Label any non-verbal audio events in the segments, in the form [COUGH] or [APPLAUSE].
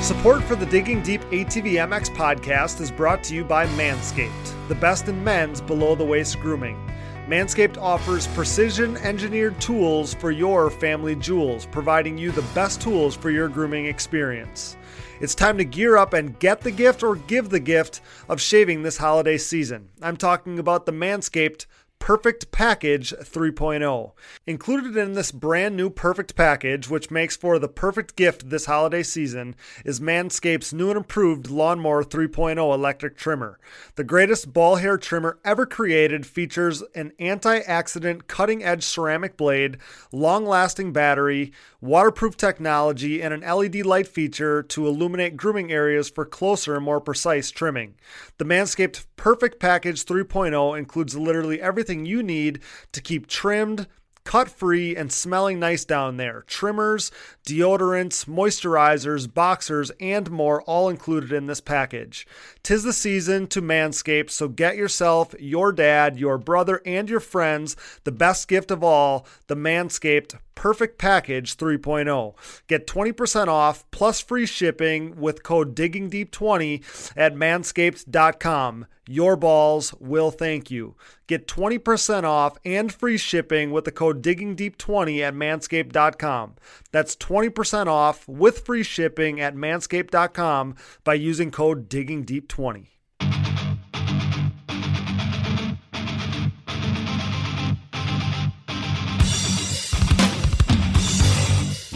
Support for the Digging Deep ATV MX podcast is brought to you by Manscaped, the best in men's below the waist grooming. Manscaped offers precision engineered tools for your family jewels, providing you the best tools for your grooming experience. It's time to gear up and get the gift or give the gift of shaving this holiday season. I'm talking about the Manscaped Perfect Package 3.0. Included in this brand new Perfect Package, which makes for the perfect gift this holiday season, is Manscaped's new and improved Lawnmower 3.0 electric trimmer. The greatest ball hair trimmer ever created features an anti accident cutting edge ceramic blade, long lasting battery, waterproof technology, and an LED light feature to illuminate grooming areas for closer and more precise trimming. The Manscaped Perfect Package 3.0 includes literally everything you need to keep trimmed, cut free, and smelling nice down there. Trimmers, deodorants, moisturizers, boxers, and more all included in this package. Tis the season to manscape, so get yourself, your dad, your brother, and your friends the best gift of all the Manscaped Perfect Package 3.0. Get 20% off plus free shipping with code DIGGINGDEEP20 at manscaped.com. Your balls will thank you. Get 20% off and free shipping with the code DIGGINGDEEP20 at manscaped.com. That's 20% off with free shipping at manscaped.com by using code DIGGINGDEEP20.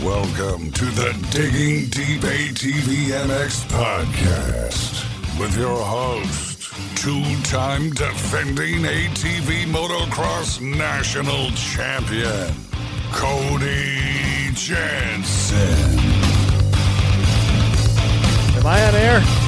Welcome to the Digging Deep ATV MX podcast with your host, two time defending ATV motocross national champion, Cody Jensen. Am I on air?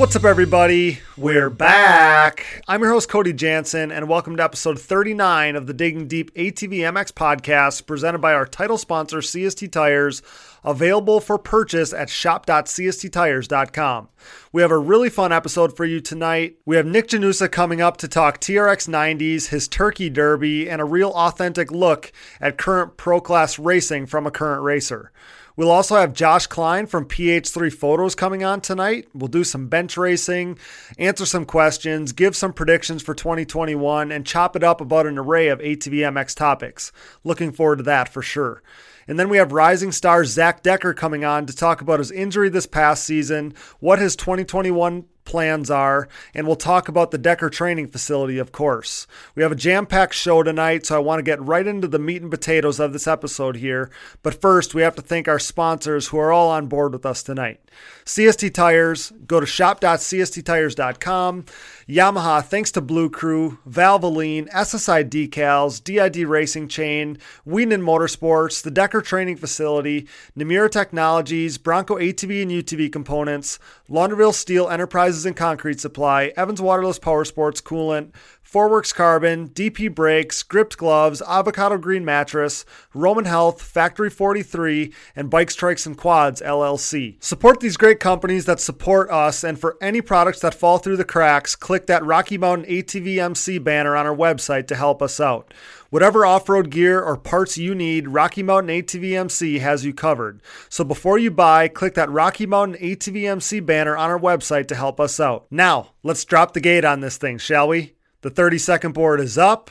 What's up, everybody? We're back. I'm your host, Cody Jansen, and welcome to episode 39 of the Digging Deep ATV MX podcast, presented by our title sponsor, CST Tires, available for purchase at shop.csttires.com. We have a really fun episode for you tonight. We have Nick Janusa coming up to talk TRX 90s, his Turkey Derby, and a real authentic look at current pro class racing from a current racer. We'll also have Josh Klein from PH3 Photos coming on tonight. We'll do some bench racing, answer some questions, give some predictions for 2021, and chop it up about an array of ATV MX topics. Looking forward to that for sure. And then we have rising star Zach Decker coming on to talk about his injury this past season, what his 2021 plans are, and we'll talk about the Decker training facility, of course. We have a jam packed show tonight, so I want to get right into the meat and potatoes of this episode here. But first, we have to thank our sponsors who are all on board with us tonight. CST Tires, go to shop.csttires.com. Yamaha, thanks to Blue Crew, Valvoline, SSI Decals, DID Racing Chain, Wienen Motorsports, the Decker Training Facility, Namura Technologies, Bronco ATV and UTV Components, Launderville Steel Enterprises and Concrete Supply, Evans Waterless Power Sports Coolant, Forworks Carbon, DP Brakes, Gripped Gloves, Avocado Green Mattress, Roman Health, Factory 43, and Bikes, Trikes, and Quads LLC. Support these great companies that support us, and for any products that fall through the cracks, click that Rocky Mountain ATVMC banner on our website to help us out. Whatever off road gear or parts you need, Rocky Mountain ATVMC has you covered. So before you buy, click that Rocky Mountain ATVMC banner on our website to help us out. Now, let's drop the gate on this thing, shall we? The 30 second board is up,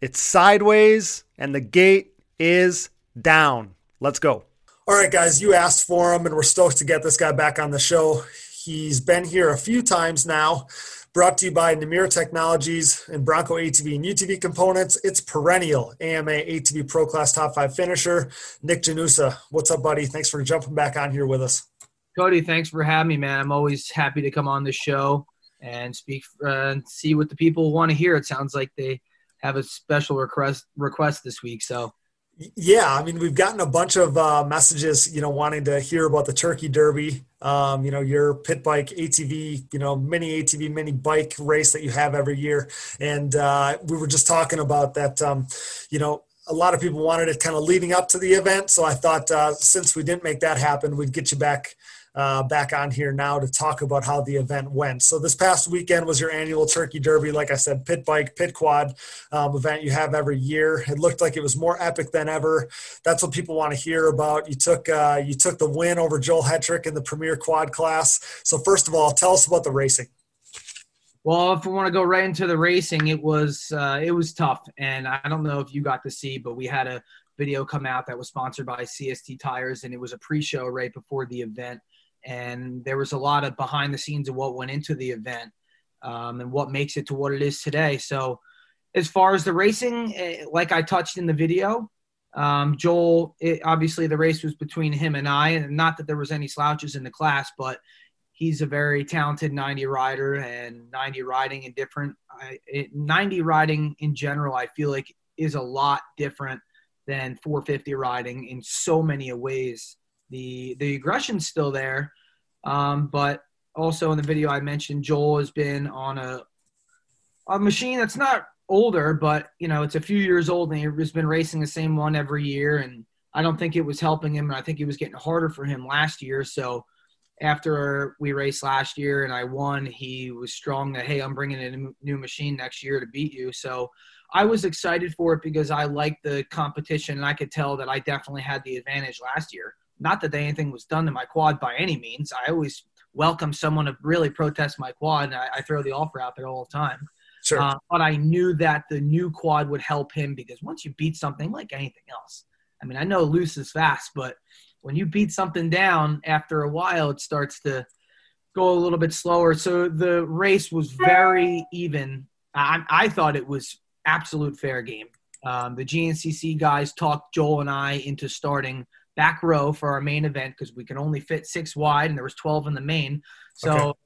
it's sideways, and the gate is down. Let's go. All right, guys, you asked for him, and we're stoked to get this guy back on the show. He's been here a few times now. Brought to you by Namura Technologies and Bronco ATV and UTV components. It's perennial AMA ATV Pro Class Top 5 finisher, Nick Janusa. What's up, buddy? Thanks for jumping back on here with us. Cody, thanks for having me, man. I'm always happy to come on the show and speak uh, and see what the people want to hear. It sounds like they have a special request request this week. So yeah, I mean, we've gotten a bunch of uh, messages, you know, wanting to hear about the Turkey Derby, um, you know, your pit bike ATV, you know, mini ATV, mini bike race that you have every year. And uh, we were just talking about that, um, you know, a lot of people wanted it kind of leading up to the event. So I thought uh, since we didn't make that happen, we'd get you back uh, back on here now to talk about how the event went. So this past weekend was your annual Turkey Derby, like I said, pit bike, pit quad um, event you have every year. It looked like it was more epic than ever. That's what people want to hear about. You took uh, you took the win over Joel Hetrick in the Premier Quad class. So first of all, tell us about the racing. Well, if we want to go right into the racing, it was uh, it was tough, and I don't know if you got to see, but we had a video come out that was sponsored by CST Tires, and it was a pre-show right before the event, and there was a lot of behind the scenes of what went into the event um, and what makes it to what it is today. So, as far as the racing, eh, like I touched in the video, um, Joel, it, obviously the race was between him and I, and not that there was any slouches in the class, but he's a very talented 90 rider and 90 riding in different I, it, 90 riding in general i feel like is a lot different than 450 riding in so many ways the the aggression's still there um, but also in the video i mentioned joel has been on a a machine that's not older but you know it's a few years old and he's been racing the same one every year and i don't think it was helping him and i think it was getting harder for him last year so after we raced last year and I won, he was strong that, hey, I'm bringing in a new machine next year to beat you. So I was excited for it because I liked the competition and I could tell that I definitely had the advantage last year. Not that anything was done to my quad by any means. I always welcome someone to really protest my quad and I, I throw the offer out there all the time. Sure. Uh, but I knew that the new quad would help him because once you beat something like anything else, I mean, I know loose is fast, but when you beat something down after a while, it starts to go a little bit slower. So the race was very even. I, I thought it was absolute fair game. Um, the GNCC guys talked Joel and I into starting back row for our main event because we can only fit six wide and there was 12 in the main. So, okay.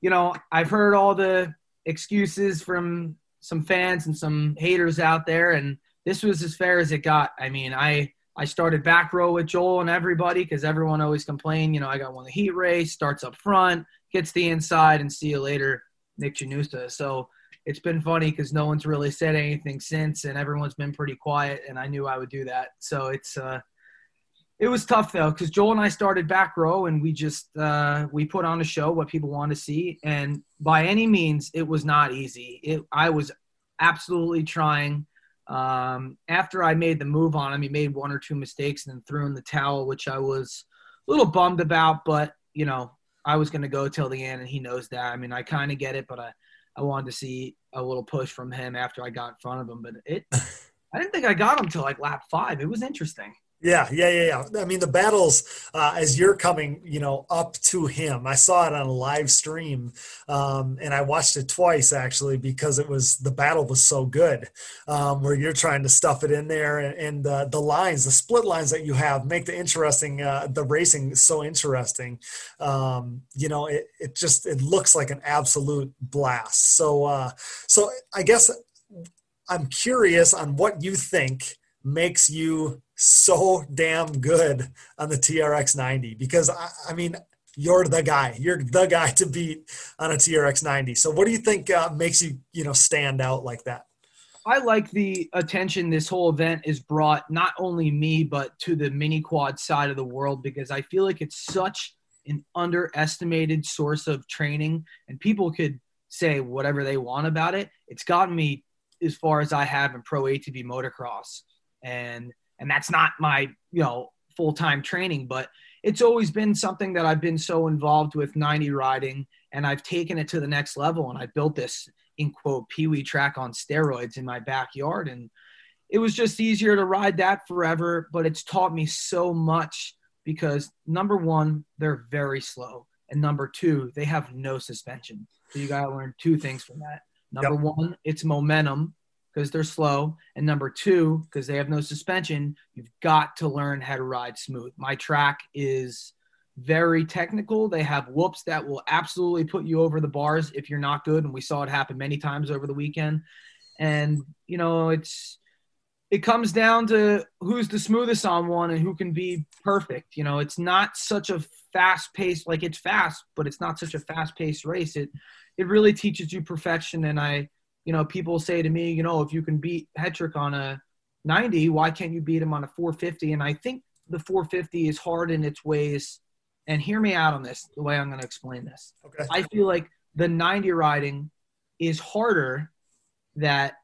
you know, I've heard all the excuses from some fans and some haters out there, and this was as fair as it got. I mean, I I started back row with Joel and everybody because everyone always complained, you know, I got one the heat race, starts up front, gets the inside, and see you later, Nick Janusa. So it's been funny because no one's really said anything since, and everyone's been pretty quiet, and I knew I would do that. So it's uh, it was tough though because Joel and I started back row, and we just uh, we put on a show what people want to see, and by any means, it was not easy. It I was absolutely trying um, after I made the move on him, he made one or two mistakes and then threw in the towel, which I was a little bummed about. But you know, I was going to go till the end, and he knows that. I mean, I kind of get it, but I, I wanted to see a little push from him after I got in front of him. But it, [LAUGHS] I didn't think I got him till like lap five. It was interesting. Yeah, yeah, yeah, yeah. I mean, the battles uh, as you're coming, you know, up to him. I saw it on a live stream, um, and I watched it twice actually because it was the battle was so good. Um, where you're trying to stuff it in there, and, and the the lines, the split lines that you have, make the interesting, uh, the racing so interesting. Um, you know, it it just it looks like an absolute blast. So, uh, so I guess I'm curious on what you think makes you so damn good on the TRX 90 because I, I, mean you're the guy. You're the guy to beat on a TRX 90 so what do you think uh, makes you you know stand out like that? I like the attention this whole event is brought not only me but to the mini quad side of the world because I feel like it's such an underestimated source of training and people could say whatever they want about it. It's gotten me as far as I have in pro ATV motocross and and that's not my you know full-time training but it's always been something that i've been so involved with 90 riding and i've taken it to the next level and i built this in quote pee-wee track on steroids in my backyard and it was just easier to ride that forever but it's taught me so much because number one they're very slow and number two they have no suspension so you got to learn two things from that number yep. one it's momentum because they're slow, and number two, because they have no suspension, you've got to learn how to ride smooth. My track is very technical. They have whoops that will absolutely put you over the bars if you're not good, and we saw it happen many times over the weekend. And you know, it's it comes down to who's the smoothest on one and who can be perfect. You know, it's not such a fast pace like it's fast, but it's not such a fast paced race. It it really teaches you perfection, and I you know, people say to me, you know, if you can beat Hetrick on a 90, why can't you beat him on a 450? And I think the 450 is hard in its ways and hear me out on this. The way I'm going to explain this, Okay. I feel like the 90 riding is harder. That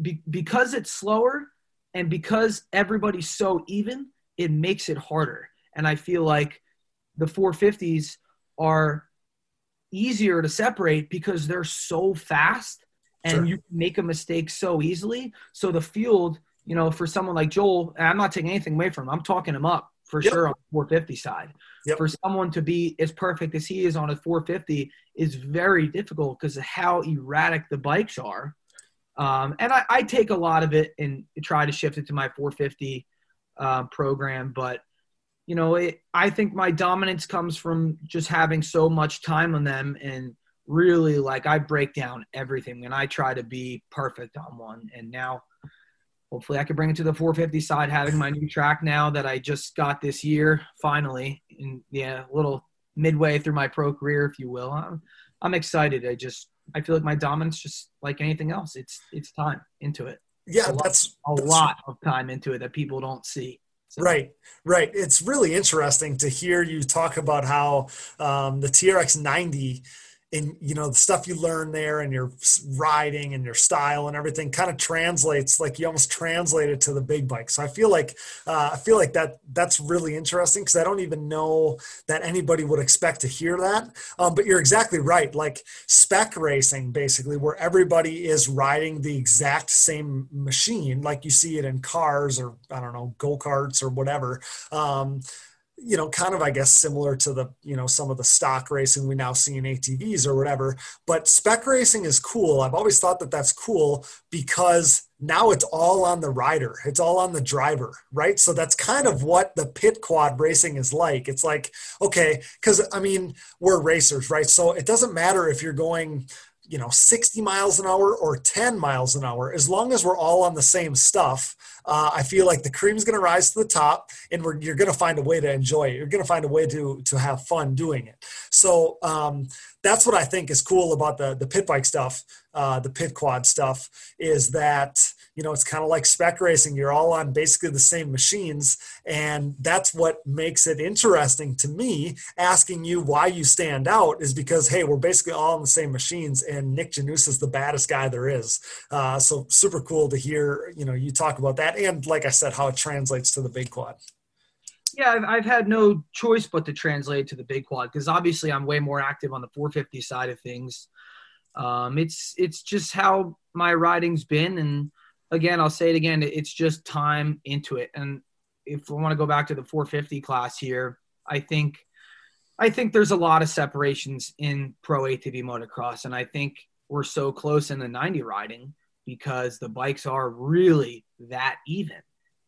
be, because it's slower and because everybody's so even, it makes it harder. And I feel like the 450s are easier to separate because they're so fast and Sure. you make a mistake so easily. So the field, you know, for someone like Joel, and I'm not taking anything away from him. I'm talking him up for Yep. sure on the 450 side. Yep. For someone to be as perfect as he is on a 450 is very difficult because of how erratic the bikes are. Um, and I, I take a lot of it and try to shift it to my 450 uh, program, but you know, it, I think my dominance comes from just having so much time on them and really like I break down everything and I try to be perfect on one. And now, hopefully, I can bring it to the 450 side, having my new track now that I just got this year, finally, in yeah, a little midway through my pro career, if you will. I'm, I'm excited. I just I feel like my dominance, just like anything else, it's it's time into it. Yeah, a lot- that's A that's lot of time into it that people don't see. So- Right, right. It's really interesting to hear you talk about how um, the TRX 90 and you know the stuff you learn there and your riding and your style and everything kind of translates like you almost translate it to the big bike. So I feel like uh, I feel like that that's really interesting because I don't even know that anybody would expect to hear that. Um, but you're exactly right. Like spec racing, basically, where everybody is riding the exact same machine, like you see it in cars or I don't know go karts or whatever. Um, you know, kind of, I guess, similar to the, you know, some of the stock racing we now see in ATVs or whatever. But spec racing is cool. I've always thought that that's cool because now it's all on the rider, it's all on the driver, right? So that's kind of what the pit quad racing is like. It's like, okay, because I mean, we're racers, right? So it doesn't matter if you're going, you know 60 miles an hour or 10 miles an hour as long as we're all on the same stuff uh, i feel like the cream's going to rise to the top and we're, you're going to find a way to enjoy it. You're going to find a way to to have fun doing it. So um, that's what i think is cool about the the pit bike stuff uh, the pit quad stuff is that you know it's kind of like spec racing you're all on basically the same machines and that's what makes it interesting to me asking you why you stand out is because hey we're basically all on the same machines and nick janus is the baddest guy there is uh, so super cool to hear you know you talk about that and like i said how it translates to the big quad Yeah, I've, I've had no choice but to translate to the big quad because obviously I'm way more active on the 450 side of things. Um, it's it's just how my riding's been, and again, I'll say it again, it's just time into it. And if we want to go back to the 450 class here, I think I think there's a lot of separations in pro ATV motocross, and I think we're so close in the 90 riding because the bikes are really that even.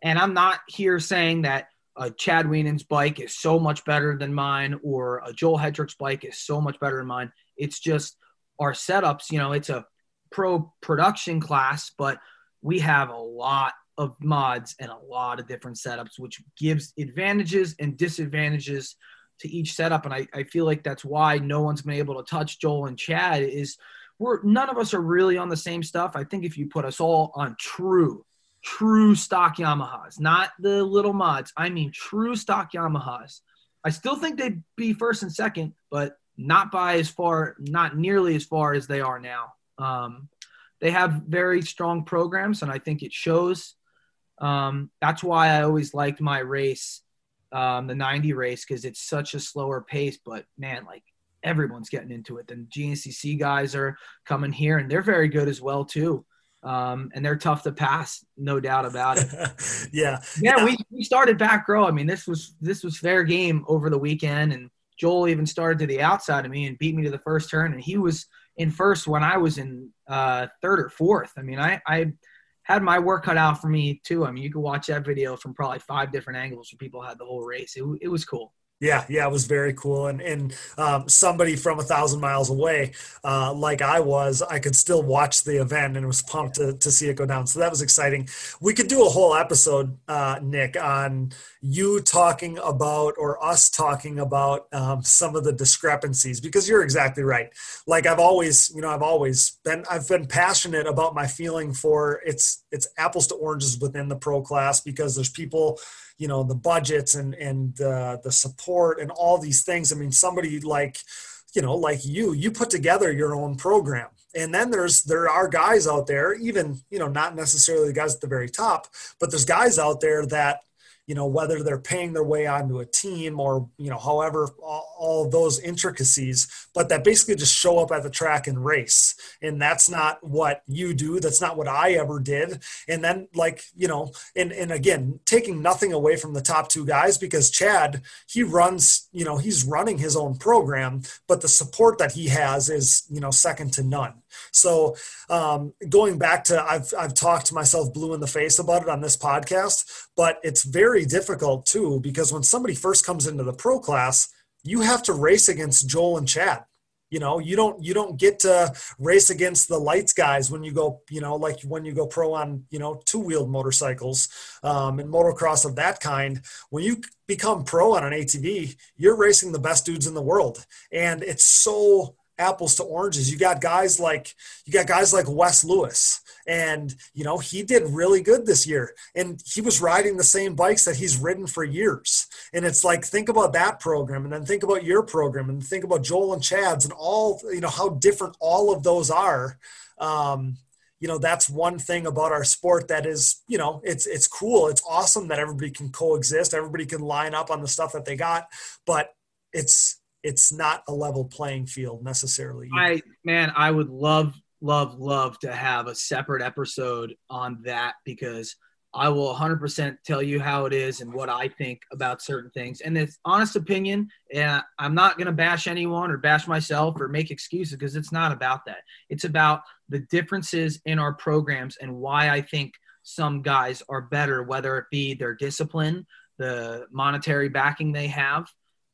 And I'm not here saying that a Chad Wienen's bike is so much better than mine or a Joel Hetrick's bike is so much better than mine. It's just our setups, you know, it's a pro production class, but we have a lot of mods and a lot of different setups, which gives advantages and disadvantages to each setup. And I, I feel like that's why no one's been able to touch Joel and Chad is we're none of us are really on the same stuff. I think if you put us all on true true stock Yamahas, not the little mods. I mean, true stock Yamahas. I still think they'd be first and second, but not by as far, not nearly as far as they are now. Um, they have very strong programs, and I think it shows. Um, that's why I always liked my race, um, the 90 race, because it's such a slower pace. But man, like everyone's getting into it. The GNCC guys are coming here, and they're very good as well too um, and they're tough to pass, no doubt about it. [LAUGHS] yeah. yeah, we, we started back row. I mean, this was this was fair game over the weekend, and Joel even started to the outside of me and beat me to the first turn, and he was in first when I was in uh, third or fourth. I mean, I, I had my work cut out for me too. I mean, you could watch that video from probably five different angles where people had the whole race. It, it was cool. Yeah, yeah, it was very cool, and and um, somebody from a thousand miles away, uh, like I was, I could still watch the event and was pumped to to see it go down. So that was exciting. We could do a whole episode, uh, Nick, on you talking about or us talking about um, some of the discrepancies because you're exactly right. Like I've always, you know, I've always been, I've been passionate about my feeling for it's it's apples to oranges within the pro class because there's people you know the budgets and and uh, the support and all these things. I mean somebody like you know like you you put together your own program. And then there's there are guys out there even you know not necessarily the guys at the very top but there's guys out there that you know whether they're paying their way onto a team or you know however all, those intricacies but that basically just show up at the track and race. And that's not what you do. That's not what i ever did. And then like you know and and again taking nothing away from the top two guys because chad he runs you know he's running his own program but the support that he has is you know second to none so um, going back to I've I've talked myself blue in the face about it on this podcast, but it's very difficult too because when somebody first comes into the pro class, you have to race against Joel and Chad. You know you don't you don't get to race against the lights guys when you go you know like when you go pro on you know two wheeled motorcycles um, and motocross of that kind. When you become pro on an atv you're racing the best dudes in the world. And it's so apples to oranges. You got guys like you got guys like Wes Lewis, and you know he did really good this year, and he was riding the same bikes that he's ridden for years. And it's like think about that program, and then think about your program, and think about Joel and Chad's, and all you know how different all of those are. Um, you know that's one thing about our sport that is you know it's it's cool it's awesome that everybody can coexist everybody can line up on the stuff that they got but it's it's not a level playing field necessarily. I man, I would love, love, love to have a separate episode on that because I will 100% tell you how it is and what I think about certain things. And it's honest opinion. And I'm not going to bash anyone or bash myself or make excuses because it's not about that. It's about the differences in our programs and why I think some guys are better, whether it be their discipline, the monetary backing they have,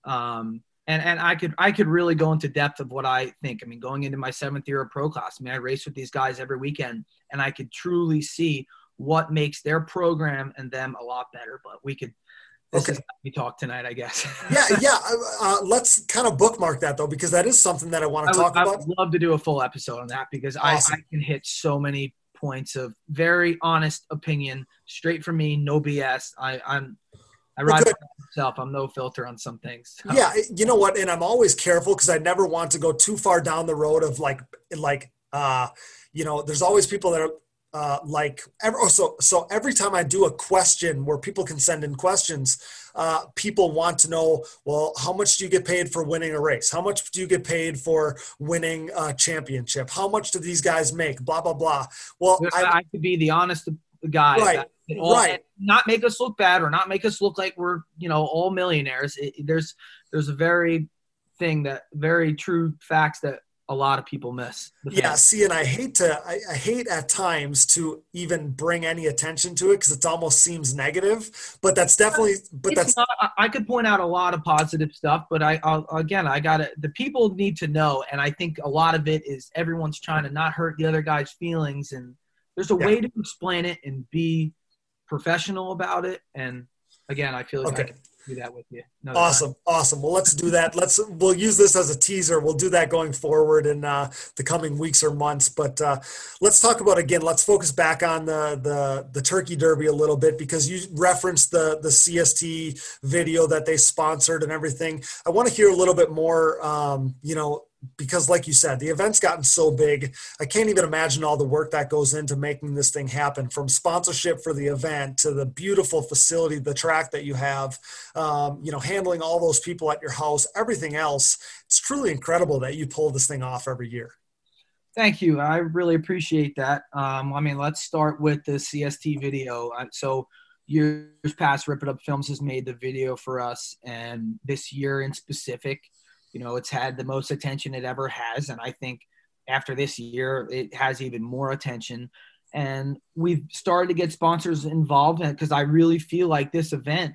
um, and and I could I could really go into depth of what I think. I mean, going into my seventh year of pro class, I mean, I race with these guys every weekend, and I could truly see what makes their program and them a lot better. But we could. This okay. we talk tonight, I guess. [LAUGHS] yeah, yeah. [LAUGHS] Uh, uh, let's kind of bookmark that though, because that is something that I want to talk I would, about. I'd love to do a full episode on that because awesome. I, I can hit so many points of very honest opinion, straight from me, no BS. I, I'm I ride myself. I'm no filter on some things. So. [LAUGHS] Yeah, you know what? And I'm always careful because I never want to go too far down the road of like, like, uh, you know, there's always people that are uh, like, every, oh, so so every time I do a question where people can send in questions, uh, people want to know, well, how much do you get paid for winning a race? How much do you get paid for winning a championship? How much do these guys make? Blah blah blah. Well, I, I could be the honest guy. Right. All, right. Not make us look bad or not make us look like we're, you know, all millionaires. It, there's there's a very thing that very true facts that a lot of people miss. Yeah, see, and I hate to, I, I, hate at times to even bring any attention to it because it almost seems negative. But that's definitely, but it's that's. Not, I could point out a lot of positive stuff, but I, I'll, again, I got to. The people need to know, and I think a lot of it is everyone's trying to not hurt the other guy's feelings, and there's a yeah. way to explain it and be professional about it. And again, I feel like okay. I can do that with you. awesome, time. awesome. Well, let's do that. Let's we'll use this as a teaser. We'll do that going forward in uh, the coming weeks or months. But uh, let's talk about again. Let's focus back on the the the Turkey Derby a little bit because you referenced the the CST video that they sponsored and everything. I want to hear a little bit more. Um, you know because like you said the event's gotten so big i can't even imagine all the work that goes into making this thing happen from sponsorship for the event to the beautiful facility the track that you have um, you know handling all those people at your house everything else. It's truly incredible that you pull this thing off every year. Thank you. I really appreciate that. Um, i mean let's start with the cst video. So years past rip it up films has made the video for us and this year in specific you know, it's had the most attention it ever has. And I think after this year, it has even more attention. And we've started to get sponsors involved because I really feel like this event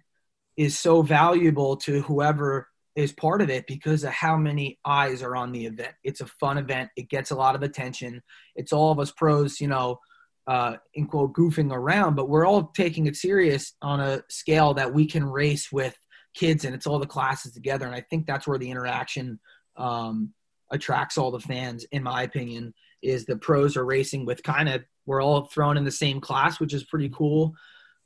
is so valuable to whoever is part of it because of how many eyes are on the event. It's a fun event. It gets a lot of attention. It's all of us pros, you know, uh, in quote, goofing around, but we're all taking it serious on a scale that we can race with kids and it's all the classes together. And I think that's where the interaction um, attracts all the fans, in my opinion, is the pros are racing with kind of we're all thrown in the same class, which is pretty cool.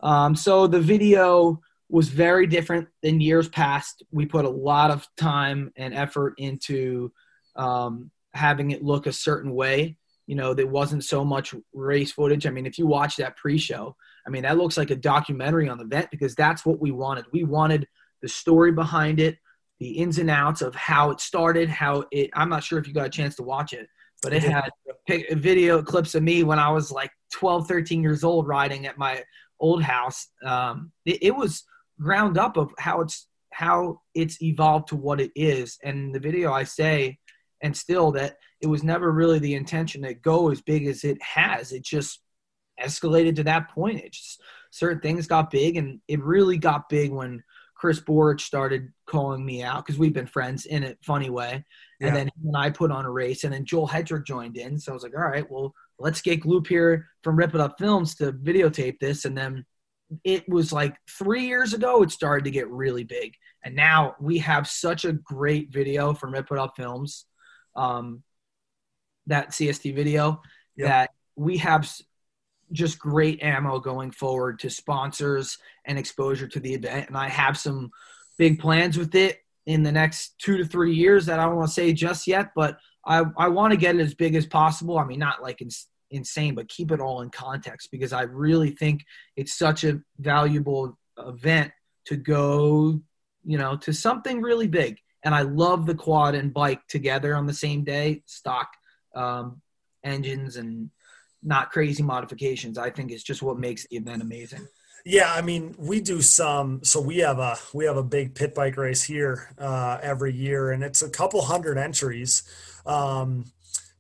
Um, so the video was very different than years past. We put a lot of time and effort into um, having it look a certain way. You know, there wasn't so much race footage. I mean, if you watch that pre-show, I mean, that looks like a documentary on the event because that's what we wanted. We wanted the story behind it, the ins and outs of how it started, how it. I'm not sure if you got a chance to watch it, but it had video clips of me when I was like 12, 13 years old riding at my old house. Um, it, it was ground up of how it's how it's evolved to what it is. And the video, I say, and still that it was never really the intention to go as big as it has. It just escalated to that point. It just certain things got big, and it really got big when Chris Borich started calling me out because we've been friends in a funny way. And then when I put on a race, and then Joel Hetrick joined in. So I was like, all right, well, let's get Gloop here from Rip It Up Films to videotape this. And then it was like three years ago, it started to get really big. And now we have such a great video from Rip It Up Films, um, that CST video, yep. that we have just great ammo going forward to sponsors and exposure to the event. And I have some big plans with it in the next two to three years that I don't want to say just yet, but I, I want to get it as big as possible. I mean, not like in, insane, but keep it all in context because I really think it's such a valuable event to go, you know, to something really big. And I love the quad and bike together on the same day, stock um, engines and not crazy modifications. I think it's just what makes the event amazing. Yeah, I mean, we do some. So we have a we have a big pit bike race here uh, every year, and it's a couple hundred entries. Um,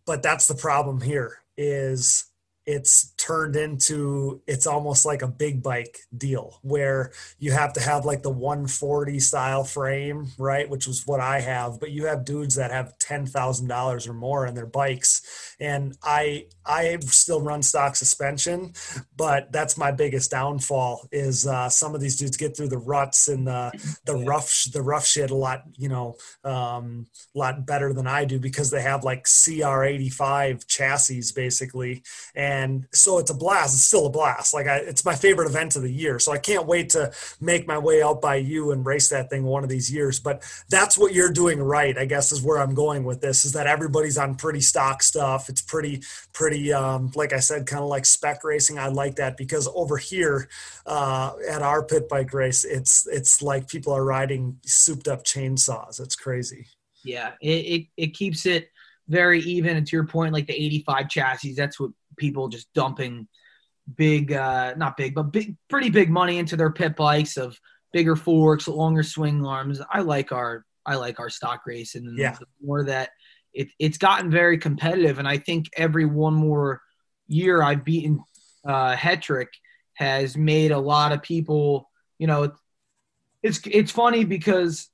but that's the problem here is it's turned into it's almost like a big bike deal where you have to have like the 140 style frame right which was what i have but you have dudes that have $10000 or more in their bikes. And i i still run stock suspension but that's my biggest downfall is uh, some of these dudes get through the ruts and the the rough the rough shit a lot you know um, a lot better than i do because they have like cr85 chassis basically. And so it's a blast. It's still a blast. Like I, it's my favorite event of the year. So I can't wait to make my way out by you and race that thing one of these years. But that's what you're doing right. I guess is where I'm going with this. Is that everybody's on pretty stock stuff. It's pretty, pretty. Um, like I said, kind of like spec racing. I like that because over here uh, at our pit bike race, it's it's like people are riding souped up chainsaws. It's crazy. Yeah, it, it, it keeps it very even. And to your point, like the 85 chassis, that's what people just dumping big, uh, not big, but big, pretty big money into their pit bikes of bigger forks, longer swing arms. I like our, I like our stock race, and yeah. the more that it, it's gotten very competitive, and I think every one more year I've beaten uh, Hetrick has made a lot of people, you know, it's it's funny because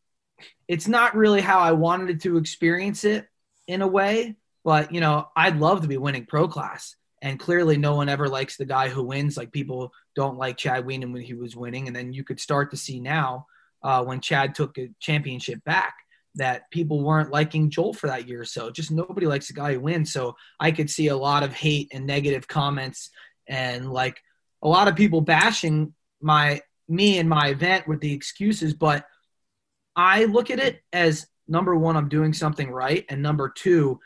it's not really how I wanted to experience it in a way, but you know, I'd love to be winning pro class. And clearly, no one ever likes the guy who wins. Like people don't like Chad Wienen when he was winning, and then you could start to see now uh, when Chad took a championship back that people weren't liking Joel for that year or so. Just nobody likes the guy who wins. So I could see a lot of hate and negative comments and like a lot of people bashing my me and my event with the excuses. But I look at it as number one, I'm doing something right, and number two,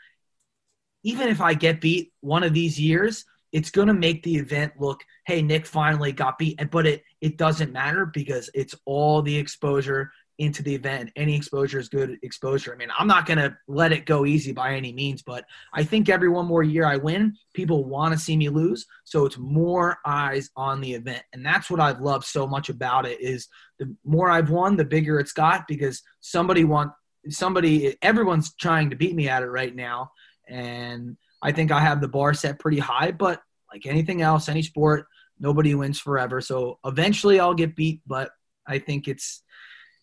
even if I get beat one of these years, it's going to make the event look, hey, Nick finally got beat. But it, it doesn't matter because it's all the exposure into the event. Any exposure is good exposure. I mean, I'm not going to let it go easy by any means, but I think every one more year I win, people want to see me lose. So it's more eyes on the event. And that's what I've loved so much about it is the more I've won, the bigger it's got because somebody want somebody everyone's trying to beat me at it right now and I think I have the bar set pretty high. But like anything else, any sport, nobody wins forever. So eventually I'll get beat, but I think it's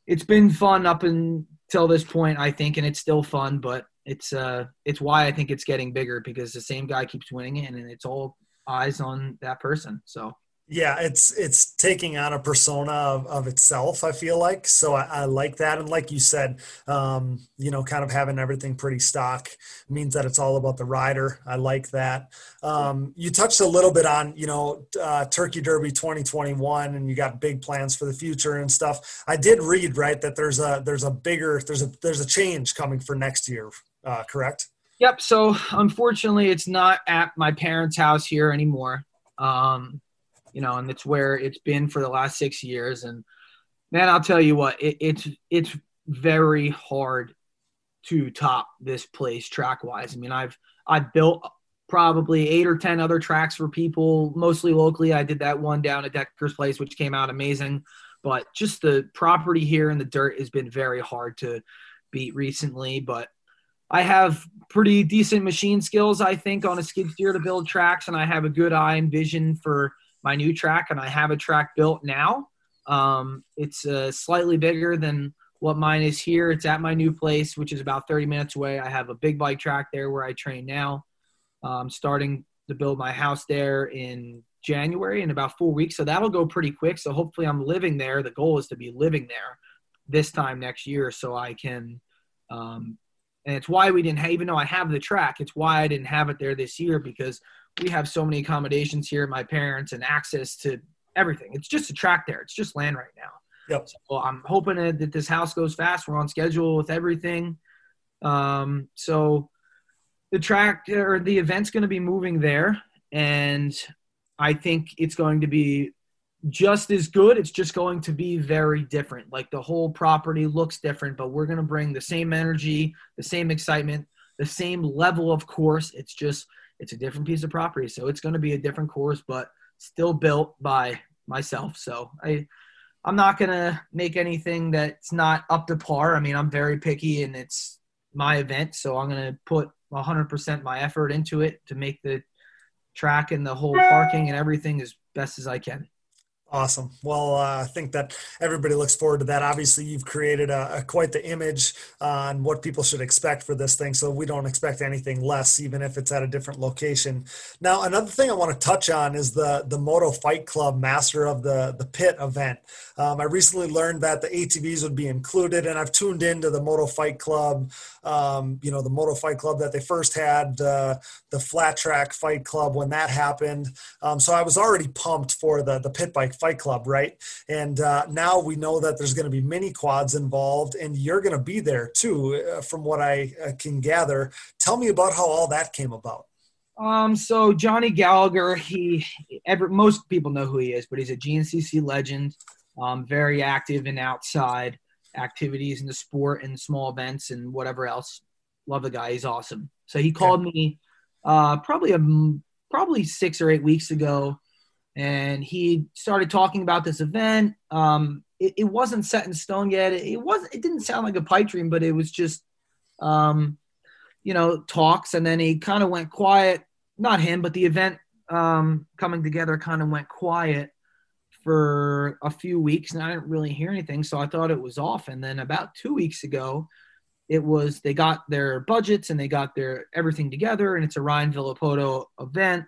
it's been fun up until this point, I think, and it's still fun, but it's uh it's why I think it's getting bigger because the same guy keeps winning it and it's all eyes on that person. So Yeah, it's it's taking on a persona of, of itself. I feel like so I, I like that, and like you said, um, you know, kind of having everything pretty stock means that it's all about the rider. I like that. Um, you touched a little bit on you know uh, Turkey Derby 2021, and you got big plans for the future and stuff. I did read right that there's a there's a bigger there's a there's a change coming for next year. Uh, correct? Yep. So unfortunately, it's not at my parents' house here anymore. Um, you know, and it's where it's been for the last six years. And man, I'll tell you what, it, it's it's very hard to top this place track wise. I mean, I've I've built probably eight or ten other tracks for people, mostly locally. I did that one down at Decker's Place, which came out amazing. But just the property here in the dirt has been very hard to beat recently. But I have pretty decent machine skills, I think, on a skid steer to build tracks, and I have a good eye and vision for my new track, and I have a track built now. Um, it's uh, slightly bigger than what mine is here. It's at my new place, which is about 30 minutes away. I have a big bike track there where I train now. I'm starting to build my house there in January in about four weeks. So that'll go pretty quick. So hopefully I'm living there. The goal is to be living there this time next year so I can. Um, and it's why we didn't have, even though I have the track, it's why I didn't have it there this year because we have so many accommodations here my parents and access to everything. It's just a track there. It's just land right now. Yep. So I'm hoping that this house goes fast. We're on schedule with everything. Um, so the track or the event's going to be moving there, and I think it's going to be just as good. It's just going to be very different. Like the whole property looks different, but we're going to bring the same energy, the same excitement, the same level of course. It's just it's a different piece of property, so it's going to be a different course, but still built by myself. So I, I'm not going to make anything that's not up to par. I mean, I'm very picky, and it's my event, so I'm going to put 100% my effort into it to make the track and the whole parking and everything as best as I can. Awesome. Well, uh, I think that everybody looks forward to that. Obviously, you've created a, a, quite the image on what people should expect for this thing, so we don't expect anything less, even if it's at a different location. Now, another thing I want to touch on is the the Moto Fight Club Master of the the Pit event. Um, I recently learned that the ATVs would be included, and I've tuned into the Moto Fight Club. Um, you know, the Moto Fight Club that they first had, uh, the Flat Track Fight Club when that happened. Um, so I was already pumped for the the pit bike Fight Club, right? And uh, now we know that there's going to be mini quads involved, and you're going to be there too, uh, from what I uh, can gather. Tell me about how all that came about. Um, so Johnny Gallagher, he, ever, most people know who he is, but he's a GNCC legend. Um, very active in outside activities in the sport and small events and whatever else. Love the guy. He's awesome. So he called me uh, probably a probably six or eight weeks ago and he started talking about this event. Um, it, it, wasn't set in stone yet. It, it was. It didn't sound like a pipe dream, but it was just, um, you know, talks. And then he kind of went quiet. Not him, but the event um, coming together kind of went quiet for a few weeks, and I didn't really hear anything. So I thought it was off. And then about two weeks ago, it was they got their budgets and they got their everything together, and it's a Ryan Villopoto event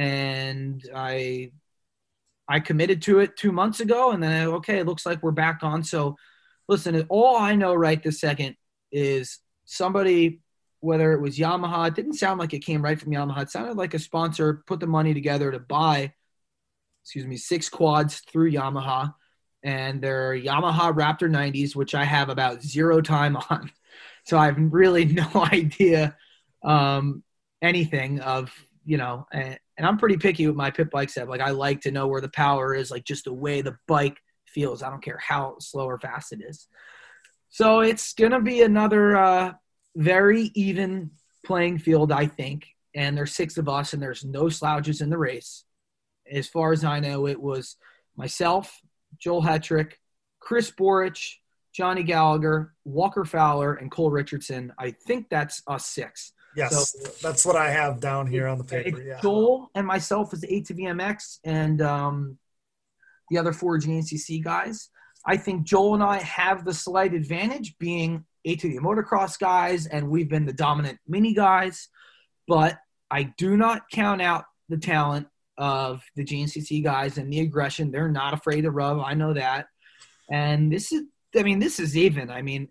and I I committed to it two months ago, and then okay, it looks like we're back on. So, listen, all I know right this second is somebody, whether it was Yamaha, it didn't sound like it came right from Yamaha. It sounded like a sponsor put the money together to buy, excuse me, six quads through Yamaha, and they're Yamaha Raptor 90s, which I have about zero time [LAUGHS] on. So I have really [LAUGHS] no idea um, anything of you know, and I'm pretty picky with my pit bike set. Like I like to know where the power is, like just the way the bike feels. I don't care how slow or fast it is. So it's gonna be another uh, very even playing field, I think. And there's six of us, and there's no slouches in the race. As far as I know, it was myself, Joel Hetrick, Chris Borich, Johnny Gallagher, Walker Fowler, and Cole Richardson. I think that's us six. Yes, so, that's what I have down here on the paper. Yeah. Joel and myself as the ATVMX and um, the other four GNCC guys. I think Joel and I have the slight advantage being ATV motocross guys, and we've been the dominant mini guys. But I do not count out the talent of the GNCC guys and the aggression. They're not afraid to rub. I know that. And this is, I mean, this is even. I mean,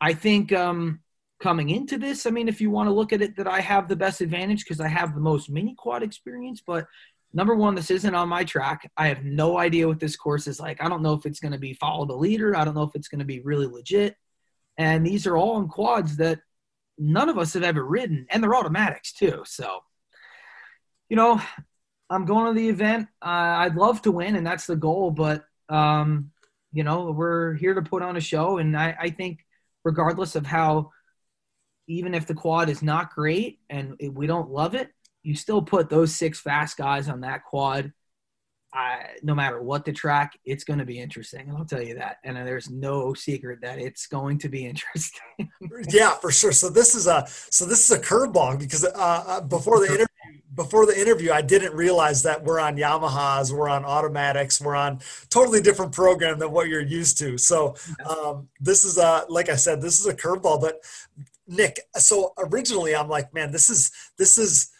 I think um, coming into this, I mean, if you want to look at it, that I have the best advantage because I have the most mini quad experience. But number one, this isn't on my track. I have no idea what this course is like. I don't know if it's going to be follow the leader. I don't know if it's going to be really legit. And these are all in quads that none of us have ever ridden, and they're automatics too. So, you know, I'm going to the event. Uh, I'd love to win, and that's the goal. But um, you know, we're here to put on a show, and I, I think regardless of how, even if the quad is not great and we don't love it, you still put those six fast guys on that quad. I, no matter what the track, it's going to be interesting. I'll tell you that. And there's no secret that it's going to be [LAUGHS] interesting. yeah, for sure. So this is a so this is a curveball because uh, uh before the interview before the interview, I didn't realize that we're on Yamahas, we're on automatics, we're on totally different program than what you're used to. So um, this is a like I said, this is a curveball. But Nick, so originally I'm like, man, this is this is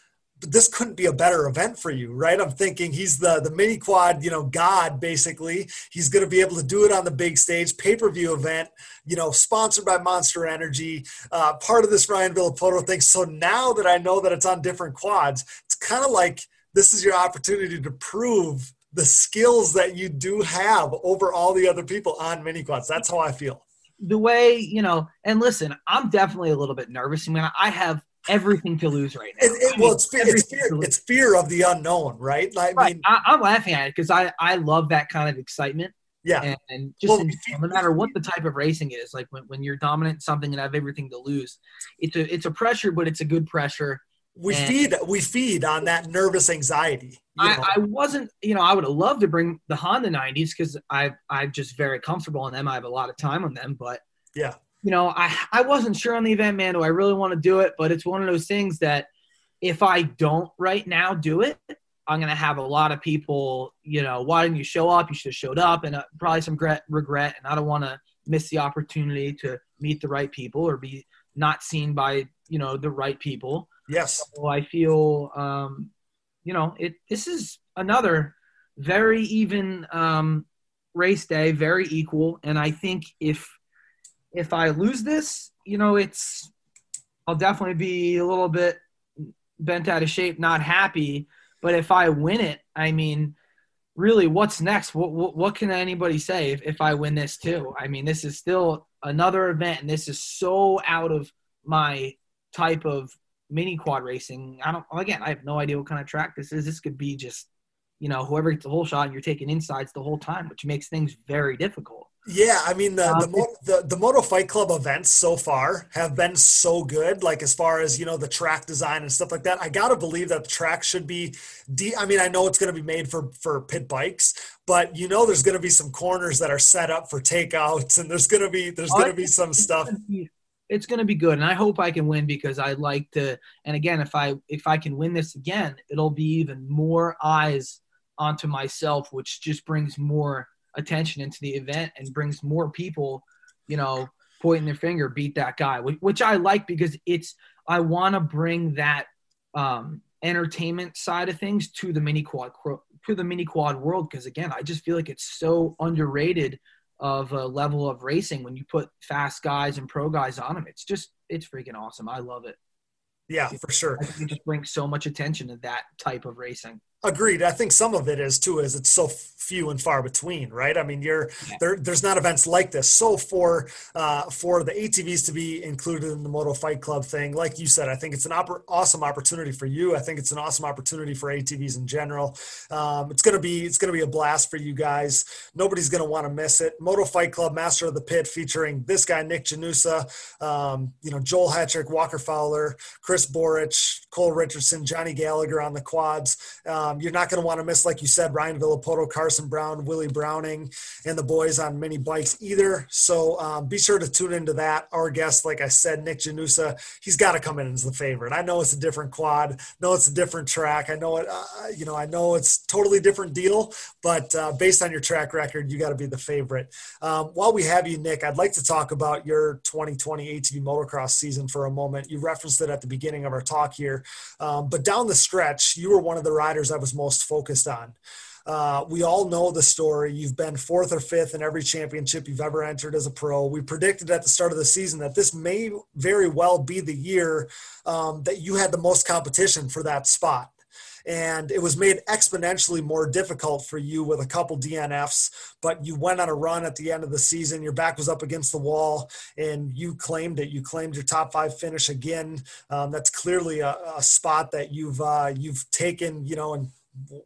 this couldn't be a better event for you, right? I'm thinking he's the the mini quad, you know, god basically. He's going to be able to do it on the big stage, pay per view event, you know, sponsored by Monster Energy, uh, part of this Ryan Villopoto thing. So now that I know that it's on different quads, it's kind of like this is your opportunity to prove the skills that you do have over all the other people on mini quads. That's how I feel. The way you know, and listen, I'm definitely a little bit nervous. I mean, I have everything to lose right now. It, it, well, it's fear, it's fear, it's fear of the unknown, right? I right. mean, I, am laughing at it because I, I love that kind of excitement. Yeah. And, and just well, in, no matter what the type of racing is, like when, when you're dominant something and have everything to lose, it's a it's a pressure, but it's a good pressure. We and feed we feed on that nervous anxiety. I, I, wasn't, you know, I would have loved to bring the Honda 90s because I I'm just very comfortable on them. I have a lot of time on them, but yeah, you know, I, I wasn't sure on the event, man. Do I really want to do it? But it's one of those things that if I don't right now do it, I'm going to have a lot of people, you know, why didn't you show up? You should have showed up and uh, probably some regret, regret. And I don't want to miss the opportunity to meet the right people or be not seen by, you know, the right people. Yes. So I feel, um, you know, it, this is another very even um, race day, very equal. And I think if, if I lose this, you know, it's I'll definitely be a little bit bent out of shape, not happy. But if I win it, I mean, really, what's next? What what, what can anybody say if, if I win this too? I mean, this is still another event, and this is so out of my type of mini quad racing. I don't again, I have no idea what kind of track this is. This could be just, you know, whoever gets the hole shot and you're taking insides the whole time, which makes things very difficult. Yeah, I mean the the, um, the the Moto Fight Club events so far have been so good. Like as far as you know the track design and stuff like that, I gotta believe that the track should be. De- I mean, I know it's going to be made for for pit bikes, but you know there's going to be some corners that are set up for takeouts, and there's going to be there's going to be some stuff. It's going to be good, and I hope I can win because I like to. And again, if I if I can win this again, it'll be even more eyes onto myself, which just brings more attention into the event and brings more people, you know, pointing their finger, beat that guy, which I like because it's I want to bring that um, entertainment side of things to the mini quad to the mini quad world because again, I just feel like it's so underrated of a level of racing when you put fast guys and pro guys on them. It's just it's freaking awesome. I love it. Yeah, for sure. it just brings so much attention to that type of racing. Agreed. I think some of it is too, is it's so few and far between, right? I mean, you're yeah. there. There's not events like this. So for uh, for the ATVs to be included in the Moto Fight Club thing, like you said, I think it's an op- awesome opportunity for you. I think it's an awesome opportunity for ATVs in general. Um, it's gonna be it's gonna be a blast for you guys. Nobody's gonna want to miss it. Moto Fight Club Master of the Pit, featuring this guy Nick Janusa, um, you know Joel Hetrick, Walker Fowler, Chris Borich, Cole Richardson, Johnny Gallagher on the quads. Um, you're not going to want to miss, like you said, Ryan Villopoto, Carson Brown, Willie Browning, and the boys on mini bikes either. So um, be sure to tune into that. Our guest, like I said, Nick Janusa, he's got to come in as the favorite. I know it's a different quad. know it's a different track. I know it. Uh, you know, I know it's totally different deal. But uh, based on your track record, you got to be the favorite. Um, while we have you, Nick, I'd like to talk about your 2020 ATV motocross season for a moment. You referenced it at the beginning of our talk here, um, but down the stretch, you were one of the riders I was most focused on. Uh, we all know the story. You've been fourth or fifth in every championship you've ever entered as a pro. We predicted at the start of the season that this may very well be the year um, that you had the most competition for that spot and it was made exponentially more difficult for you with a couple DNFs. But you went on a run at the end of the season. Your back was up against the wall, and you claimed it. You claimed your top five finish again. Um, that's clearly a, a, spot that you've uh, you've taken, you know, and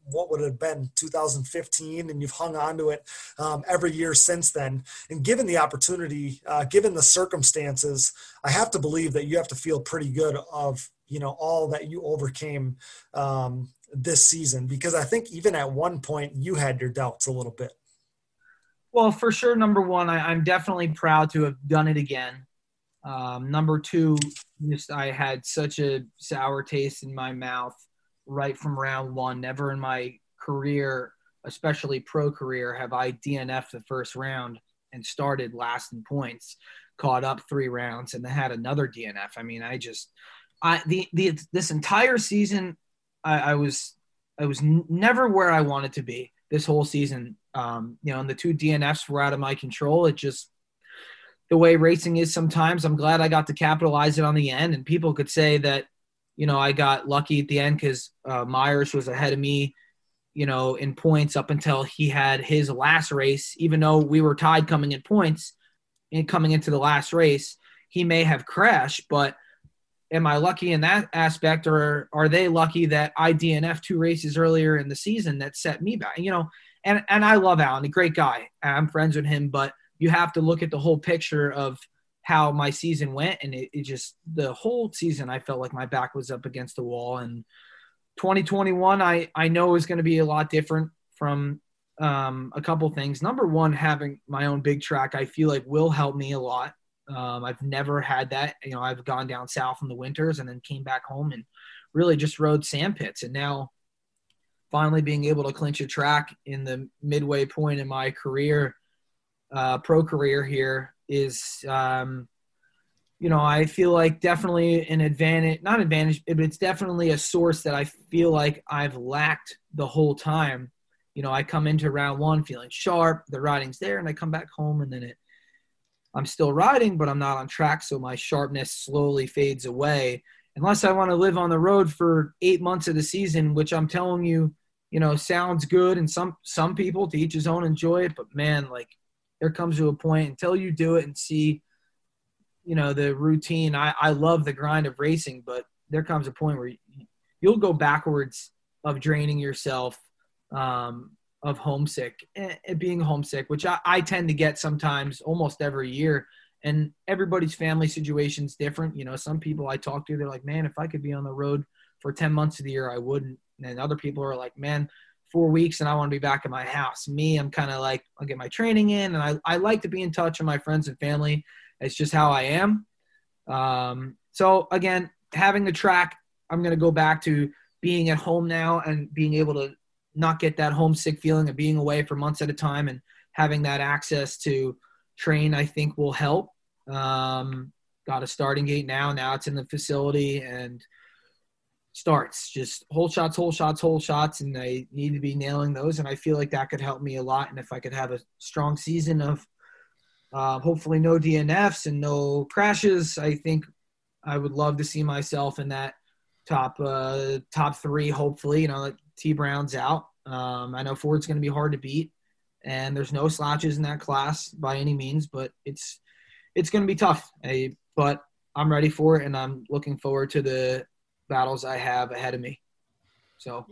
what would have been 2015 and you've hung on to it um, every year since then and given the opportunity uh, given the circumstances i have to believe that you have to feel pretty good of you know all that you overcame um, this season because i think even at one point you had your doubts a little bit well for sure number one I, am definitely proud to have done it again um, number two just i had such a sour taste in my mouth right from round one. Never in my career, especially pro career, have I DNF'd the first round and started last in points, caught up three rounds, and then had another DNF. I mean, I just, I the the this entire season, I, I was I was never where I wanted to be this whole season. Um, you know, and the two DNFs were out of my control. It just the way racing is sometimes. I'm glad I got to capitalize it on the end, and people could say that you know, I got lucky at the end because uh, Myers was ahead of me, you know, in points up until he had his last race. Even though we were tied coming in points and coming into the last race, he may have crashed. But am I lucky in that aspect, or are they lucky that I DNF two races earlier in the season that set me back? You know, and and I love Alan, a great guy. I'm friends with him, but you have to look at the whole picture of how my season went and it, it, just the whole season i felt like my back was up against the wall and 2021 i i know is going to be a lot different from um, a couple things number one having my own big track i feel like will help me a lot um, i've never had that you know i've gone down south in the winters and then came back home and really just rode sand pits. And now finally being able to clinch a track in the midway point in my career uh, pro career here is um, you know i feel like definitely an advantage not advantage but it's definitely a source that i feel like i've lacked the whole time. You know i come into round one feeling sharp the riding's there and i come back home and then it i'm still riding but i'm not on track so my sharpness slowly fades away unless i want to live on the road for eight months of the season which i'm telling you you know sounds good and some some people to each his own enjoy it but man like there comes to a point until you do it and see, you know, the routine. I, I love the grind of racing, but there comes a point where you'll go backwards of draining yourself, um, of homesick, and eh, being homesick, which I, I tend to get sometimes almost every year. And everybody's family situation is different. You know, some people I talk to, they're like, man, if I could be on the road for 10 months of the year, I wouldn't. And other people are like, man, four weeks and I want to be back at my house. Me, I'm kind of like, I'll get my training in and I, I like to be in touch with my friends and family. It's just how I am. Um, so again, having the track, I'm going to go back to being at home now and being able to not get that homesick feeling of being away for months at a time and having that access to train, I think will help. Um, got a starting gate now. Now it's in the facility and – starts just hole shots hole shots hole shots and i need to be nailing those and i feel like that could help me a lot and if i could have a strong season of uh, hopefully no dnfs and no crashes i think i would love to see myself in that top uh, top three hopefully you know t brown's out um, i know ford's going to be hard to beat and there's no slouches in that class by any means but it's it's going to be tough I, but i'm ready for it and i'm looking forward to the battles I have ahead of me. So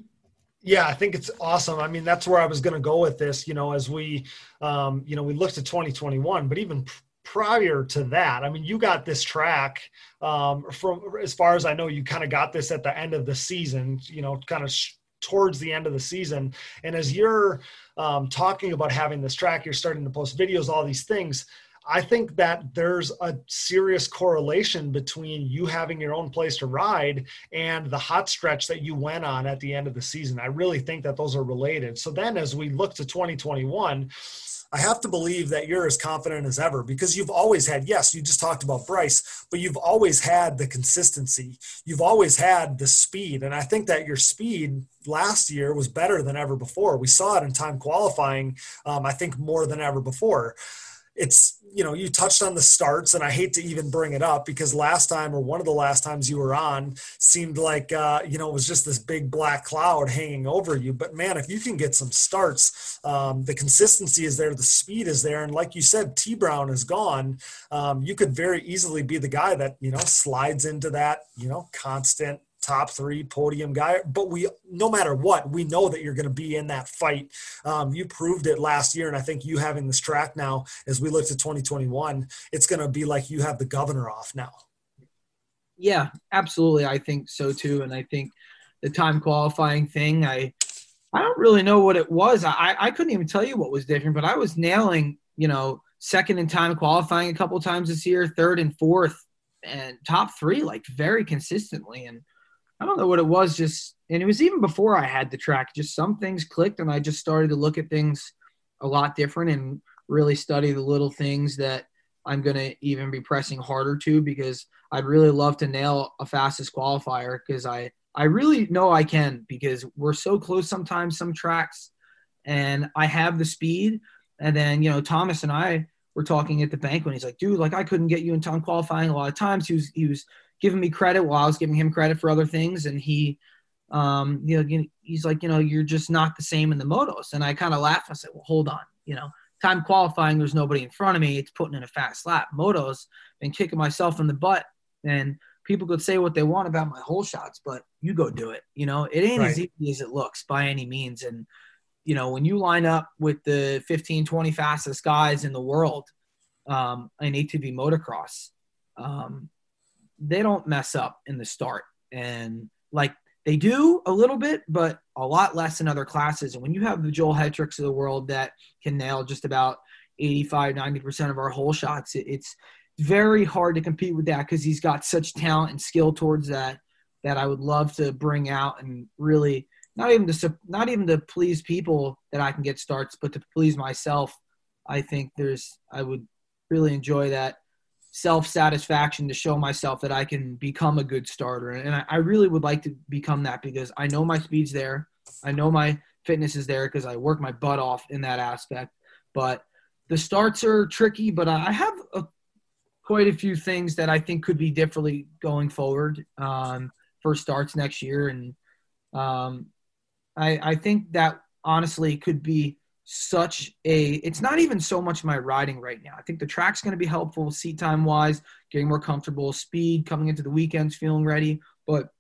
yeah, I think it's awesome. I mean, that's where I was going to go with this, you know, as we, um, you know, we looked at 2021, but even prior to that, I mean, you got this track um, from, as far as I know, you kind of got this at the end of the season, you know, kind of towards the end of the season. And as you're um, talking about having this track, you're starting to post videos, all these things. I think that there's a serious correlation between you having your own place to ride and the hot stretch that you went on at the end of the season. I really think that those are related. So then as we look to 2021, I have to believe that you're as confident as ever because you've always had, yes, you just talked about Bryce, but you've always had the consistency. You've always had the speed. And I think that your speed last year was better than ever before. We saw it in time qualifying, um, I think, more than ever before it's you know you touched on the starts and i hate to even bring it up because last time or one of the last times you were on seemed like uh, you know it was just this big black cloud hanging over you. But man if you can get some starts um, the consistency is there the speed is there. And like you said t brown is gone. Um, you could very easily be the guy that you know slides into that you know constant top three podium guy. But we, no matter what, we know that you're going to be in that fight. Um, you proved it last year, and I think you having this track now, as we look to 2021, it's going to be like you have the governor off now. Yeah, absolutely. I think so too, and I think the time qualifying thing, I. I don't really know what it was. I, I couldn't even tell you what was different, but I was nailing, you know, second in time qualifying a couple times this year, third and fourth, and top three like very consistently. And I don't know what it was, just and it was even before I had the track. Just some things clicked, and I just started to look at things a lot different and really study the little things that I'm going to even be pressing harder to because I'd really love to nail a fastest qualifier because I I really know I can because we're so close sometimes some tracks and I have the speed and then you know Thomas and I were talking at the bank when he's like dude like I couldn't get you in time qualifying a lot of times he was he was giving me credit while I was giving him credit for other things. And he, um, you know, he's like, you know, you're just not the same in the motos. And I kind of laughed. I said, well, hold on, you know, time qualifying, there's nobody in front of me. It's putting in a fast lap. Motos, been kicking myself in the butt. And people could say what they want about my hole shots, but you go do it. You know, it ain't right. as easy as it looks by any means. And, you know, when you line up with the 15, 20 fastest guys in the world um, in ATV motocross, um, they don't mess up in the start. And like they do a little bit, but a lot less in other classes. And when you have the Joel Hetricks of the world that can nail just about 85, 90% of our hole shots, it, it's very hard to compete with that because he's got such talent and skill towards that that I would love to bring out and really not even to not even to please people that I can get starts, but to please myself. I think there's I would really enjoy that self satisfaction to show myself that I can become a good starter. And I, I, really would like to become that because I know my speed's there. I know my fitness is there because I work my butt off in that aspect. But the starts are tricky, but I have a, quite a few things that I think could be differently going forward um, for starts next year. And um, I, I think that honestly could be such a it's not even so much my riding right now. I think the track's going to be helpful seat time wise, getting more comfortable, speed coming into the weekends feeling ready, but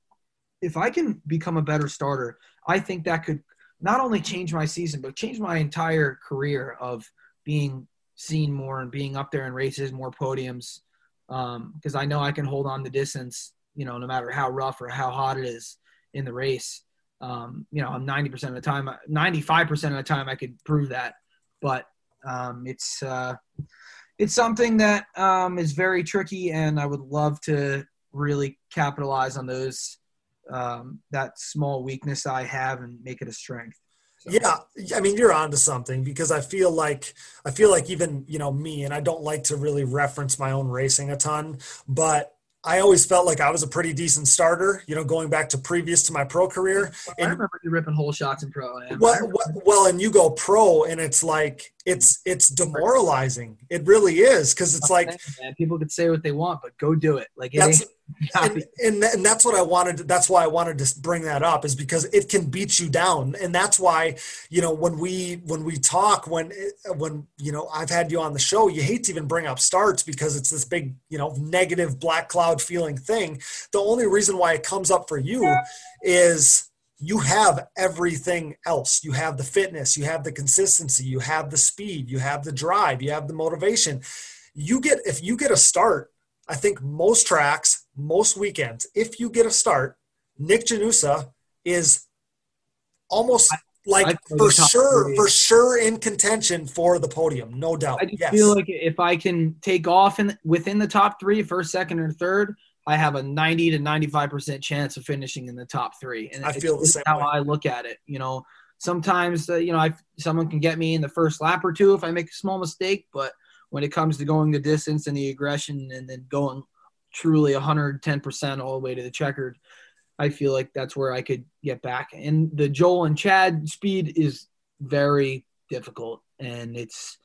if I can become a better starter, I think that could not only change my season but change my entire career of being seen more and being up there in races, more podiums because um, I know I can hold on the distance, you know, no matter how rough or how hot it is in the race. Um, you know, I'm 90% of the time, 95% of the time I could prove that, but um, it's, uh, it's something that um, is very tricky and I would love to really capitalize on those, um, that small weakness I have and make it a strength. So. Yeah, I mean you're onto something because I feel like I feel like even you know me, and I don't like to really reference my own racing a ton, but I always felt like I was a pretty decent starter, you know, going back to previous to my pro career. Oh, and, I remember you ripping hole shots in pro. Well, well, and you go pro, and it's like it's it's demoralizing. It really is because it's like man, people could say what they want, but go do it. Like it and, and, and that's what I wanted. That's why I wanted to bring that up is because it can beat you down, and that's why you know when we when we talk when when you know I've had you on the show, you hate to even bring up starts because it's this big you know negative black cloud feeling thing. The only reason why it comes up for you is you have everything else. You have the fitness, you have the consistency, you have the speed, you have the drive, you have the motivation. You get if you get a start I think most tracks, most weekends, if you get a start, Nick Janusa is almost like for sure, three. for sure in contention for the podium, no doubt. I just yes. feel like if I can take off in within the top three, first, second, or third, I have a 90 to 95 percent chance of finishing in the top three. And I feel the same. How way. I look at it, you know, sometimes uh, you know I someone can get me in the first lap or two if I make a small mistake, but when it comes to going the distance and the aggression and then going truly 110 percent all the way to the checkered I feel like that's where I could get back. And the Joel and Chad speed is very difficult, and it's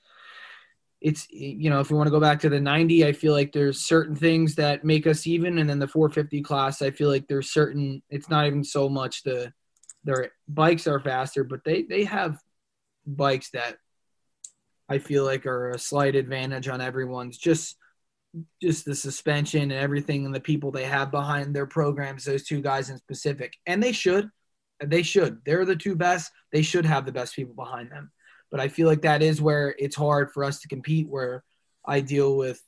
it's you know if we want to go back to the 90 i feel like there's certain things that make us even and then the 450 class i feel like there's certain it's not even so much the their bikes are faster but they they have bikes that i feel like are a slight advantage on everyone's just just the suspension and everything and the people they have behind their programs, those two guys in specific. And they should. They should. They're the two best. They should have the best people behind them. But I feel like that is where it's hard for us to compete, where I deal with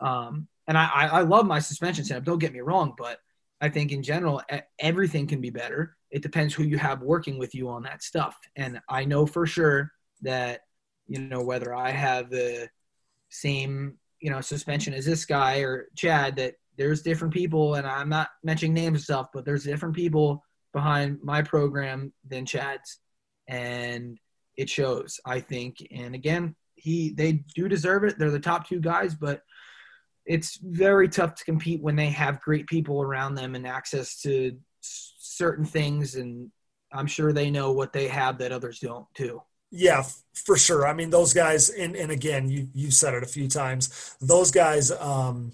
um and I, I love my suspension setup, don't get me wrong, but I think in general everything can be better. It depends who you have working with you on that stuff. And I know for sure that, you know, whether I have the same you know suspension as this guy or Chad that there's different people and I'm not mentioning names and stuff, but there's different people behind my program than Chad's. And it shows I think. And again he they do deserve it. They're the top two guys but it's very tough to compete when they have great people around them and access to certain things. And I'm sure they know what they have that others don't too. Yeah, for sure. I mean, those guys, and, and again, you you said it a few times. Those guys, um,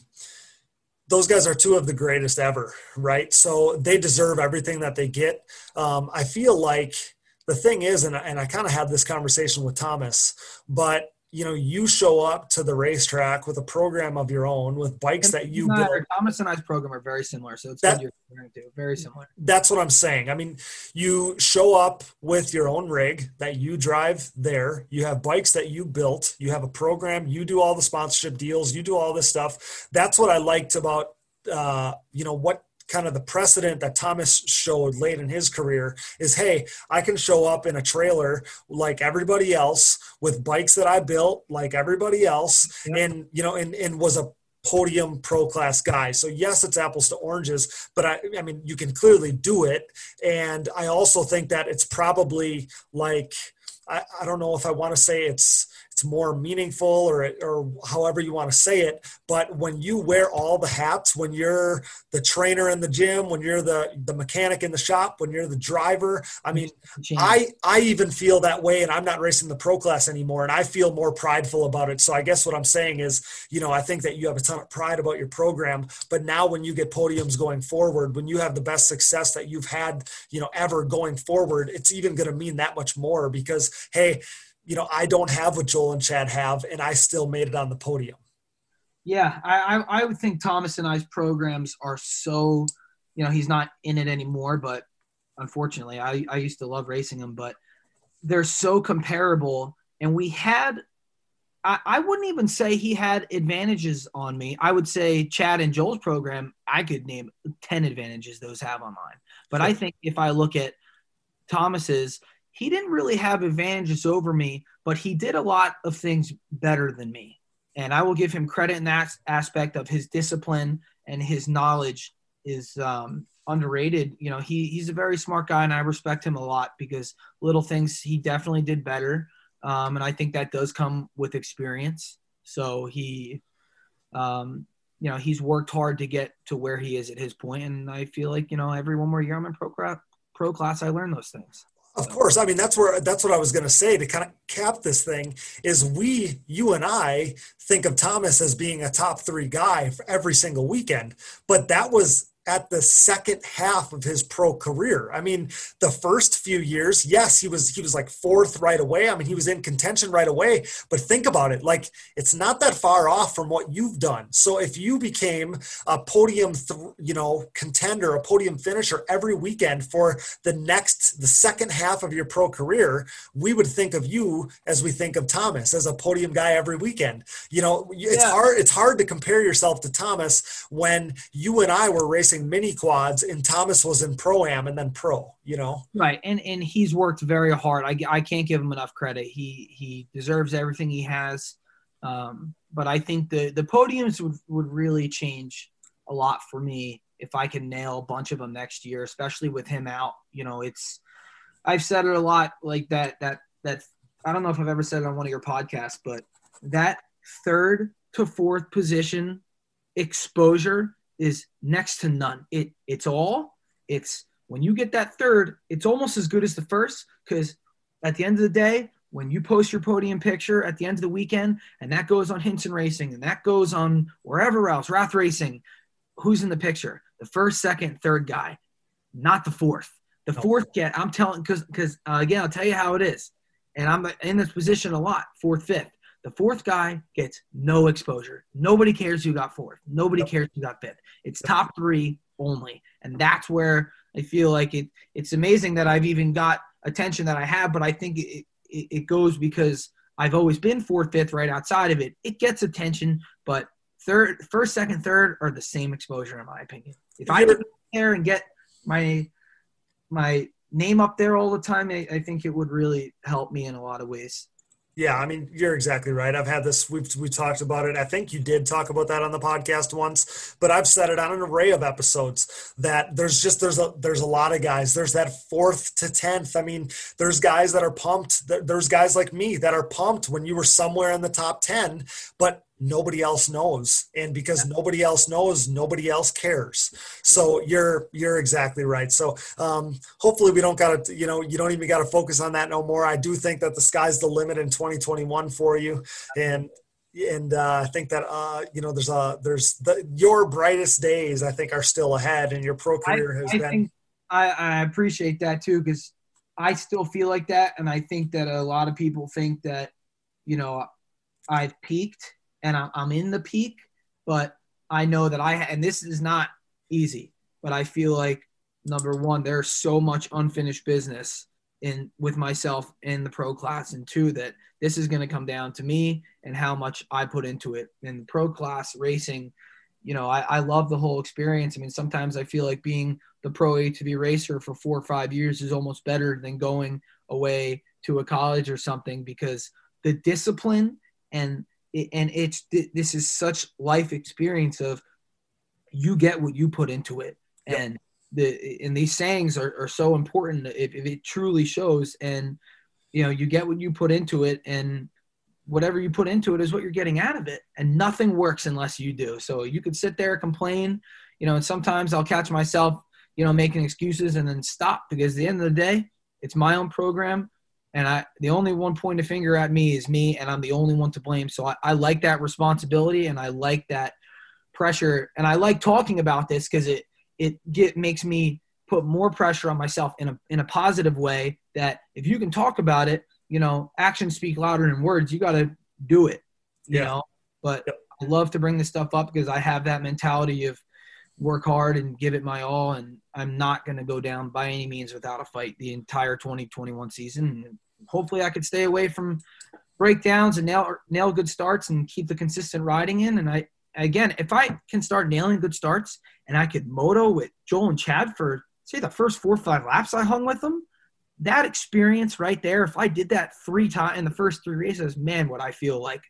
those guys are two of the greatest ever, right? So they deserve everything that they get. Um, I feel like the thing is, and, and I kind of had this conversation with Thomas, but you know you show up to the racetrack with a program of your own with bikes and that you built. Thomas and I's program are very similar, so it's that, you're comparing to. Very similar. That's what I'm saying. I mean, you show up with your own rig that you drive there. You have bikes that you built. You have a program. You do all the sponsorship deals. You do all this stuff. That's what I liked about uh, you know what kind of the precedent that Thomas showed late in his career is hey, I can show up in a trailer like everybody else with bikes that I built like everybody else and you know and and was a podium pro class guy. So yes, it's apples to oranges, but I, I mean, you can clearly do it. And I also think that it's probably like, I, I don't know if I want to say it's, it's more meaningful or or however you want to say it but when you wear all the hats when you're the trainer in the gym when you're the the mechanic in the shop when you're the driver i mean i i even feel that way and i'm not racing the pro class anymore and i feel more prideful about it. So i guess what i'm saying is you know i think that you have a ton of pride about your program but now when you get podiums going forward when you have the best success that you've had you know ever going forward it's even going to mean that much more because hey you know, I don't have what Joel and Chad have, and I still made it on the podium. Yeah, I, I, I would think Thomas and I's programs are so, you know, he's not in it anymore, but unfortunately, I, I used to love racing them, but they're so comparable. And we had, I, I wouldn't even say he had advantages on me. I would say Chad and Joel's program, I could name 10 advantages those have on mine. But I think if I look at Thomas's, he didn't really have advantages over me, but he did a lot of things better than me. And I will give him credit in that aspect of his discipline and his knowledge is um, underrated. You know, he he's a very smart guy, and I respect him a lot because little things he definitely did better. Um, and I think that does come with experience. So he, um, you know, he's worked hard to get to where he is at his point, and I feel like you know every one more year I'm in pro, pro class, I learn those things. Of course. I mean, that's where that's what I was going to say to kind of cap this thing is we, you and I think of Thomas as being a top three guy for every single weekend, but that was at the second half of his pro career. I mean, the first few years, yes, he was he was like fourth right away. I mean, he was in contention right away, but think about it, like it's not that far off from what you've done. So if you became a podium, th- you know, contender, a podium finisher every weekend for the next the second half of your pro career, we would think of you as we think of Thomas as a podium guy every weekend. You know, it's yeah. hard it's hard to compare yourself to Thomas when you and I were racing racing mini quads and Thomas was in pro am and then pro, you know? Right. And, and he's worked very hard. I, I can't give him enough credit. He, he deserves everything he has. Um, but I think the, the podiums would, would really change a lot for me if I can nail a bunch of them next year, especially with him out, you know, it's, I've said it a lot like that, that, that, I don't know if I've ever said it on one of your podcasts, but that third to fourth position exposure is next to none. It it's all it's when you get that third, it's almost as good as the first because at the end of the day, when you post your podium picture at the end of the weekend and that goes on Hinton Racing and that goes on wherever else, Rath Racing, who's in the picture? The first, second, third guy, not the fourth. The fourth get, I'm telling, because because uh, again, I'll tell you how it is, and I'm in this position a lot, fourth, fifth. The fourth guy gets no exposure. Nobody cares who got fourth. Nobody cares who got fifth. It's top three only, and that's where I feel like it. It's amazing that I've even got attention that I have, but I think it, it, it goes because I've always been fourth, fifth, right outside of it. It gets attention, but third, first, second, third are the same exposure in my opinion. If I get there and get my my name up there all the time, I, I think it would really help me in a lot of ways. Yeah, I mean, you're exactly right. I've had this, we've, we talked about it. I think you did talk about that on the podcast once, but I've said it on an array of episodes that there's just, there's a, there's a lot of guys. There's that fourth to 10th. I mean, there's guys that are pumped. There's guys like me that are pumped when you were somewhere in the top 10, but nobody else knows. And because yeah. nobody else knows nobody else cares. So you're you're exactly right. So um, hopefully we don't got to you know you don't even got to focus on that no more. I do think that the sky's the limit in 2021 for you. And and uh, I think that uh, you know there's a there's the, your brightest days I think are still ahead, and your pro career has I been. I, I appreciate that too because I still feel like that, and I think that a lot of people think that you know I've peaked and I'm in the peak, but I know that I and this is not easy, but I feel like number one, there's so much unfinished business in with myself in the pro class, and two, that this is going to come down to me and how much I put into it. In the pro class racing, you know, I, I love the whole experience. I mean, sometimes I feel like being the pro A to ATV racer for four or five years is almost better than going away to a college or something because the discipline and and it's this is such life experience of you get what you put into it. Yep. and the and these sayings are, are so important if, if it truly shows and you know you get what you put into it and whatever you put into it is what you're getting out of it. And nothing works unless you do. So you could sit there complain you know and sometimes i'll catch myself you know making excuses and then stop because at the end of the day it's my own program and I the only one point a finger at me is me, and I'm the only one to blame. So I, I like that responsibility, and I like that pressure, and I like talking about this because it it get makes me put more pressure on myself in a in a positive way. That if you can talk about it, you know, actions speak louder than words. You got to do it, you yeah. know. But yep. I love to bring this stuff up because I have that mentality of work hard and give it my all. And I'm not going to go down by any means without a fight the entire 2021 season. And hopefully, I could stay away from breakdowns and nail nail good starts and keep the consistent riding in. And I again, if I can start nailing good starts and I could moto with Joel and Chad for say the first four or five laps I hung with them, that experience right there. If I did that three times in the first three races, man, what I feel like.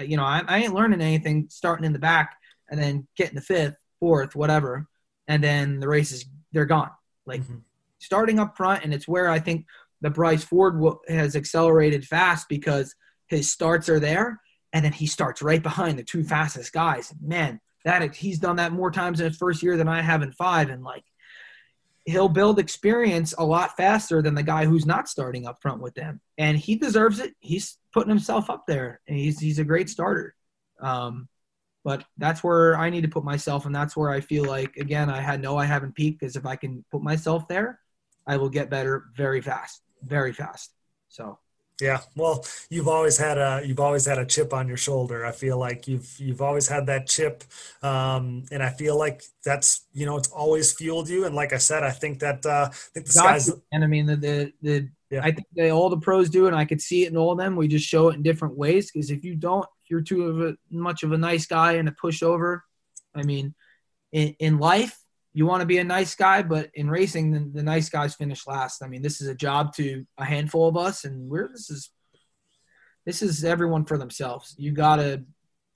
You know, I, I ain't learning anything starting in the back and then getting the fifth fourth, whatever, and then the race is they're gone. Like mm-hmm. starting up front, and it's where I think the Bryce Ford has accelerated fast because his starts are there, and then he starts right behind the two fastest guys. Man, that he's done that more times in his first year than I have in five, and like he'll build experience a lot faster than the guy who's not starting up front with them, and he deserves it. He's putting himself up there, and he's he's a great starter. Um, but that's where I need to put myself, and that's where I feel like again I had no I haven't peaked because if I can put myself there, I will get better very fast, very fast. So yeah, well, you've always had a you've always had a chip on your shoulder. I feel like you've you've always had that chip, um, and I feel like that's you know it's always fueled you. And like I said, I think that uh, I think the sky's and I mean the the, the yeah. I think they, all the pros do, and I could see it in all of them. We just show it in different ways because if you don't, you're too of a, much of a nice guy and a pushover. I mean, in, in life, you want to be a nice guy, but in racing, the, the, nice guys finish last. I mean, this is a job to a handful of us, and we're this is this is everyone for themselves. You got to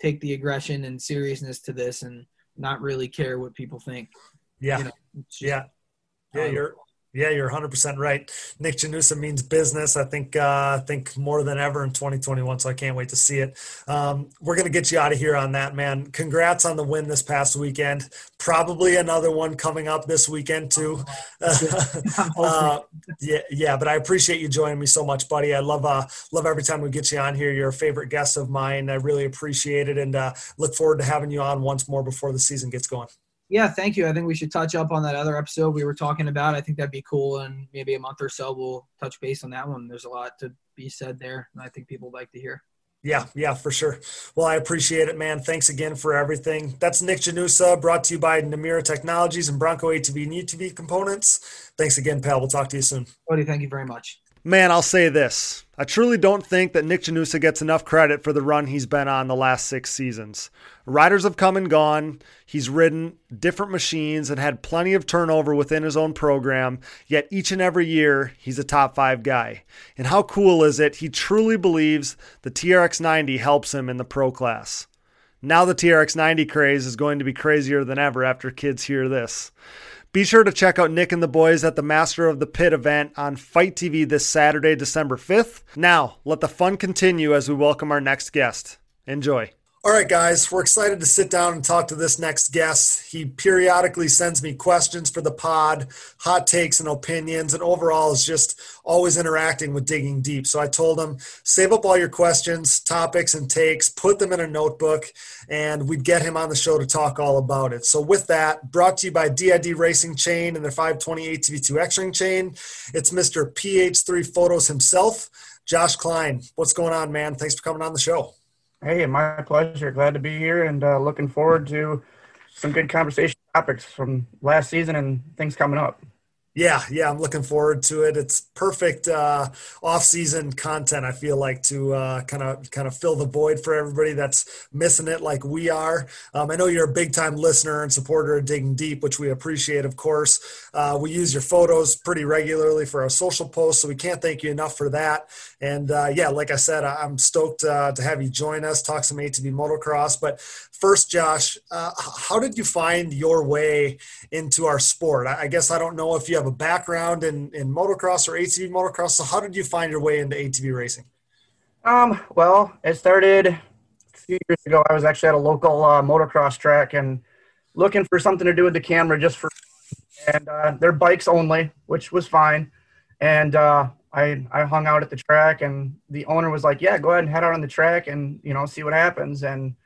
take the aggression and seriousness to this, and not really care what people think. Yeah, you know, yeah, yeah. You're yeah, you're 100% right. Nick Janusa means business. I think uh, I think more than ever in 2021. So I can't wait to see it. Um, we're gonna get you out of here on that, man. Congrats on the win this past weekend. Probably another one coming up this weekend too. [LAUGHS] uh, yeah, yeah. But I appreciate you joining me so much, buddy. I love uh, love every time we get you on here. You're a favorite guest of mine. I really appreciate it, and uh, look forward to having you on once more before the season gets going yeah, thank you. I think we should touch up on that other episode we were talking about. I think that'd be cool. And maybe a month or so, we'll touch base on that one. There's a lot to be said there, and I think people like to hear. Yeah, yeah, for sure. Well, I appreciate it, man. Thanks again for everything. That's Nick Janusa, brought to you by Namira Technologies and Bronco ATV and UTV components. Thanks again, pal. We'll talk to you soon. Buddy, thank you very much. Man, I'll say this. I truly don't think that Nick Janusa gets enough credit for the run he's been on the last six seasons. Riders have come and gone. He's ridden different machines and had plenty of turnover within his own program, yet each and every year he's a top five guy. And how cool is it? He truly believes the TRX 90 helps him in the pro class. Now the TRX 90 craze is going to be crazier than ever after kids hear this. Be sure to check out Nick and the boys at the Master of the Pit event on FITE TV this Saturday, December 5th. Now, let the fun continue as we welcome our next guest. Enjoy. All right, guys, we're excited to sit down and talk to this next guest. He periodically sends me questions for the pod, hot takes and opinions, and overall is just always interacting with Digging Deep. So I told him, save up all your questions, topics, and takes, put them in a notebook, and we'd get him on the show to talk all about it. So with that, brought to you by DID Racing Chain and their 528 TV2 X-Ring chain, it's Mr. PH3 Photos himself, Josh Klein. What's going on, man? Thanks for coming on the show. Hey, my pleasure. Glad to be here and uh, looking forward to some good conversation topics from last season and things coming up. Yeah, yeah, I'm looking forward to it. It's perfect uh, off-season content. I feel like to kind of kind of fill the void for everybody that's missing it, like we are. Um, I know you're a big-time listener and supporter of Digging Deep, which we appreciate, of course. Uh, we use your photos pretty regularly for our social posts, so we can't thank you enough for that. And uh, yeah, like I said, I'm stoked uh, to have you join us, talk some ATV motocross. But first, Josh, uh, how did you find your way into our sport? I guess I don't know if you have a background in, in motocross or ATV motocross. So, how did you find your way into ATV racing? Um, well, it started a few years ago. I was actually at a local uh, motocross track and looking for something to do with the camera just for, and uh, they're bikes only, which was fine. And uh, I I hung out at the track, and the owner was like, "Yeah, go ahead and head out on the track, and you know, see what happens." And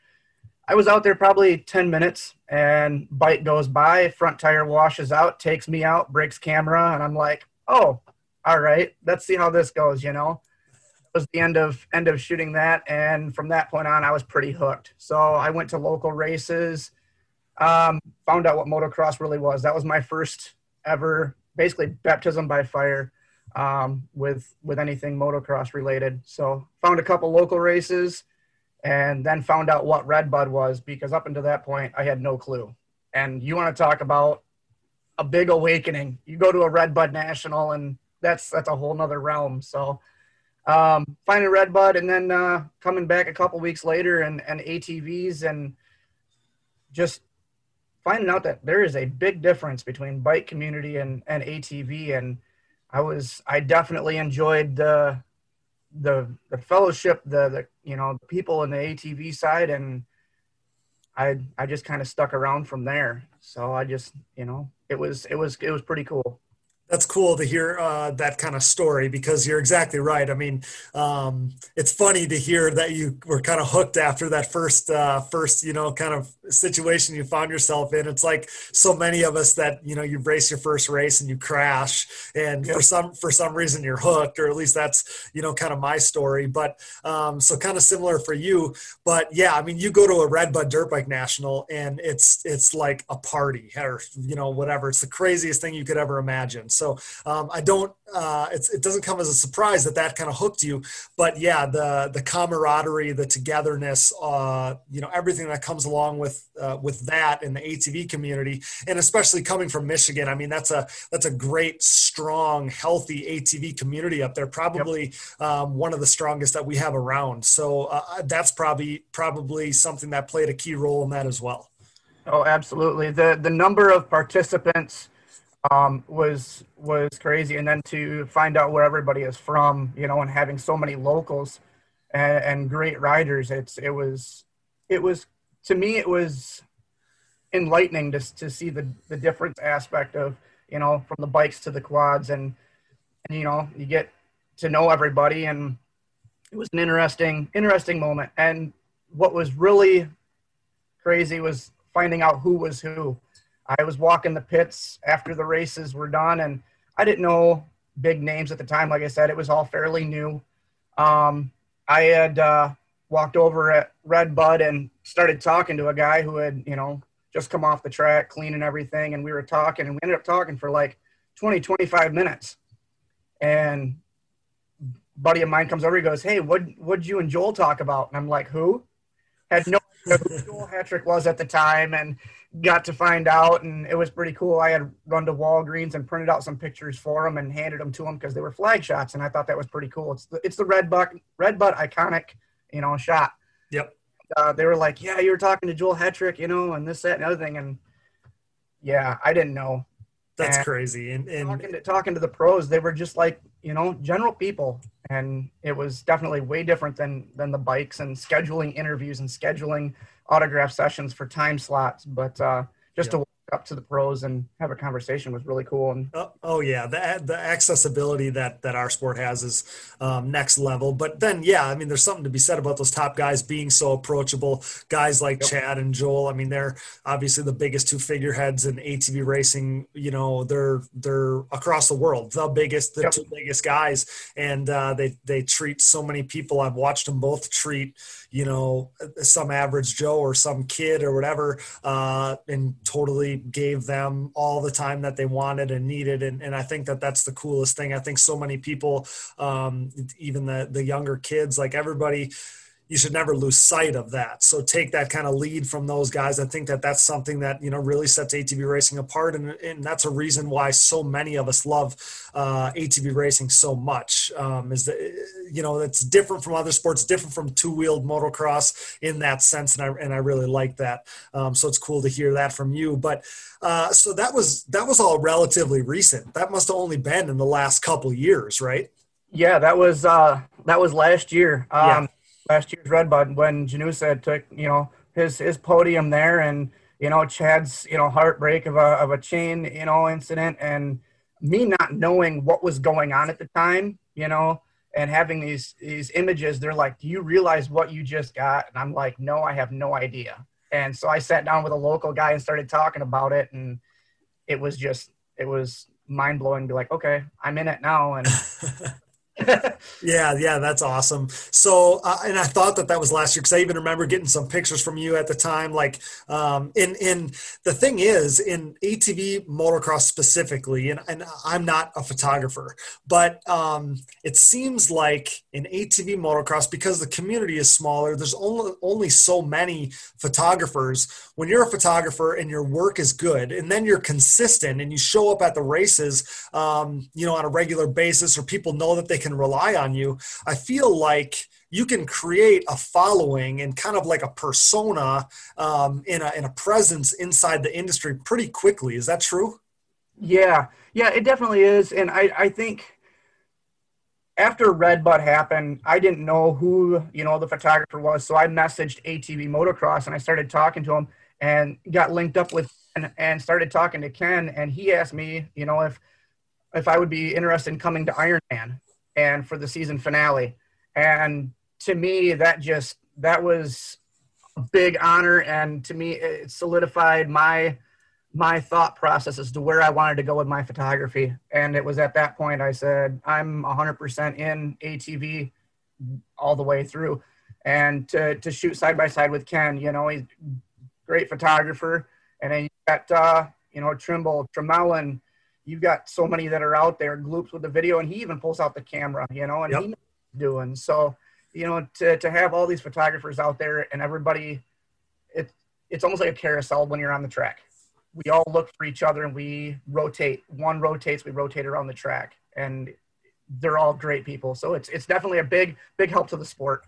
I was out there probably ten minutes, and bike goes by, front tire washes out, takes me out, breaks camera, and I'm like, "Oh, all right, let's see how this goes." You know, it was the end of end of shooting that, and from that point on, I was pretty hooked. So I went to local races, um, found out what motocross really was. That was my first ever, basically baptism by fire um, with with anything motocross related. So found a couple local races, and then found out what Redbud was because up until that point I had no clue. And you want to talk about a big awakening? You go to a Redbud National, and that's that's a whole nother realm. So um, finding Redbud, and then uh, coming back a couple weeks later, and and ATVs, and just finding out that there is a big difference between bike community and and ATV and I was I definitely enjoyed the the the fellowship, the the you know the people in the ATV side, and I I just kind of stuck around from there. So I just you know it was it was it was pretty cool that's cool to hear uh, that kind of story because you're exactly right. I mean, um, it's funny to hear that you were kind of hooked after that first, uh, first, you know, kind of situation you found yourself in. It's like so many of us that you know you race your first race and you crash, and for some for some reason you're hooked, or at least that's you know kind of my story. But um, so kind of similar for you. But yeah, I mean, you go to a Red Redbud Dirt Bike National, and it's it's like a party, or you know whatever. It's the craziest thing you could ever imagine. So um, I don't. Uh, it doesn't come as a surprise that that kind of hooked you. But yeah, the the camaraderie, the togetherness, uh, you know, everything that comes along with uh, with that in the ATV community, and especially coming from Michigan. I mean, that's a that's a great, strong, healthy ATV community up there. Probably yep. um, one of the strongest that we have around. So uh, that's probably probably something that played a key role in that as well. Oh, absolutely. The the number of participants um, was was crazy, and then to find out where everybody is from, you know, and having so many locals and, and great riders, it's it was it was to me it was enlightening to to see the the different aspect of you know from the bikes to the quads. And and you know you get to know everybody and it was an interesting interesting moment. And what was really crazy was finding out who was who. I was walking the pits after the races were done, and I didn't know big names at the time. Like I said, it was all fairly new. Um, I had uh, walked over at Red Bud and started talking to a guy who had, you know, just come off the track, cleaning everything, and we were talking, and we ended up talking for like 20, 25 minutes. And buddy of mine comes over, he goes, "Hey, what what'd you and Joel talk about?" And I'm like, "Who?" Had no who [LAUGHS] Joel Hetrick was at the time and got to find out. And it was pretty cool. I had run to Walgreens and printed out some pictures for them and handed them to them because they were flag shots. And I thought that was pretty cool. It's the, it's the Red Bud, Red Bud iconic, you know, shot. Yep. Uh, they were like, yeah, you were talking to Joel Hetrick, you know, and this, that, and the other thing. And yeah, I didn't know. That's and crazy. And, and talking to, talking to the pros, they were just like, you know, general people. And it was definitely way different than, than the bikes and scheduling interviews and scheduling autograph sessions for time slots. But uh, just yep. to walk up to the pros and have a conversation was really cool. And oh, oh yeah, the the accessibility that that our sport has is um, next level. But then yeah, I mean, there's something to be said about those top guys being so approachable. Guys like yep. Chad and Joel. I mean, they're obviously the biggest two figureheads in ATV racing. You know, they're they're across the world, the biggest, the yep. two biggest guys, and uh, they they treat so many people. I've watched them both treat you know some average Joe or some kid or whatever, uh, and totally gave them all the time that they wanted and needed. And, and I think that that's the coolest thing. I think so many people, um, even the, the younger kids, like everybody, you should never lose sight of that. So take that kind of lead from those guys. I think that that's something that you know really sets ATV racing apart, and, and that's a reason why so many of us love uh, ATV racing so much. Um, is that you know it's different from other sports, different from two wheeled motocross in that sense, and I and I really like that. Um, so it's cool to hear that from you. But uh, so that was that was all relatively recent. That must have only been in the last couple years, right? Yeah, that was uh, that was last year. Um, yeah last year's Redbud when Janusa took you know his his podium there, and you know Chad's you know heartbreak of a of a chain you know incident, and me not knowing what was going on at the time, you know, and having these these images, they're like, "Do you realize what you just got?" And I'm like, "No, I have no idea." And so I sat down with a local guy and started talking about it, and it was just it was mind blowing. To be like, okay, I'm in it now, and [LAUGHS] yeah, yeah, that's awesome. So, uh, and I thought that that was last year because I even remember getting some pictures from you at the time. Like, um, in in the thing is in ATV motocross specifically, and, and I'm not a photographer, but um, it seems like in ATV motocross because the community is smaller, there's only only so many photographers. When you're a photographer and your work is good, and then you're consistent and you show up at the races, um, you know, on a regular basis, or people know that they can can rely on you, I feel like you can create a following and kind of like a persona um, in, a, in a presence inside the industry pretty quickly. Is that true? Yeah, yeah, it definitely is. And I, I think after Red Bud happened, I didn't know who, you know, the photographer was. So I messaged ATV Motocross and I started talking to him and got linked up with and, and started talking to Ken. And he asked me, you know, if, if I would be interested in coming to Ironman and for the season finale. And to me, that just that was a big honor, and to me, it solidified my my thought process as to where I wanted to go with my photography. And it was at that point I said, I'm 100% in ATV all the way through. And to, to shoot side by side with Ken, you know, he's great photographer. And then you got, uh, you know, Trimble, Tremelin, you've got so many that are out there gloops with the video and he even pulls out the camera you know and Yep. he knows what he's doing. So you know to, to have all these photographers out there and everybody it, it's almost like a carousel when you're on the track. We all look for each other and we rotate. One rotates we rotate around the track and they're all great people. So it's it's definitely a big big help to the sport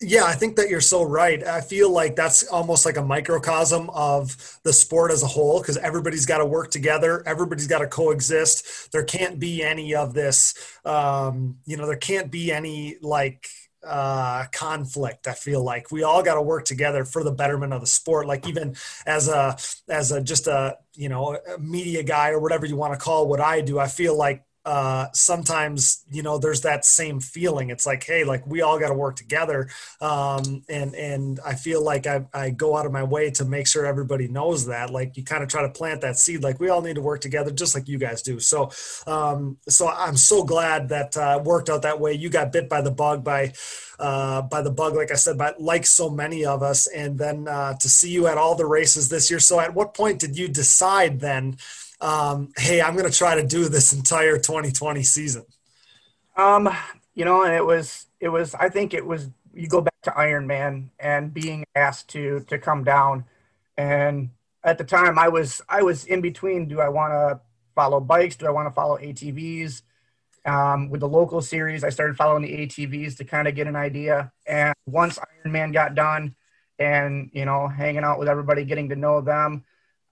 Yeah, I think that you're so right. I feel like that's almost like a microcosm of the sport as a whole because everybody's got to work together. Everybody's got to coexist. There can't be any of this, um, you know, there can't be any like uh conflict i feel like we all got to work together for the betterment of the sport like even as a as a just a you know a media guy or whatever you want to call what i do i feel like uh, sometimes you know there's that same feeling. It's like, hey, like we all got to work together, um, and and I feel like I, I go out of my way to make sure everybody knows that. Like you kind of try to plant that seed. Like we all need to work together, just like you guys do. So, um, so I'm so glad that uh, worked out that way. You got bit by the bug by uh, by the bug, like I said, by like so many of us, and then uh, to see you at all the races this year. So, at what point did you decide then? Um, hey, I'm going to try to do this entire 2020 season? Um, you know, and it was, it was, I think it was, you go back to Iron Man and being asked to, to come down. And at the time I was, I was in between, do I want to follow bikes? Do I want to follow ATVs? Um, with the local series, I started following the ATVs to kind of get an idea. And once Iron Man got done and, you know, hanging out with everybody, getting to know them,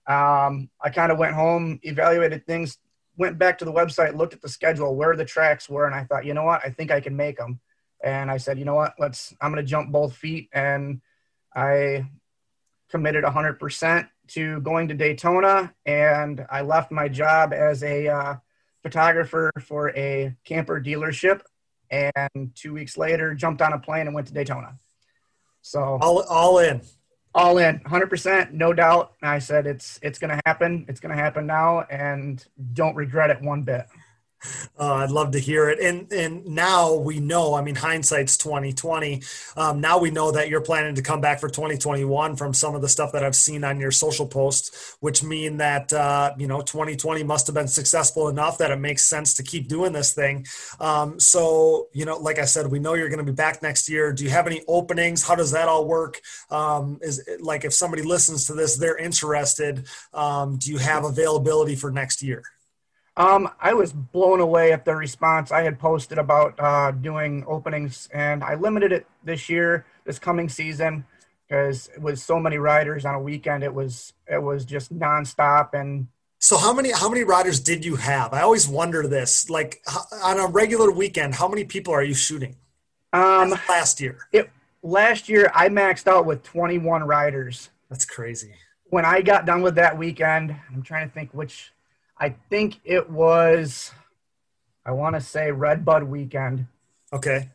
um, I kind of went home, evaluated things, went back to the website, looked at the schedule, where the tracks were, and I thought, you know what, I think I can make them. And I said, you know what, let's, I'm going to jump both feet. And I committed 100% to going to Daytona. And I left my job as a uh, photographer for a camper dealership. And two weeks later, jumped on a plane and went to Daytona. So All, all in. All in 100% no doubt. I said it's it's going to happen. It's going to happen now and don't regret it one bit Uh, I'd love to hear it. And and now we know. I mean, hindsight's twenty twenty. Um, now we know that you're planning to come back for twenty twenty one from some of the stuff that I've seen on your social posts, which mean that uh, you know twenty twenty must have been successful enough that it makes sense to keep doing this thing. Um, so you know, like I said, we know you're going to be back next year. Do you have any openings? How does that all work? Um, is like if somebody listens to this, they're interested. Um, do you have availability for next year? Um, i was blown away at the response i had posted about uh, doing openings and i limited it this year this coming season because with so many riders on a weekend it was it was just nonstop and So how many how many riders did you have? I always wonder this. Like on a regular weekend, how many people are you shooting? um, Last year, it last year i maxed out with 21 riders that's crazy. when I got done with that weekend, I'm trying to think which, I think it was, I want to say Red Bud weekend, Okay,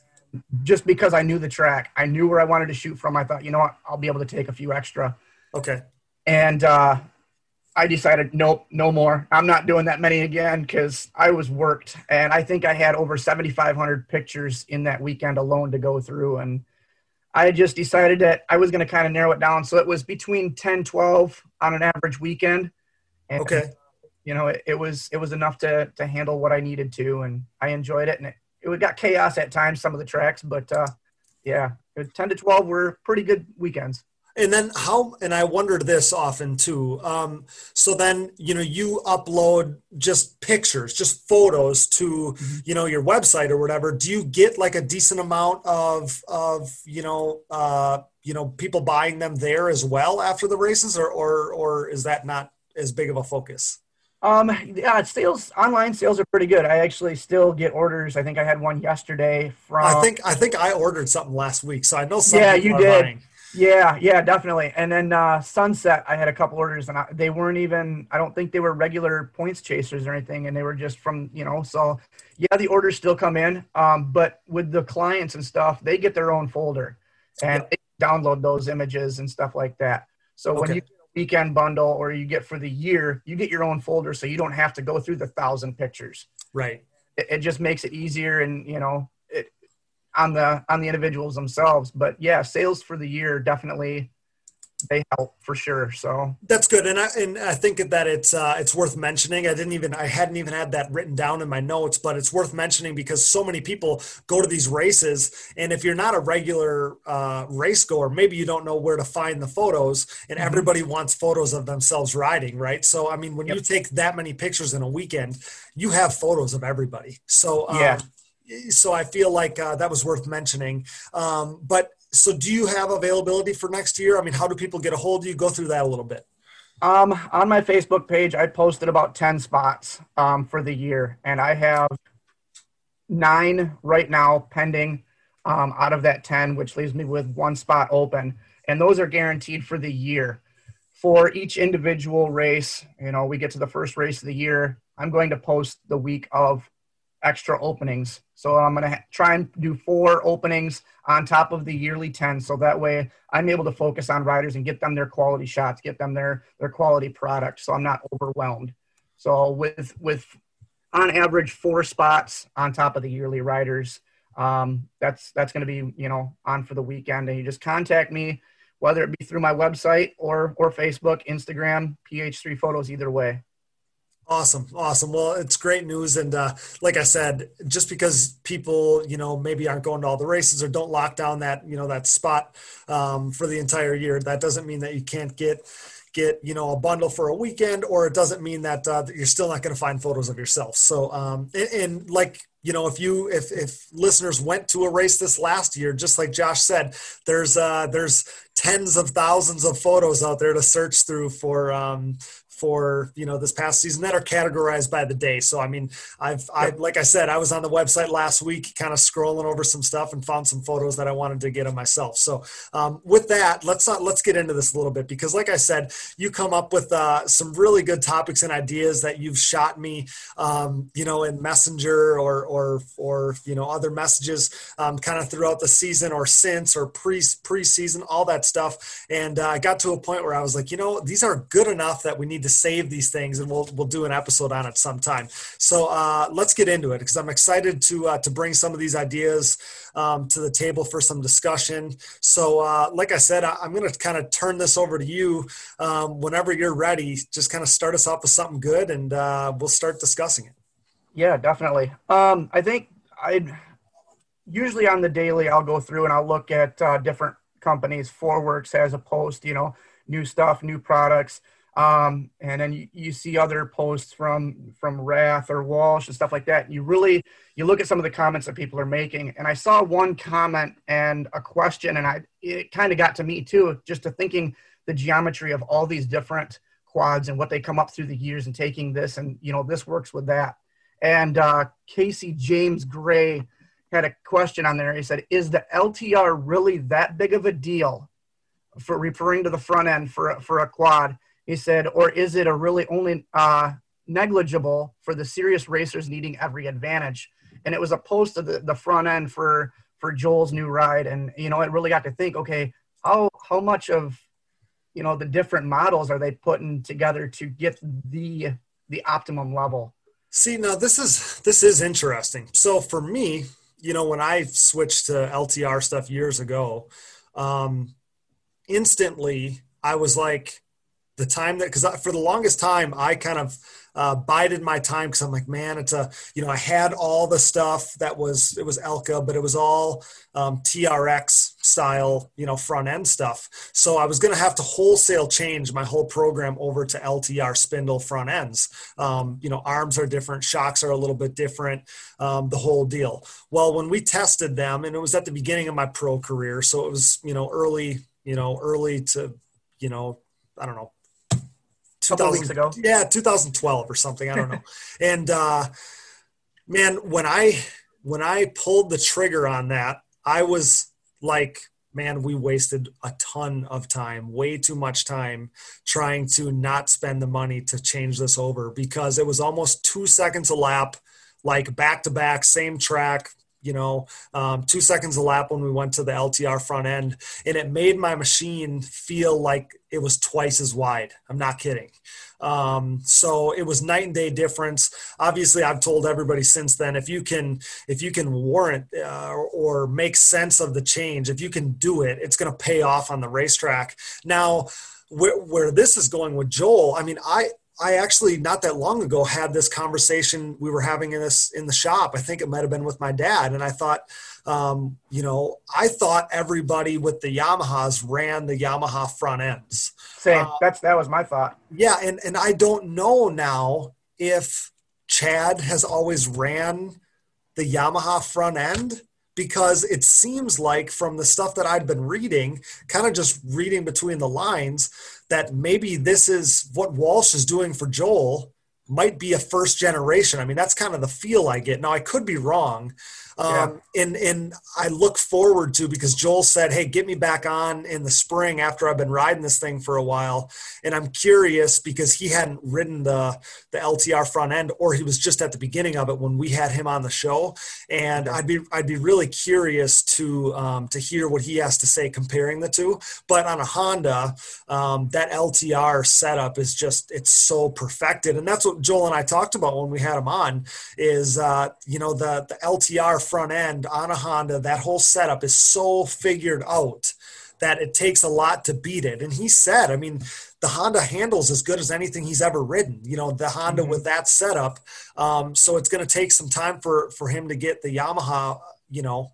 just because I knew the track. I knew where I wanted to shoot from. I thought, you know what, I'll be able to take a few extra. okay, And uh, I decided, nope, no more. I'm not doing that many again because I was worked. And I think I had over 7,500 pictures in that weekend alone to go through. And I just decided that I was going to kind of narrow it down. So it was between 10, 12 on an average weekend. And, okay. You know, it, it was it was enough to to handle what I needed to, and I enjoyed it. And it, it got chaos at times, some of the tracks, but uh, yeah, 10 to 12 were pretty good weekends. And then how? And I wondered this often too. Um, so then you know you upload just pictures, just photos to you know your website or whatever. Do you get like a decent amount of of you know uh, you know people buying them there as well after the races, or or or is that not as big of a focus? Um, yeah, sales online sales are pretty good. I actually still get orders. I think I had one yesterday from. I think I think I ordered something last week, so I know some Yeah, you did. buying. Yeah, yeah, definitely. And then uh, Sunset, I had a couple orders, and I, they weren't even. I don't think they were regular points chasers or anything, and they were just from you know. So yeah, the orders still come in, um, but with the clients and stuff, they get their own folder, and they download those images and stuff like that. So when you weekend bundle or you get for the year, you get your own folder, so you don't have to go through the thousand pictures. Right. It, it just makes it easier, and you know, it on the on the individuals themselves. But yeah, sales for the year definitely they help for sure. So that's good, and I and I think that it's uh, it's worth mentioning. I didn't even I hadn't even had that written down in my notes, but it's worth mentioning because so many people go to these races, and if you're not a regular uh, race goer, maybe you don't know where to find the photos, and mm-hmm. everybody wants photos of themselves riding, right? So I mean, when yep. you take that many pictures in a weekend, you have photos of everybody. So um, yeah so I feel like uh, that was worth mentioning. Um, but so, do you have availability for next year? I mean, how do people get a hold of you? Go through that a little bit. Um, on my Facebook page, I posted about ten spots um, for the year, and I have nine right now pending um, out of that ten, which leaves me with one spot open, and those are guaranteed for the year. For each individual race, you know, we get to the first race of the year. I'm going to post the week of extra openings. So I'm going to try and do four openings on top of the yearly 10. So that way I'm able to focus on riders and get them their quality shots, get them their, their quality product. So I'm not overwhelmed. So with, with on average four spots on top of the yearly riders, um, that's, that's going to be, you know, on for the weekend. And you just contact me, whether it be through my website or, or Facebook, Instagram, PH3 photos, either way. Awesome, awesome. Well, it's great news, and uh, like I said, just because people, you know, maybe aren't going to all the races or don't lock down that, you know, that spot um, for the entire year, that doesn't mean that you can't get get you know a bundle for a weekend, or it doesn't mean that, uh, that you're still not going to find photos of yourself. So, um, and, and like you know if you if if listeners went to a race this last year just like josh said there's uh there's tens of thousands of photos out there to search through for um for you know this past season that are categorized by the day. So I mean, I've I like I said, I was on the website last week, kind of scrolling over some stuff and found some photos that I wanted to get of myself. So um, with that, let's not let's get into this a little bit because, like I said, you come up with uh, some really good topics and ideas that you've shot me, um, you know, in Messenger or or or you know other messages, um, kind of throughout the season or since or pre preseason, all that stuff. And uh, I got to a point where I was like, you know, these are good enough that we need to save these things, and we'll we'll do an episode on it sometime. So uh, let's get into it because I'm excited to uh, to bring some of these ideas um, to the table for some discussion. So, uh, like I said, I, am going to kind of turn this over to you um, whenever you're ready. Just kind of start us off with something good, and uh, we'll start discussing it. Yeah, definitely. Um, I think I usually on the daily I'll go through and I'll look at uh, different companies. Forworks has a post, you know, new stuff, new products. Um, and then you, you, see other posts from from Wrath or Walsh and stuff like that. You really you look at some of the comments that people are making, and I saw one comment and a question, and I it kind of got to me too, just to thinking the geometry of all these different quads and what they come up through the years, and taking this and you know this works with that. And uh, Casey James Gray had a question on there. He said, "Is the LTR really that big of a deal?" For referring to the front end for for a quad he said, or is it a really only uh, negligible for the serious racers needing every advantage? And it was a post of the, the front end for for Joel's new ride, and you know, it really got to think, okay, how how much of you know the different models are they putting together to get the the optimum level? See, now this is this is interesting. So for me, you know, when I switched to LTR stuff years ago, um, instantly I was like, the time that because for the longest time I kind of uh, bided my time because I'm like, man, it's a you know I had all the stuff that was it was Elka, but it was all um, TRX style you know front end stuff. So I was going to have to wholesale change my whole program over to LTR spindle front ends. Um, you know, arms are different, shocks are a little bit different, um, the whole deal. Well, when we tested them, and it was at the beginning of my pro career, so it was you know early you know early to you know I don't know couple weeks ago. Yeah, 2012 or something. I don't know. [LAUGHS] and uh, man, when I when I pulled the trigger on that, I was like, man, we wasted a ton of time, way too much time trying to not spend the money to change this over because it was almost two seconds a lap, like back to back, same track, you know, um, two seconds a lap when we went to the LTR front end, and it made my machine feel like it was twice as wide. I'm not kidding. Um, so it was night and day difference. Obviously, I've told everybody since then if you can if you can warrant uh, or make sense of the change, if you can do it, it's going to pay off on the racetrack. Now, where, where this is going with Joel, I mean, I I actually not that long ago had this conversation we were having in this in the shop. I think it might have been with my dad, and I thought, um, you know, I thought everybody with the Yamahas ran the Yamaha front ends. Same. Uh, That's that was my thought. Yeah, and and I don't know now if Chad has always ran the Yamaha front end because it seems like from the stuff that I'd been reading, kind of just reading between the lines, that maybe this is what Walsh is doing for Joel might be a first generation. I mean, that's kind of the feel I get. Now, I could be wrong, um, yeah. and and I look forward to because Joel said, "Hey, get me back on in the spring after I've been riding this thing for a while." And I'm curious because he hadn't ridden the the LTR front end, or he was just at the beginning of it when we had him on the show. And I'd be I'd be really curious to um, to hear what he has to say comparing the two. But on a Honda, um, that LTR setup is just it's so perfected, and that's what Joel and I talked about when we had him on. Is uh, you know the the LTR front end on a Honda, that whole setup is so figured out that it takes a lot to beat it. And he said, I mean, the Honda handles as good as anything he's ever ridden. You know, the Honda mm-hmm. with that setup. Um, so it's going to take some time for for him to get the Yamaha. You know,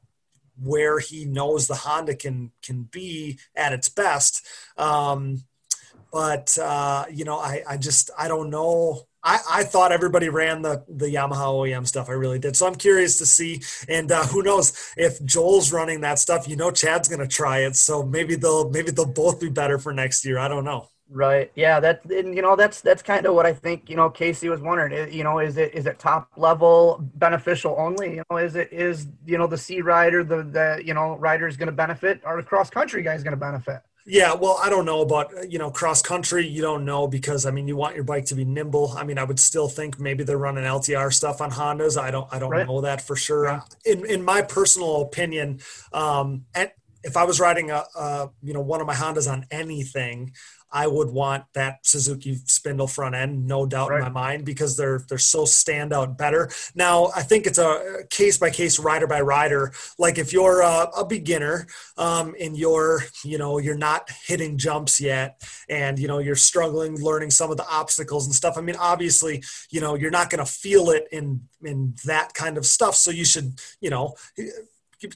where he knows the Honda can can be at its best. Um, but uh, you know, I I just I don't know I, I thought everybody ran the, the Yamaha OEM stuff. I really did. So I'm curious to see. And uh, who knows if Joel's running that stuff? You know, Chad's going to try it. So maybe they'll maybe they'll both be better for next year. I don't know. Right. Yeah. That and, you know that's that's kind of what I think. You know, Casey was wondering. You know, is it is it top level beneficial only? You know, is it is you know the C rider the the you know rider is going to benefit or the cross country guy is going to benefit? Yeah, well, I don't know about you know cross country. You don't know because I mean you want your bike to be nimble. I mean I would still think maybe they're running LTR stuff on Hondas. I don't I don't right. know that for sure. In in my personal opinion, um, and if I was riding a, a you know one of my Hondas on anything, I would want that Suzuki spindle front end, no doubt right. in my mind, because they're they're so standout better. Now, I think it's a case by case, rider by rider. Like if you're a, a beginner um, and you're you know you're not hitting jumps yet, and you know you're struggling learning some of the obstacles and stuff. I mean, obviously, you know you're not going to feel it in in that kind of stuff. So you should you know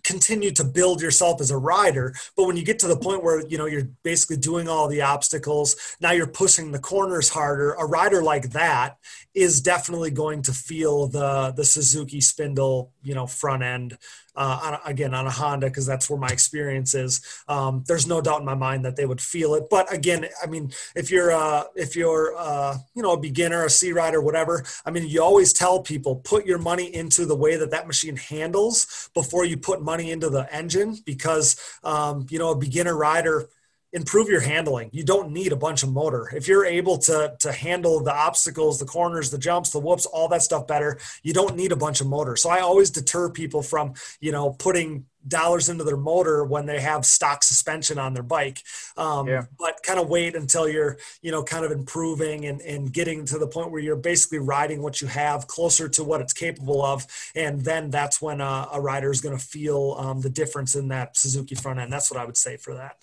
continue to build yourself as a rider but when you get to the point where you know you're basically doing all the obstacles now you're pushing the corners harder a rider like that is definitely going to feel the the suzuki spindle you know front end uh, on, again on a Honda because that's where my experience is. Um, there's no doubt in my mind that they would feel it. But again, I mean, if you're uh, if you're uh, you know a beginner, a C rider, whatever, I mean, you always tell people put your money into the way that that machine handles before you put money into the engine because um, you know a beginner rider improve your handling. You don't need a bunch of motor. If you're able to to handle the obstacles, the corners, the jumps, the whoops, all that stuff better, you don't need a bunch of motor. So I always deter people from, you know, putting dollars into their motor when they have stock suspension on their bike. Um, yeah. But kind of wait until you're, you know, kind of improving and, and getting to the point where you're basically riding what you have closer to what it's capable of. And then that's when a, a rider is going to feel um, the difference in that Suzuki front end. That's what I would say for that.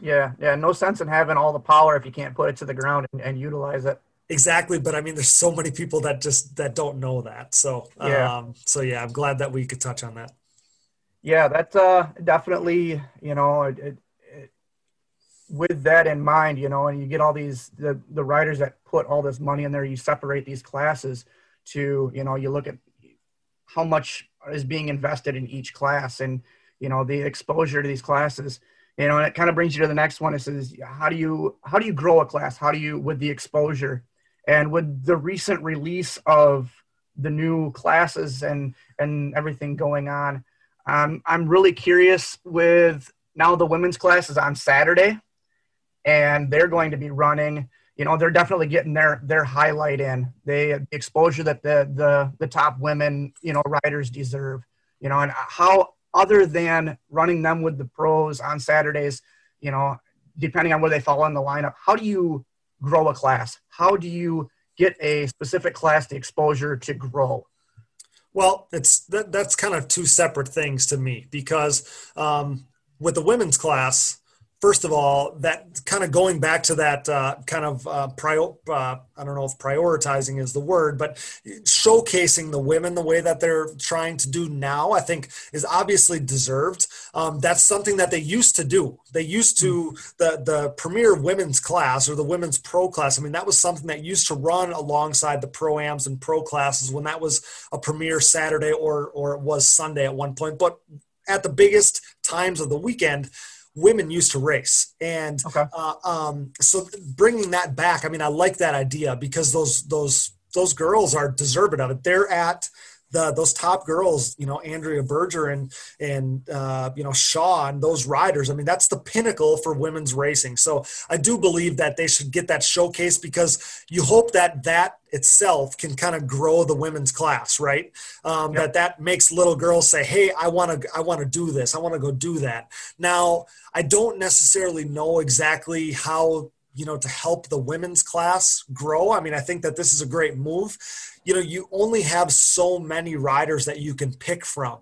Yeah, yeah. No sense in having all the power if you can't put it to the ground and, and utilize it. Exactly, but I mean, there's so many people that just that don't know that. So, yeah. Um, so yeah, I'm glad that we could touch on that. Yeah, that's uh, definitely you know, it, it, it, with that in mind, you know, and you get all these the the riders that put all this money in there. You separate these classes to you know, you look at how much is being invested in each class, and you know, the exposure to these classes you know, and it kind of brings you to the next one. It says, how do you how do you grow a class? How do you with the exposure and with the recent release of the new classes and and everything going on? Um, I'm really curious with now the women's class is on Saturday, and they're going to be running. You know, they're definitely getting their their highlight in. They the exposure that the the the top women you know riders deserve. you know, and how other than running them with the pros on Saturdays, you know, depending on where they fall in the lineup, how do you grow a class? How do you get a specific class the exposure to grow? Well, it's that, that's kind of two separate things to me because um, with the women's class, first of all, that kind of going back to that uh, kind of uh, prior, uh, I don't know if prioritizing is the word, but showcasing the women the way that they're trying to do now, I think is obviously deserved. Um, that's something that they used to do. They used to the the premier women's class or the women's pro class. I mean, that was something that used to run alongside the proams and pro classes when that was a premier Saturday or or it was Sunday at one point. But at the biggest times of the weekend women used to race and okay. uh, um, so bringing that back i mean i like that idea because those those those girls are deserving of it they're at the those top girls, you know, Andrea Berger and and uh, you know Shaw and those riders. I mean, that's the pinnacle for women's racing. So I do believe that they should get that showcase because you hope that that itself can kind of grow the women's class, right? Um, yep. That that makes little girls say, "Hey, I want to I want to do this. I want to go do that." Now, I don't necessarily know exactly how you know to help the women's class grow i mean i think that this is a great move you know you only have so many riders that you can pick from.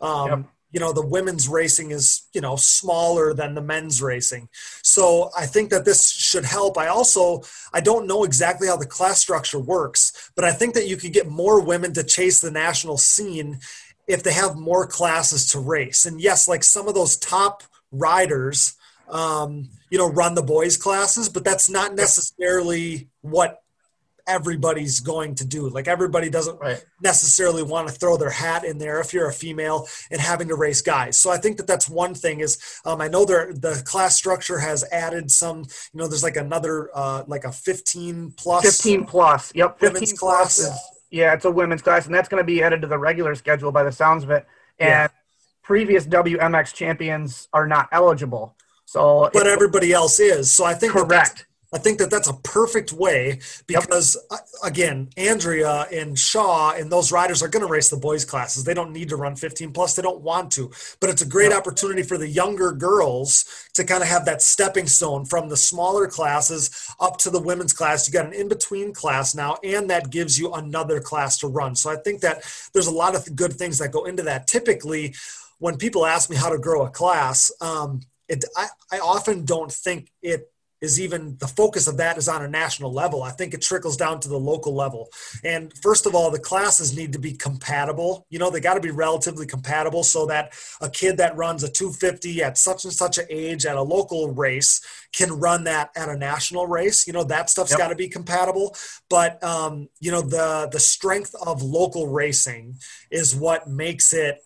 Um, yep. you know the women's racing is you know smaller than the men's racing. So i think that this should help. I also i don't know exactly how the class structure works but i think that you could get more women to chase the national scene if they have more classes to race. And yes like some of those top riders um, you know, run the boys classes, but that's not necessarily what everybody's going to do. Like everybody doesn't right. necessarily want to throw their hat in there if you're a female and having to race guys. So I think that that's one thing is um, I know there the class structure has added some, you know, there's like another uh, like a 15 plus 15 plus. Yep. 15 class. Is, yeah, it's a women's class and that's going to be added to the regular schedule by the sounds of it. And yeah. previous WMX champions are not eligible. So, but everybody else is. So I think correct. I think that that's a perfect way because yep. Uh, again, Andrea and Shaw and those riders are going to race the boys classes. They don't need to run 15 plus. They don't want to, but it's a great yep. opportunity for the younger girls to kind of have that stepping stone from the smaller classes up to the women's class. You got an in-between class now, and that gives you another class to run. So I think that there's a lot of good things that go into that. Typically, when people ask me how to grow a class, um, it, I, I often don't think it is even the focus of that is on a national level. I think it trickles down to the local level. And first of all, the classes need to be compatible. You know, they got to be relatively compatible so that a kid that runs a 250 at such and such an age at a local race can run that at a national race. You know, that stuff's yep. got to be compatible. But um, you know, the the strength of local racing is what makes it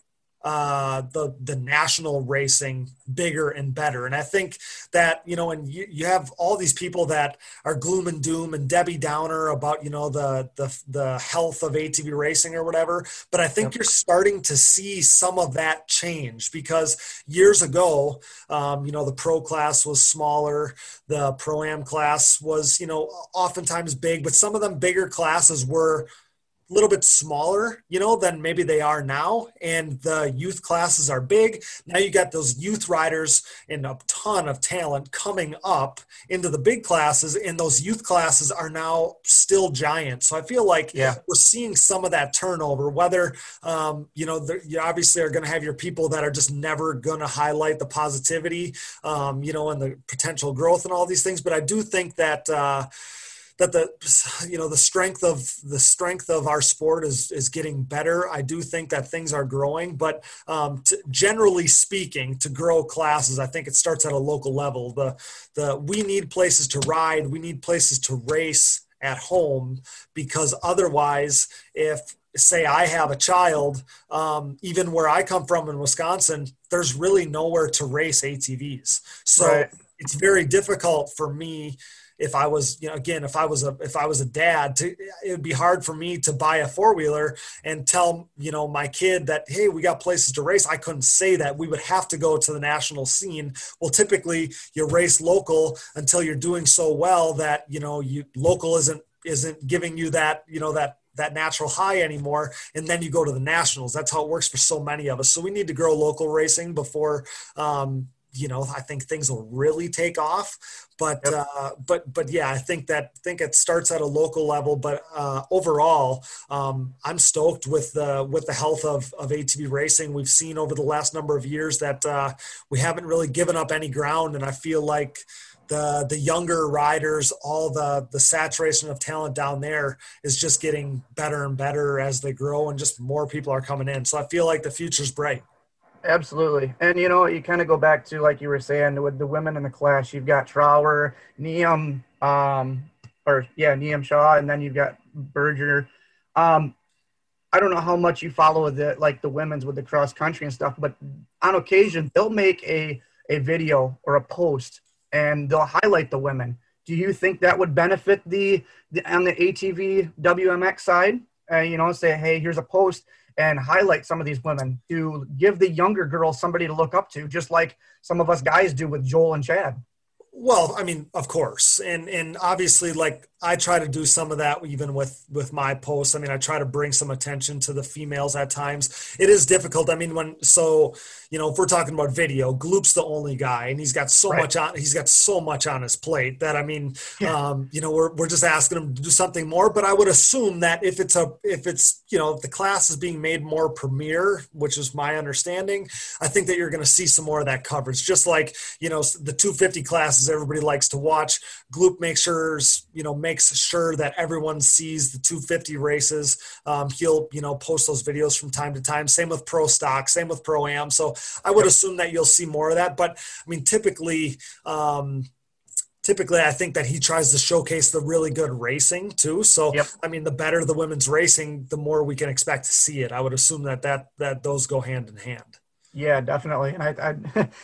uh, the the national racing bigger and better. And I think that you know, and you, you have all these people that are gloom and doom and Debbie Downer about you know the the the health of ATV racing or whatever. But I think yep. you're starting to see some of that change because years ago, um, you know, the pro class was smaller, the pro am class was you know oftentimes big, but some of them bigger classes were little bit smaller, you know, than maybe they are now. And the youth classes are big. Now you got those youth riders and a ton of talent coming up into the big classes, and those youth classes are now still giant. So I feel like yeah. we're seeing some of that turnover. Whether um, you know, you obviously are going to have your people that are just never going to highlight the positivity, um, you know, and the potential growth and all these things. But I do think that. Uh, that the you know the strength of the strength of our sport is is getting better. I do think that things are growing, but um, to, generally speaking, to grow classes, I think it starts at a local level. The the we need places to ride, we need places to race at home because otherwise, if say I have a child, um, even where I come from in Wisconsin, there's really nowhere to race ATVs. So right. it's very difficult for me if I was, you know, again, if I was a if I was a dad, to it would be hard for me to buy a four wheeler and tell you know my kid that hey, we got places to race. I couldn't say that. We would have to go to the national scene. Well, typically you race local until you're doing so well that you know you local isn't isn't giving you that you know that that natural high anymore and then you go to the nationals that's how it works for so many of us so we need to grow local racing before um, you know i think things will really take off but yep. uh, but but yeah i think that think it starts at a local level but uh, overall um, i'm stoked with the with the health of, of atv racing we've seen over the last number of years that uh, we haven't really given up any ground and i feel like the the younger riders, all the the saturation of talent down there is just getting better and better as they grow, and just more people are coming in. So I feel like the future's bright. Absolutely, and you know, you kind of go back to like you were saying with the women in the class. You've got Trower, Neum, um, or yeah, Neum Shaw, and then you've got Berger. Um, I don't know how much you follow the like the women's with the cross country and stuff, but on occasion they'll make a a video or a post and they'll highlight the women. Do you think that would benefit the, the on the ATV WMX side? Uh, you know, say, hey, here's a post and highlight some of these women to give the younger girls somebody to look up to, just like some of us guys do with Joel and Chad. Well, I mean, of course, and and obviously, like I try to do some of that even with with my posts. I mean, I try to bring some attention to the females at times. It is difficult. I mean, when so you know, if we're talking about video, Gloop's the only guy, and he's got so right. much on. He's got so much on his plate that I mean, yeah. um, you know, we're we're just asking him to do something more. But I would assume that if it's a if it's you know if the class is being made more premier, which is my understanding, I think that you're going to see some more of that coverage. Just like you know, the 250 classes everybody likes to watch. Gloop makes sure you know makes sure that everyone sees the 250 races. Um, he'll you know post those videos from time to time. Same with pro stock. Same with pro am. So I would assume that you'll see more of that. But I mean, typically. Um, typically I think that he tries to showcase the really good racing too. So yep. I mean, the better the women's racing, the more we can expect to see it. I would assume that that that those go hand in hand. Yeah, definitely. And I,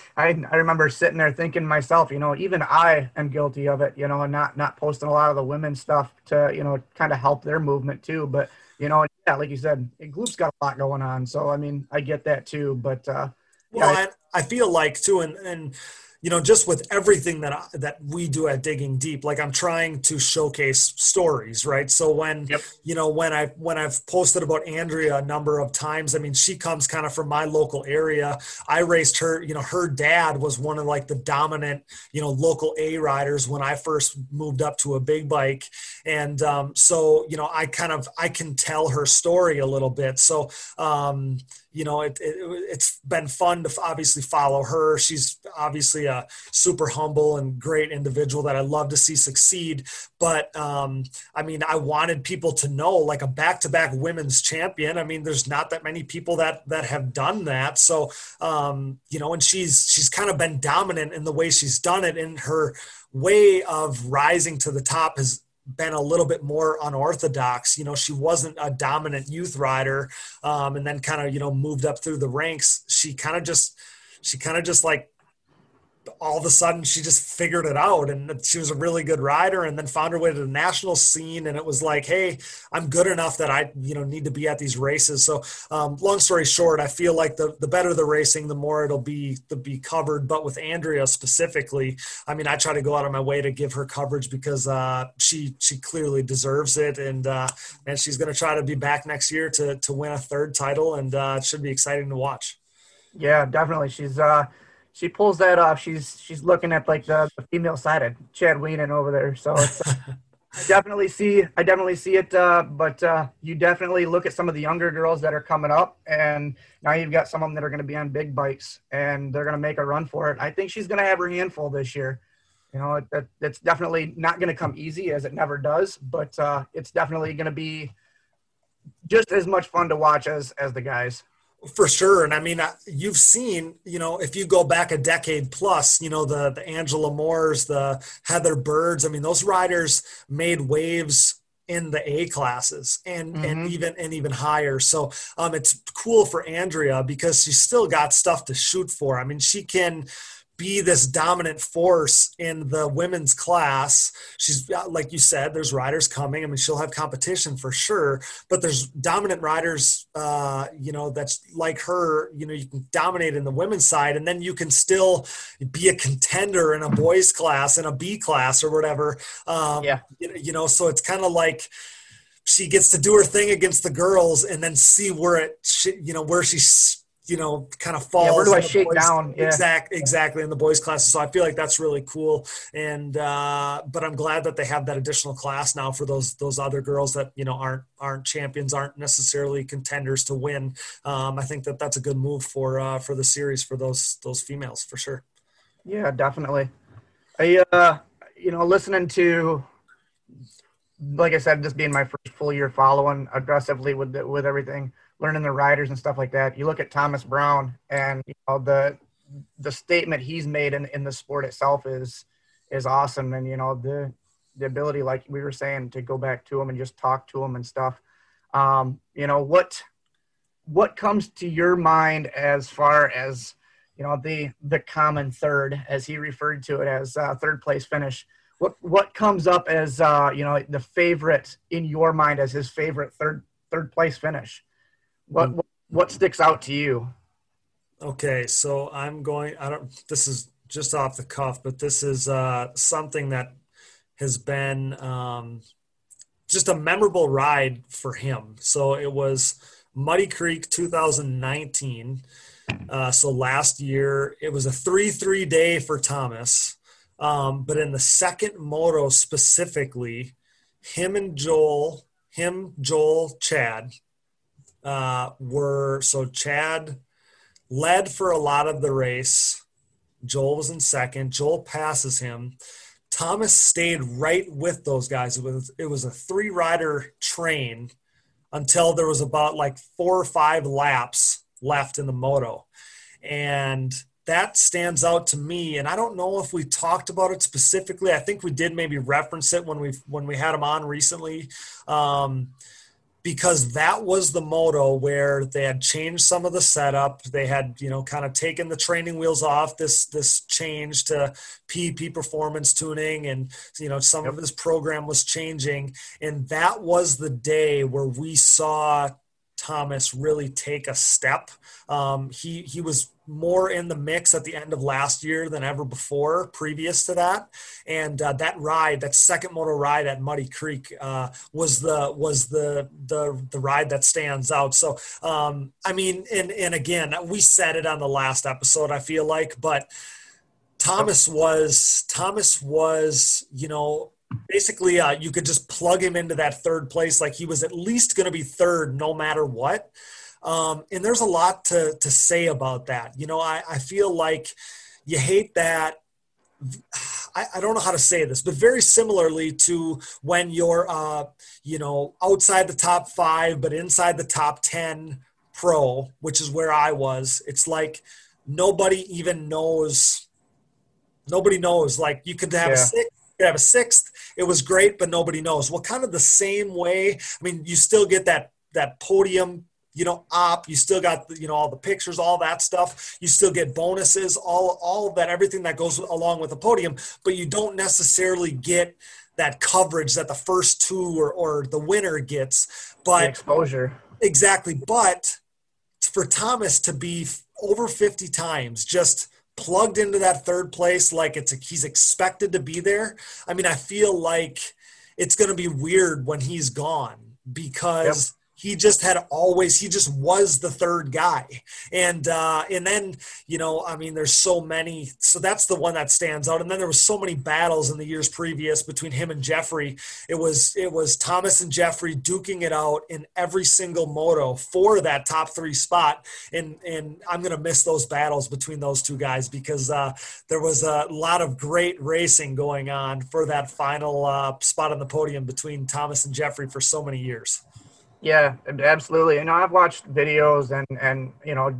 [LAUGHS] I, I, remember sitting there thinking myself, you know, even I am guilty of it, you know, and not, not posting a lot of the women's stuff to, you know, kind of help their movement too. But, you know, yeah, like you said, Gloop's got a lot going on. So, I mean, I get that too, but, uh, well, yeah, I, I feel like too, and, and, you know just with everything that I, that we do at digging deep like i'm trying to showcase stories right? So when yep. you know when i when i've posted about andrea a number of times i mean she comes kind of from my local area. I raised her you know her dad was one of like the dominant you know local a riders when i first moved up to a big bike. And um, so you know i kind of i can tell her story a little bit. So um, you know, it, it, has been fun to obviously follow her. She's obviously a super humble and great individual that I love to see succeed. But um, I mean, I wanted people to know, like a back-to-back women's champion. I mean, there's not that many people that that have done that. So, um, you know, and she's she's kind of been dominant in the way she's done it in her way of rising to the top has been a little bit more unorthodox. You know, she wasn't a dominant youth rider, um, and then kind of you know moved up through the ranks. She kind of just she kind of just like all of a sudden she just figured it out and she was a really good rider and then found her way to the national scene and it was like hey i'm good enough that i you know need to be at these races. So um, long story short i feel like the, the better the racing the more it'll be to be covered. But with andrea specifically i mean i try to go out of my way to give her coverage because uh, she she clearly deserves it. And uh, and she's going to try to be back next year to to win a third title and uh, it should be exciting to watch. Yeah definitely. She's uh she pulls that off, she's she's looking at like the, the female sided Chad Wienen over there. So it's, uh, [LAUGHS] I definitely see I definitely see it. Uh, but uh, you definitely look at some of the younger girls that are coming up, and now you've got some of them that are going to be on big bikes, and they're going to make a run for it. I think she's going to have her handful this year. You know, that that's definitely not going to come easy as it never does, but uh, it's definitely going to be just as much fun to watch as as the guys. For sure, and I mean, you've seen, you know, if you go back a decade plus, you know, the the Angela Moores, the Heather Birds. I mean, those riders made waves in the A classes and mm-hmm. and even and even higher. So um, it's cool for Andrea because she's still got stuff to shoot for. I mean, she can be this dominant force in the women's class. She's like you said, there's riders coming. I mean, she'll have competition for sure, but there's dominant riders, uh, you know, that's like her. You know, you can dominate in the women's side, and then you can still be a contender in a boys class in a B class or whatever. Um, yeah, you know, so it's kind of like she gets to do her thing against the girls and then see where it, you know, where she's you know, kind of falls. Yeah, where do I shake boys, down? Yeah. Exact, exactly in the boys' classes. So I feel like that's really cool. And uh, but I'm glad that they have that additional class now for those those other girls that you know aren't aren't champions, aren't necessarily contenders to win. Um, I think that that's a good move for uh, for the series for those those females for sure. Yeah, definitely. I uh, you know, listening to like I said, just being my first full year following aggressively with the, with everything learning the riders and stuff like that. You look at Thomas Brown and you know the the statement he's made in, in the sport itself is is awesome. And you know the the ability like we were saying to go back to him and just talk to him and stuff. Um, you know what what comes to your mind as far as you know the the common third as he referred to it as uh, third place finish? What what comes up as uh, you know the favorite in your mind as his favorite third third place finish what what sticks out to you? Okay, so I'm going. I don't. This is just off the cuff, but this is uh, something that has been um, just a memorable ride for him. So it was Muddy Creek 2019. Uh, so last year it was a three-three day for Thomas, um, but in the second moto specifically, him and Joel, him, Joel, Chad, uh, were so Chad led for a lot of the race. Joel was in second. Joel passes him. Thomas stayed right with those guys. It was it was a three rider train until there was about like four or five laps left in the moto, and that stands out to me. And I don't know if we talked about it specifically. I think we did maybe reference it when we when we had him on recently. Um, because that was the moto where they had changed some of the setup. They had, you know, kind of taken the training wheels off this this change to PP performance tuning, and you know, some yep. of this program was changing. And that was the day where we saw Thomas really take a step. Um, he he was more in the mix at the end of last year than ever before previous to that and uh, that ride that second moto ride at muddy creek uh, was the was the the the ride that stands out so um, i mean and and again we said it on the last episode i feel like but thomas was thomas was you know basically uh, you could just plug him into that third place like he was at least going to be third no matter what um, and there's a lot to, to say about that. You know, I, I feel like you hate that I, I, don't know how to say this, but very similarly to when you're, uh, you know, outside the top five, but inside the top 10 pro, which is where I was. It's like nobody even knows. Nobody knows. Like you could have yeah. a six, could have a sixth. It was great, but nobody knows. Well, kind of the same way. I mean, you still get that that podium you know op you still got you know all the pictures all that stuff you still get bonuses all all that everything that goes along with the podium but you don't necessarily get that coverage that the first two or, or the winner gets but the exposure exactly but for thomas to be over 50 times just plugged into that third place like it's a, he's expected to be there. I mean i feel like it's going to be weird when he's gone because he just had always he just was the third guy. And uh and then you know i mean there's so many so that's the one that stands out. And then there was so many battles in the years previous between him and jeffrey. It was it was thomas and jeffrey duking it out in every single moto for that top three spot. And and i'm gonna miss those battles between those two guys because uh there was a lot of great racing going on for that final uh spot on the podium between thomas and jeffrey for so many years yeah, absolutely. You know, I've watched videos and and you know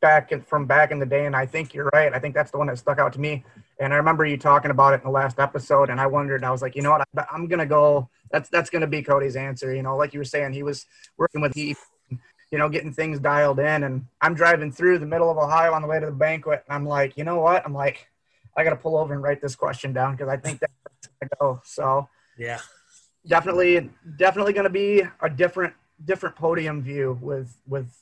back in, from back in the day, and I think you're right. I think that's the one that stuck out to me. And I remember you talking about it in the last episode, and I wondered. I was like, you know what? I, I'm gonna go. That's that's gonna be Cody's answer. You know, like you were saying, he was working with he, you know, getting things dialed in. And I'm driving through the middle of Ohio on the way to the banquet, and I'm like, you know what? I'm like, I got to pull over and write this question down because I think that's gonna go. So yeah, definitely definitely going to be a different different podium view with with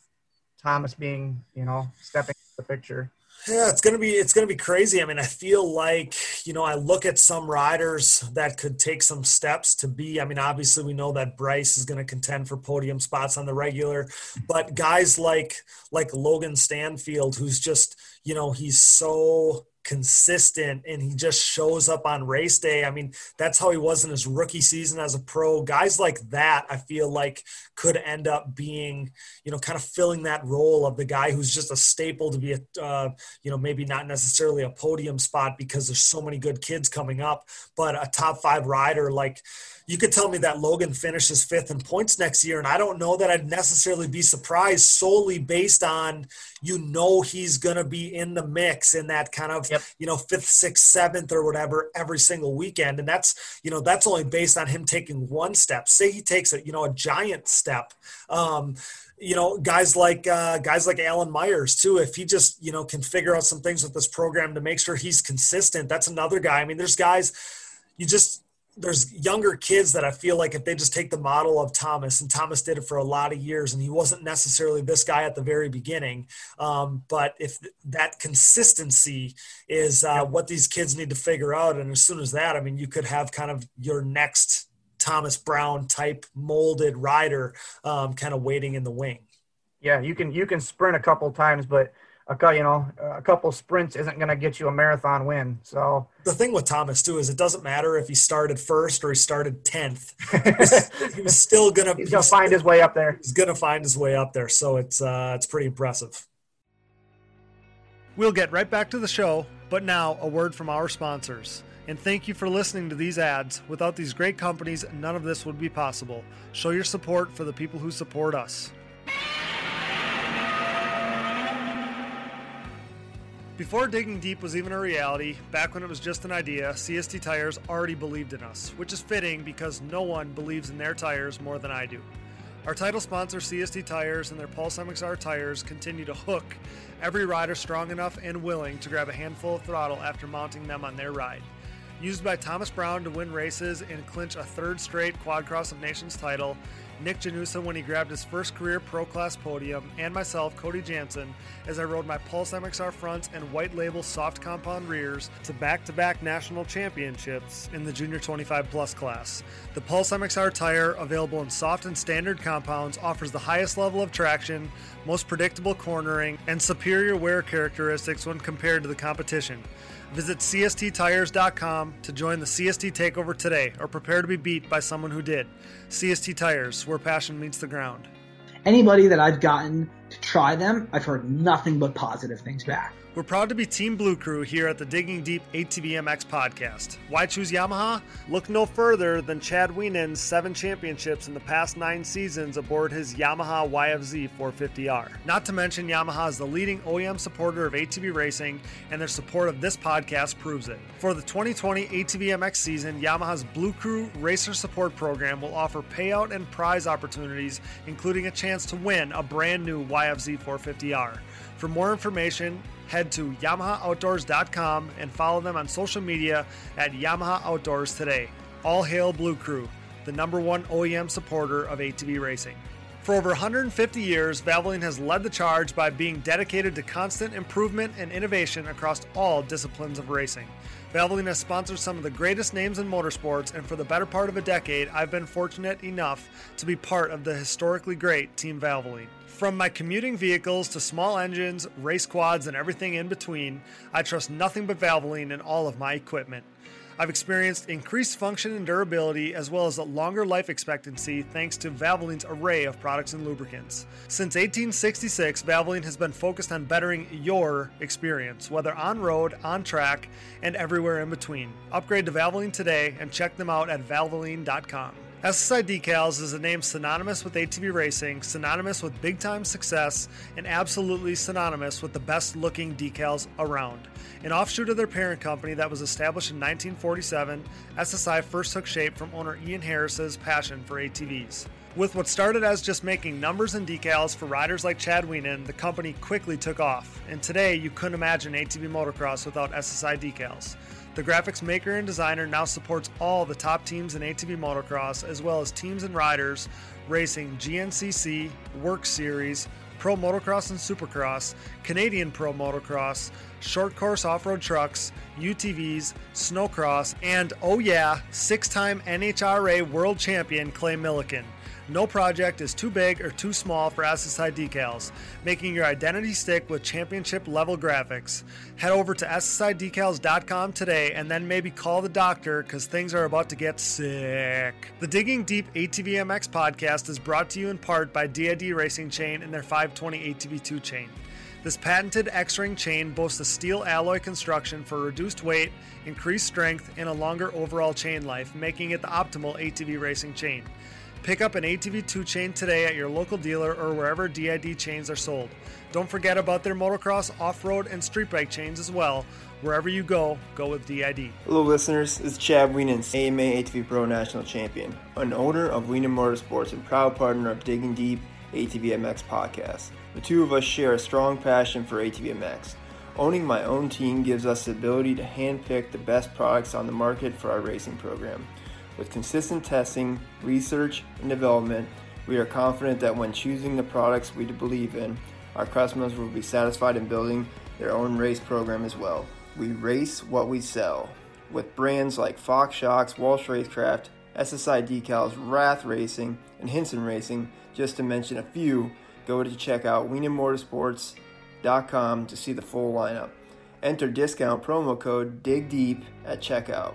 Thomas being you know stepping the picture. Yeah, it's gonna be it's gonna be crazy. I mean, I feel like you know I look at some riders that could take some steps to be. I mean, obviously we know that Bryce is going to contend for podium spots on the regular, but guys like like Logan Stanfield, who's just you know he's so consistent and he just shows up on race day. I mean, that's how he was in his rookie season as a pro. Guys like that, I feel like could end up being, you know, kind of filling that role of the guy who's just a staple to be a, uh, you know, maybe not necessarily a podium spot because there's so many good kids coming up, but a top five rider like, you could tell me that Logan finishes fifth in points next year, and I don't know that I'd necessarily be surprised solely based on you know he's going to be in the mix in that kind of yep. you know fifth, sixth, seventh, or whatever every single weekend, and that's you know that's only based on him taking one step. Say he takes a you know a giant step. Um, you know, guys like uh, guys like Alan Myers too. If he just you know can figure out some things with this program to make sure he's consistent, that's another guy. I mean, there's guys you just there's younger kids that I feel like if they just take the model of Thomas, and Thomas did it for a lot of years, and he wasn't necessarily this guy at the very beginning. Um, but if that consistency is uh, what these kids need to figure out, and as soon as that, I mean, you could have kind of your next Thomas Brown type molded rider um, kind of waiting in the wing. Yeah, you can you can sprint a couple times, but a you know a couple sprints isn't going to get you a marathon win. So the thing with Thomas too is it doesn't matter if he started first or he started tenth. [LAUGHS] he was still gonna he's gonna find his way up there. He's gonna find his way up there. So it's uh, it's pretty impressive. We'll get right back to the show, but now a word from our sponsors. And thank you for listening to these ads. Without these great companies, none of this would be possible. Show your support for the people who support us. Before Digging Deep was even a reality, back when it was just an idea, CST Tires already believed in us, which is fitting because no one believes in their tires more than I do. Our title sponsor, CST Tires, and their Pulse MXR tires continue to hook every rider strong enough and willing to grab a handful of throttle after mounting them on their ride. Used by Thomas Brown to win races and clinch a third straight Quad Cross of Nations title, Nick Janusa when he grabbed his first career pro class podium, and myself, Cody Jansen, as I rode my Pulse MXR fronts and white label soft compound rears to back to back national championships in the Junior 25 Plus class. The Pulse MXR tire, available in soft and standard compounds, offers the highest level of traction, most predictable cornering, and superior wear characteristics when compared to the competition. Visit CSTTires.com to join the CST takeover today or prepare to be beat by someone who did. CST Tires, where passion meets the ground. Anybody that I've gotten to try them, I've heard nothing but positive things back. We're proud to be Team Blue Crew here at the Digging Deep ATVMX podcast. Why choose Yamaha? Look no further than Chad Wienen's seven championships in the past nine seasons aboard his Yamaha YFZ 450R. Not to mention, Yamaha is the leading OEM supporter of ATV racing, and their support of this podcast proves it. For the 2020 ATVMX season, Yamaha's Blue Crew Racer Support Program will offer payout and prize opportunities, including a chance to win a brand new YFZ 450R. For more information, head to YamahaOutdoors.com and follow them on social media at Yamaha Outdoors today. All hail Blue Crew, the number one OEM supporter of ATV racing. For over 150 years, Valvoline has led the charge by being dedicated to constant improvement and innovation across all disciplines of racing. Valvoline has sponsored some of the greatest names in motorsports, and for the better part of a decade, I've been fortunate enough to be part of the historically great Team Valvoline. From my commuting vehicles to small engines, race quads, and everything in between, I trust nothing but Valvoline in all of my equipment. I've experienced increased function and durability as well as a longer life expectancy thanks to Valvoline's array of products and lubricants. Since 1866, Valvoline has been focused on bettering your experience, whether on road, on track, and everywhere in between. Upgrade to Valvoline today and check them out at valvoline.com. SSI Decals is a name synonymous with ATV racing, synonymous with big time success, and absolutely synonymous with the best looking decals around. An offshoot of their parent company that was established in 1947, SSI first took shape from owner Ian Harris's passion for ATVs. With what started as just making numbers and decals for riders like Chad Wienen, the company quickly took off, and today you couldn't imagine ATV motocross without SSI decals. The graphics maker and designer now supports all the top teams in ATV motocross, as well as teams and riders racing GNCC, WORCS Series, pro motocross and supercross, Canadian pro motocross, short course off road trucks, UTVs, snowcross, and oh yeah, six time NHRA world champion Clay Millican. No project is too big or too small for SSI decals, making your identity stick with championship level graphics. Head over to SSIDecals.com today and then maybe call the doctor because things are about to get sick. The Digging Deep ATVMX podcast is brought to you in part by DID Racing Chain and their 520 ATV2 chain. This patented X ring chain boasts a steel alloy construction for reduced weight, increased strength, and a longer overall chain life, making it the optimal ATV racing chain. Pick up an ATV2 chain today at your local dealer or wherever DID chains are sold. Don't forget about their motocross, off road, and street bike chains as well. Wherever you go, go with DID. Hello, listeners. Is Chad Wienen, AMA ATV Pro National Champion, an owner of Wienen Motorsports and proud partner of Digging Deep ATVMX podcast. The two of us share a strong passion for ATVMX. Owning my own team gives us the ability to handpick the best products on the market for our racing program. With consistent testing, research, and development, we are confident that when choosing the products we believe in, our customers will be satisfied in building their own race program as well. We race what we sell. With brands like Fox Shocks, Walsh Racecraft, SSI Decals, Wrath Racing, and Hinson Racing, just to mention a few, go to check out WienenMotorsports.com to see the full lineup. Enter discount promo code DIGDEEP at checkout.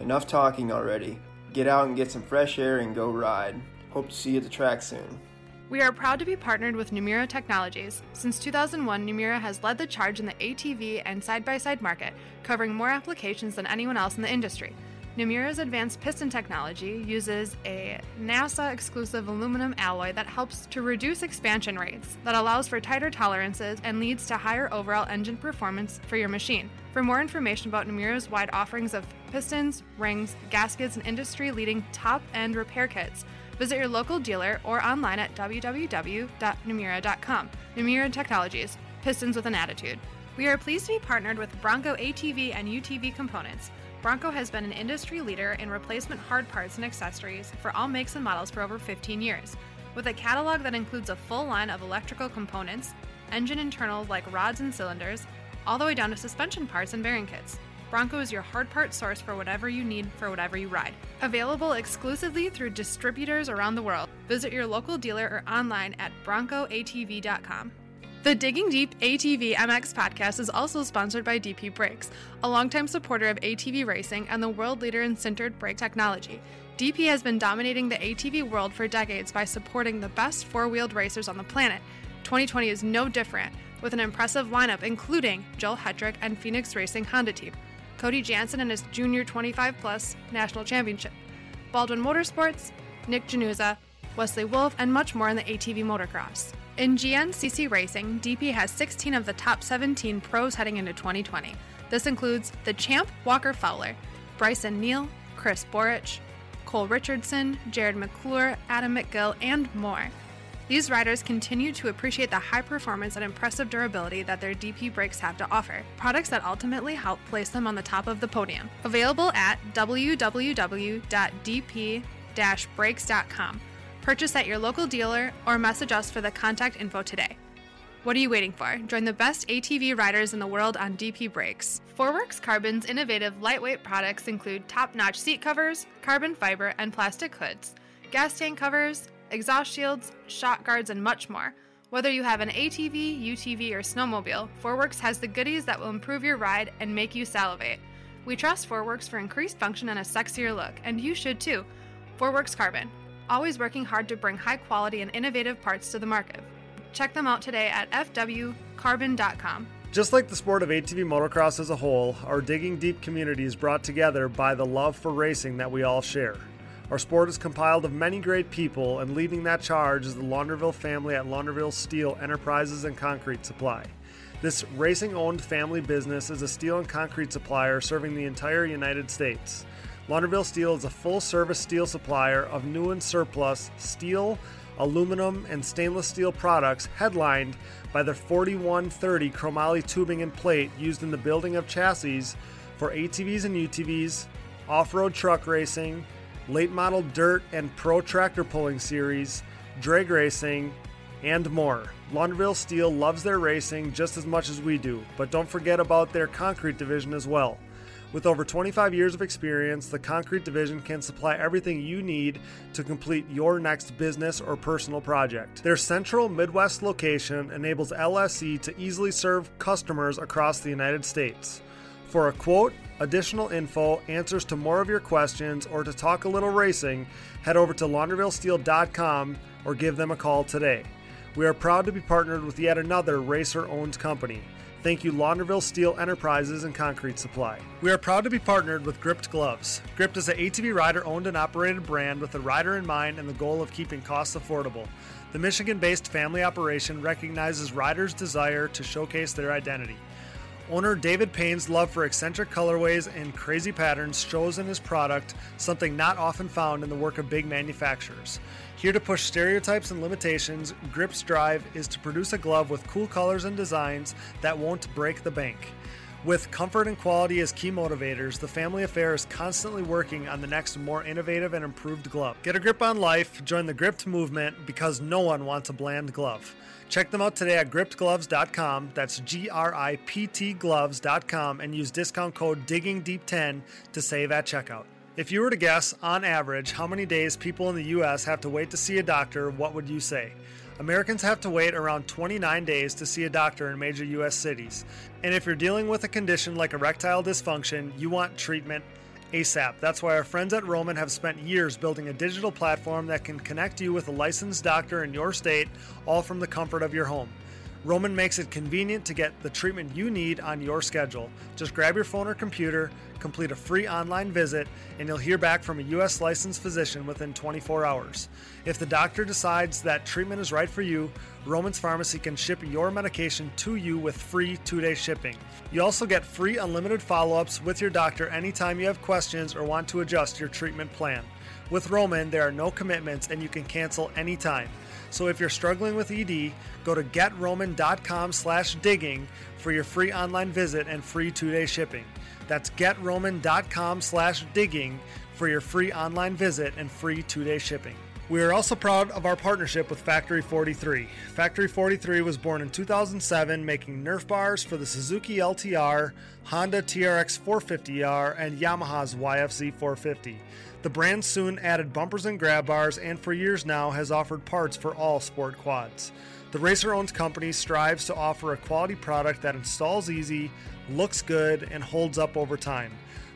Enough talking already. Get out and get some fresh air and go ride. Hope to see you at the track soon. We are proud to be partnered with Namura Technologies. Since 2001, Namura has led the charge in the ATV and side by side market, covering more applications than anyone else in the industry. Namura's advanced piston technology uses a NASA exclusive aluminum alloy that helps to reduce expansion rates, that allows for tighter tolerances, and leads to higher overall engine performance for your machine. For more information about Namura's wide offerings of pistons, rings, gaskets, and industry leading top end repair kits, visit your local dealer or online at www.namura.com. Namura Technologies, pistons with an attitude. We are pleased to be partnered with Bronco ATV and UTV components. Bronco has been an industry leader in replacement hard parts and accessories for all makes and models for over 15 years. With a catalog that includes a full line of electrical components, engine internals like rods and cylinders, all the way down to suspension parts and bearing kits. Bronco is your hard part source for whatever you need for whatever you ride. Available exclusively through distributors around the world. Visit your local dealer or online at broncoatv.com. The Digging Deep ATV MX podcast is also sponsored by DP Brakes, a longtime supporter of ATV racing and the world leader in sintered brake technology. DP has been dominating the ATV world for decades by supporting the best four wheeled racers on the planet. 2020 is no different, with an impressive lineup including Joel Hetrick and Phoenix Racing Honda Team, Cody Jansen and his Junior 25 Plus National Championship, Baldwin Motorsports, Nick Januza, Wesley Wolf, and much more in the ATV motocross. In GNCC Racing, DP has 16 of the top 17 pros heading into 2020. This includes the champ Walker Fowler, Bryson Neal, Chris Borich, Cole Richardson, Jared McClure, Adam McGill, and more. These riders continue to appreciate the high performance and impressive durability that their DP brakes have to offer, products that ultimately help place them on the top of the podium. Available at www.dp-brakes.com. Purchase at your local dealer or message us for the contact info today. What are you waiting for? Join the best ATV riders in the world on DP Brakes. Forworks Carbon's innovative lightweight products include top notch seat covers, carbon fiber, and plastic hoods, gas tank covers, exhaust shields, shock guards, and much more. Whether you have an ATV, UTV, or snowmobile, Forworks has the goodies that will improve your ride and make you salivate. We trust Forworks for increased function and a sexier look, and you should too. Forworks Carbon, always working hard to bring high quality and innovative parts to the market. Check them out today at fwcarbon.com. Just like the sport of ATV motocross as a whole, our Digging Deep community is brought together by the love for racing that we all share. Our sport is compiled of many great people, and leading that charge is the Launderville family at Launderville Steel Enterprises and Concrete Supply. This racing owned family business is a steel and concrete supplier serving the entire United States. Launderville Steel is a full service steel supplier of new and surplus steel, aluminum, and stainless steel products, headlined by their 4130 chromoly tubing and plate used in the building of chassis for ATVs and UTVs, off road truck racing, late model dirt and pro tractor pulling series, drag racing, and more. Launderville Steel loves their racing just as much as we do, but don't forget about their concrete division as well. With over 25 years of experience, the Concrete Division can supply everything you need to complete your next business or personal project. Their central Midwest location enables LSE to easily serve customers across the United States. For a quote, additional info, answers to more of your questions, or to talk a little racing, head over to laundervillesteel.com or give them a call today. We are proud to be partnered with yet another racer owned company. Thank you, Launderville Steel Enterprises and Concrete Supply. We are proud to be partnered with Gript Gloves. Gript is an ATV rider owned and operated brand with the rider in mind and the goal of keeping costs affordable. The Michigan based family operation recognizes riders' desire to showcase their identity. Owner David Payne's love for eccentric colorways and crazy patterns shows in his product, something not often found in the work of big manufacturers. Here to push stereotypes and limitations, Grip's drive is to produce a glove with cool colors and designs that won't break the bank. With comfort and quality as key motivators, the family affair is constantly working on the next more innovative and improved glove. Get a grip on life, join the Gript movement because no one wants a bland glove. Check them out today at griptgloves.com. That's G R I P T gloves.com and use discount code DIGGINGDEEP10 to save at checkout. If you were to guess, on average, how many days people in the US have to wait to see a doctor, what would you say? Americans have to wait around 29 days to see a doctor in major US cities. And if you're dealing with a condition like erectile dysfunction, you want treatment ASAP. That's why our friends at Roman have spent years building a digital platform that can connect you with a licensed doctor in your state, all from the comfort of your home. Roman makes it convenient to get the treatment you need on your schedule. Just grab your phone or computer, complete a free online visit, and you'll hear back from a U.S. licensed physician within 24 hours. If the doctor decides that treatment is right for you, Roman's Pharmacy can ship your medication to you with free two day shipping. You also get free unlimited follow ups with your doctor anytime you have questions or want to adjust your treatment plan. With Roman, there are no commitments and you can cancel anytime. So if you're struggling with ED, go to getroman.com slash digging for your free online visit and free two-day shipping. That's getroman.com slash digging for your free online visit and free two-day shipping. We are also proud of our partnership with Factory 43. Factory 43 was born in 2007, making Nerf bars for the Suzuki LTR, Honda TRX 450R, and Yamaha's YFZ 450. The brand soon added bumpers and grab bars, and for years now has offered parts for all sport quads. The racer owned company strives to offer a quality product that installs easy, looks good, and holds up over time.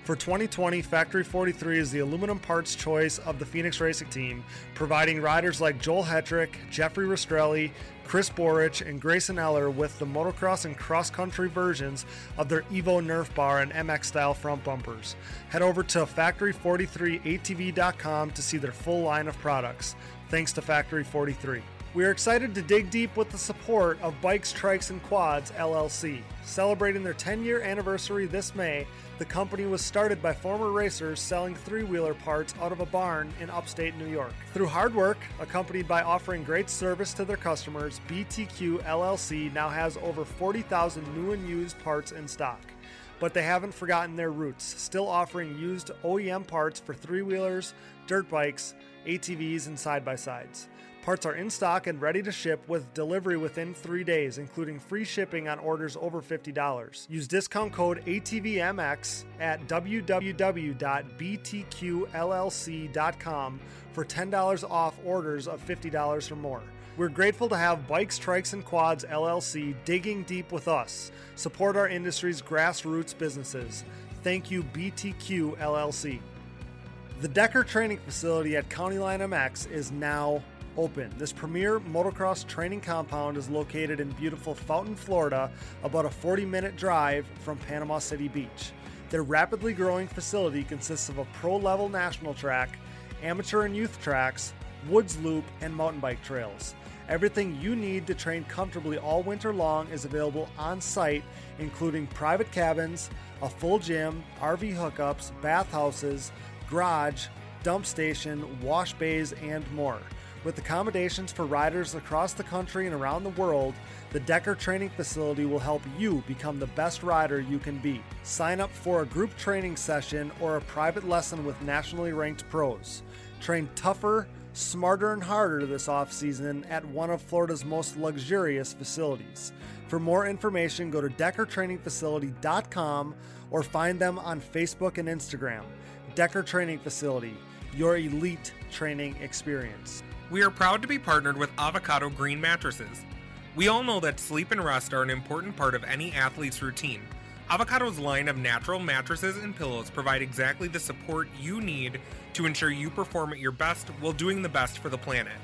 For 2020, Factory 43 is the aluminum parts choice of the Phoenix Racing Team, providing riders like Joel Hetrick, Jeffrey Rastrelli, Chris Borich, and Grayson Eller with the motocross and cross country versions of their Evo Nerf bar and MX style front bumpers. Head over to factory43atv.com to see their full line of products. Thanks to Factory 43. We are excited to dig deep with the support of Bikes, Trikes, and Quads LLC. Celebrating their 10 year anniversary this May, the company was started by former racers selling three wheeler parts out of a barn in upstate New York. Through hard work, accompanied by offering great service to their customers, BTQ LLC now has over 40,000 new and used parts in stock. But they haven't forgotten their roots, still offering used OEM parts for three wheelers, dirt bikes, ATVs, and side by sides. Parts are in stock and ready to ship with delivery within three days, including free shipping on orders over $50. Use discount code ATVMX at www.btqllc.com for $10 off orders of $50 or more. We're grateful to have Bikes, Trikes, and Quads LLC digging deep with us. Support our industry's grassroots businesses. Thank you, BTQ LLC. The Decker Training Facility at County Line MX is now open. This premier motocross training compound is located in beautiful Fountain, Florida, about a 40 minute drive from Panama City Beach. Their rapidly growing facility consists of a pro level national track, amateur and youth tracks, woods loop, and mountain bike trails. Everything you need to train comfortably all winter long is available on site, including private cabins, a full gym, RV hookups, bathhouses, garage, dump station, wash bays, and more. With accommodations for riders across the country and around the world, the Decker Training Facility will help you become the best rider you can be. Sign up for a group training session or a private lesson with nationally ranked pros. Train tougher, smarter and harder this offseason at one of Florida's most luxurious facilities. For more information, go to DeckerTrainingFacility.com or find them on Facebook and Instagram. Decker Training Facility, your elite training experience. We are proud to be partnered with Avocado Green Mattresses. We all know that sleep and rest are an important part of any athlete's routine. Avocado's line of natural mattresses and pillows provide exactly the support you need to ensure you perform at your best while doing the best for the planet.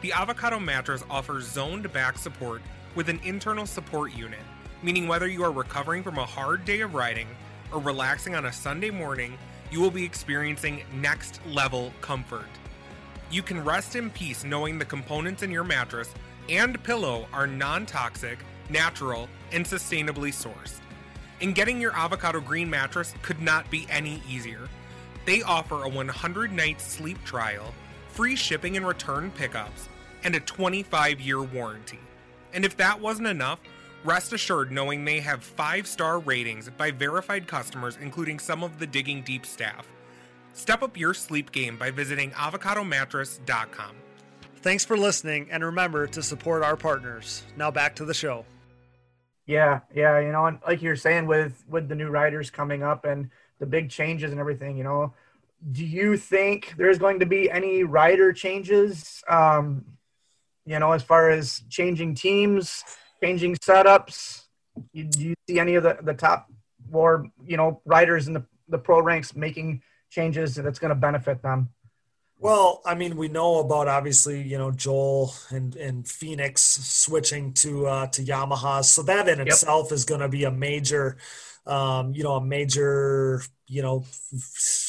The Avocado mattress offers zoned back support with an internal support unit, meaning whether you are recovering from a hard day of riding or relaxing on a Sunday morning, you will be experiencing next level comfort. You can rest in peace knowing the components in your mattress and pillow are non toxic, natural, and sustainably sourced. And getting your avocado green mattress could not be any easier. They offer a 100 night sleep trial, free shipping and return pickups, and a 25 year warranty. And if that wasn't enough, rest assured knowing they have 5 star ratings by verified customers, including some of the Digging Deep staff. Step up your sleep game by visiting avocadomattress.com. Thanks for listening, and remember to support our partners. Now back to the show. Yeah, yeah, you know, and like you're saying with with the new riders coming up and the big changes and everything, you know, do you think there's going to be any rider changes? Um, you know, as far as changing teams, changing setups, you, do you see any of the the top or you know riders in the the pro ranks making changes that's going to benefit them? Well, I mean, we know about obviously, you know, Joel and, and Phoenix switching to uh, to Yamaha, so that in yep. itself is going to be a major, um, you know, a major you know,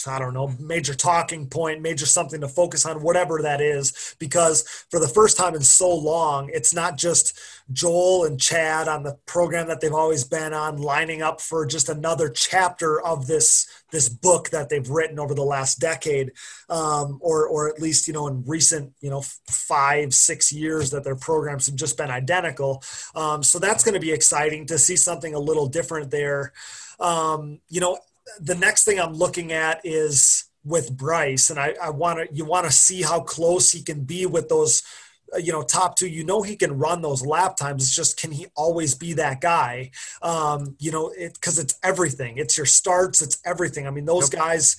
I don't know, major talking point, major something to focus on, whatever that is. Because for the first time in so long, it's not just Joel and Chad on the program that they've always been on, lining up for just another chapter of this this book that they've written over the last decade, um, or or at least you know in recent you know five six years that their programs have just been identical. Um, so that's going to be exciting to see something a little different there. Um, you know, the next thing I'm looking at is with Bryce, and I, I want to you want to see how close he can be with those, uh, you know, top two. You know, he can run those lap times. It's just can he always be that guy? Um, you know, it because it's everything. It's your starts. It's everything. I mean, those yep. guys.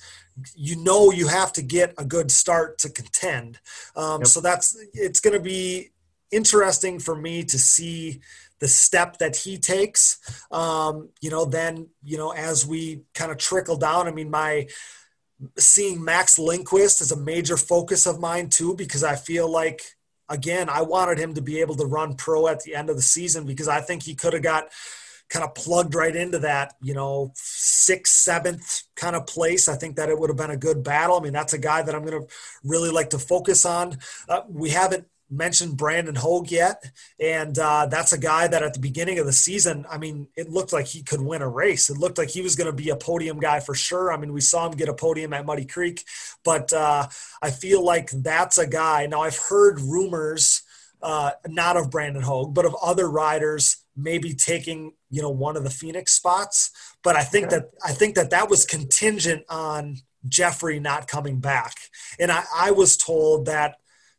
You know, you have to get a good start to contend. Um, yep. So that's it's going to be interesting for me to see the step that he takes. Um, you know, then, you know, as we kind of trickle down, I mean, my seeing Max Lindquist is a major focus of mine too, because I feel like, again, I wanted him to be able to run pro at the end of the season because I think he could have got kind of plugged right into that, you know, sixth, seventh kind of place. I think that it would have been a good battle. I mean, that's a guy that I'm going to really like to focus on. Uh, we haven't mentioned Brandon Hogue yet, and uh, that's a guy that at the beginning of the season, I mean, it looked like he could win a race. It looked like he was going to be a podium guy for sure. I mean, we saw him get a podium at Muddy Creek, but uh, I feel like that's a guy. Now, I've heard rumors, uh, not of Brandon Hogue, but of other riders maybe taking you know one of the Phoenix spots. But I think okay. that I think that that was contingent on Jeffrey not coming back, and I, I was told that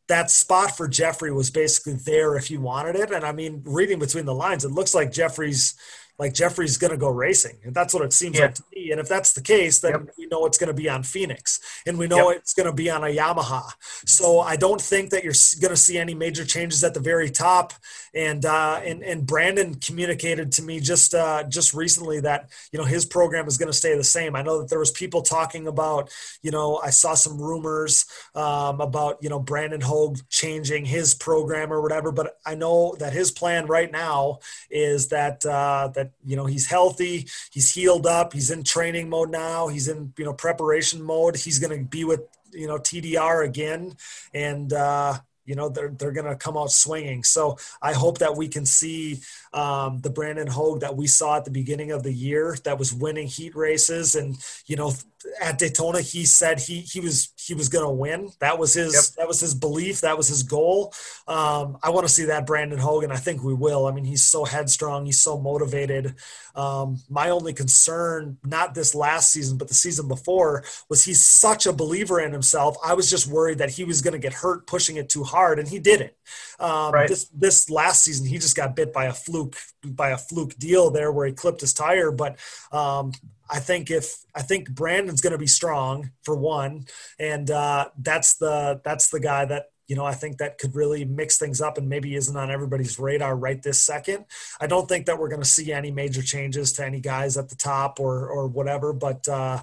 that spot for Jeffrey was basically there if you wanted it. And I mean, reading between the lines, it looks like Jeffrey's like Jeffrey's going to go racing. And that's what it seems yeah. like to me. And if that's the case, then yep. we know it's going to be on Phoenix and we know yep. it's going to be on a Yamaha. So I don't think that you're going to see any major changes at the very top. And, uh, and, and Brandon communicated to me just, uh, just recently that, you know, his program is going to stay the same. I know that there was people talking about, you know, I saw some rumors um, about, you know, Brandon Hogue changing his program or whatever, but I know that his plan right now is that, uh, that that you know he's healthy, he's healed up, he's in training mode now, he's in you know preparation mode. He's going to be with you know TDR again, and uh, you know they're they're going to come out swinging. So I hope that we can see um, the Brandon Hogue that we saw at the beginning of the year that was winning heat races and you know at Daytona he said he he was he was going to win. That was his yep. that was his belief. That was his goal. Um, I want to see that Brandon Hogue. I think we will. I mean, he's so headstrong. He's so motivated. Um, my only concern, not this last season, but the season before, was he's such a believer in himself. I was just worried that he was going to get hurt pushing it too hard, and he didn't. Um, right. This this last season, he just got bit by a fluke by a fluke deal there where he clipped his tire. But um, I think if I think Brandon's going to be strong for one, and uh, that's the that's the guy that you know I think that could really mix things up and maybe isn't on everybody's radar right this second. I don't think that we're going to see any major changes to any guys at the top or or whatever, but. Uh,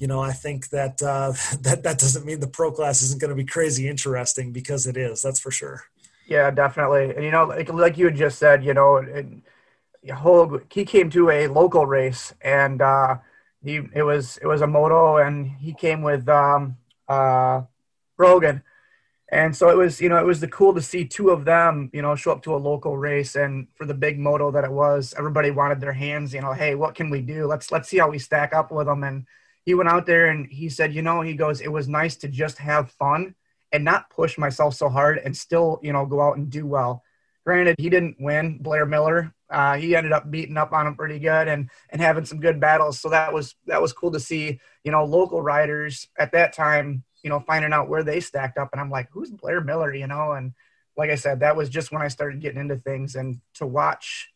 you know, I think that uh, [LAUGHS] that that doesn't mean the pro class isn't going to be crazy interesting because it is. That's for sure. Yeah, definitely. And you know, like like you had just said, you know, and he came to a local race and uh, he it was it was a moto and he came with um, uh, Brogan. And so it was, you know, it was the cool to see two of them, you know, show up to a local race and for the big moto that it was, everybody wanted their hands, you know, hey, what can we do? Let's let's see how we stack up with them. And he went out there and he said, you know, he goes, it was nice to just have fun and not push myself so hard and still, you know, go out and do well. Granted, he didn't win Blair Miller, uh, he ended up beating up on him pretty good and and having some good battles. So that was that was cool to see. You know, local riders at that time, you know, finding out where they stacked up. And I'm like, who's Blair Miller? You know, and like I said, that was just when I started getting into things and to watch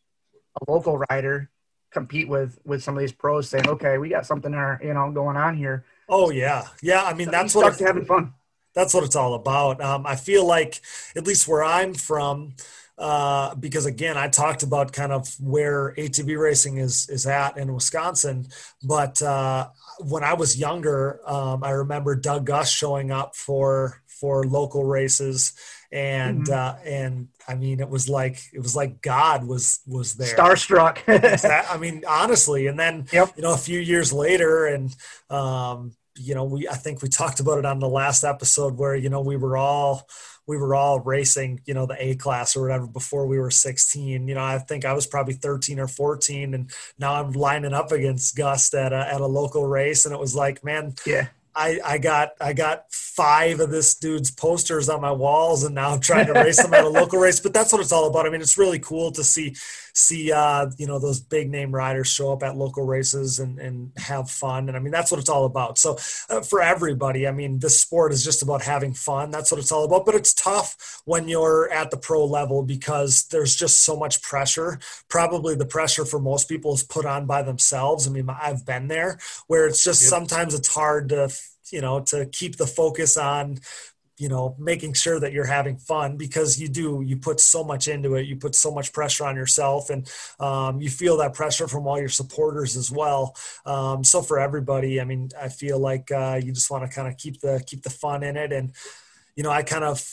a local rider compete with with some of these pros saying, okay, we got something there, you know, going on here. Oh yeah, yeah. I mean, so that's what having fun. That's what it's all about. Um, I feel like, at least where I'm from, uh, because again, I talked about kind of where ATV racing is is at in Wisconsin. But uh, when I was younger, um, I remember Doug Gust showing up for for local races, and mm-hmm. uh, and I mean, it was like it was like God was was there, starstruck. [LAUGHS] I mean, honestly, and then yep. you know a few years later, and um, you know we I think we talked about it on the last episode where you know we were all we were all racing, you know, the A class or whatever before we were 16. You know, I think I was probably 13 or 14, and now I'm lining up against Gust at a, at a local race, and it was like, man, yeah, I, I got I got five of this dude's posters on my walls, and now I'm trying to race them at a local race. But that's what it's all about. I mean, it's really cool to see see uh, you know those big name riders show up at local races and, and have fun. And I mean, that's what it's all about. So uh, for everybody, I mean, this sport is just about having fun. That's what it's all about. But it's tough when you're at the pro level because there's just so much pressure. Probably the pressure for most people is put on by themselves. I mean, I've been there where it's just yep. sometimes it's hard to you know to keep the focus on you know making sure that you're having fun because you do you put so much into it. You put so much pressure on yourself and um, you feel that pressure from all your supporters as well. Um, so for everybody i mean i feel like uh, you just want to kind of keep the keep the fun in it. And you know i kind of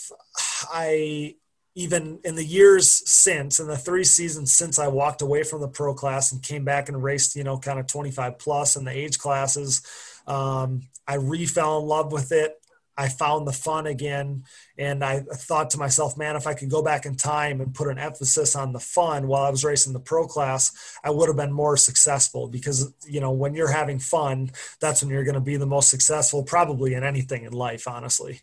i even in the years since in the three seasons since i walked away from the pro class and came back and raced you know kind of 25 plus in the age classes um, i re-fell in love with it I found the fun again. And I thought to myself, man, if I could go back in time and put an emphasis on the fun while I was racing the pro class, I would have been more successful because, you know, when you're having fun, that's when you're going to be the most successful, probably in anything in life, honestly.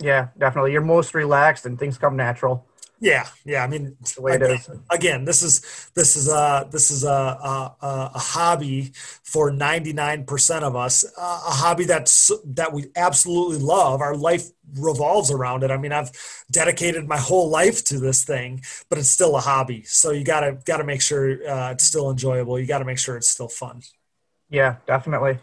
Yeah, definitely. You're most relaxed and things come natural. Yeah, yeah. I mean, again. Again, this is this is a this is a a, a hobby for ninety nine percent of us. a hobby that's that we absolutely love. Our life revolves around it. I mean, I've dedicated my whole life to this thing, but it's still a hobby. So you gotta gotta make sure uh, it's still enjoyable. You got to make sure it's still fun. Yeah, definitely.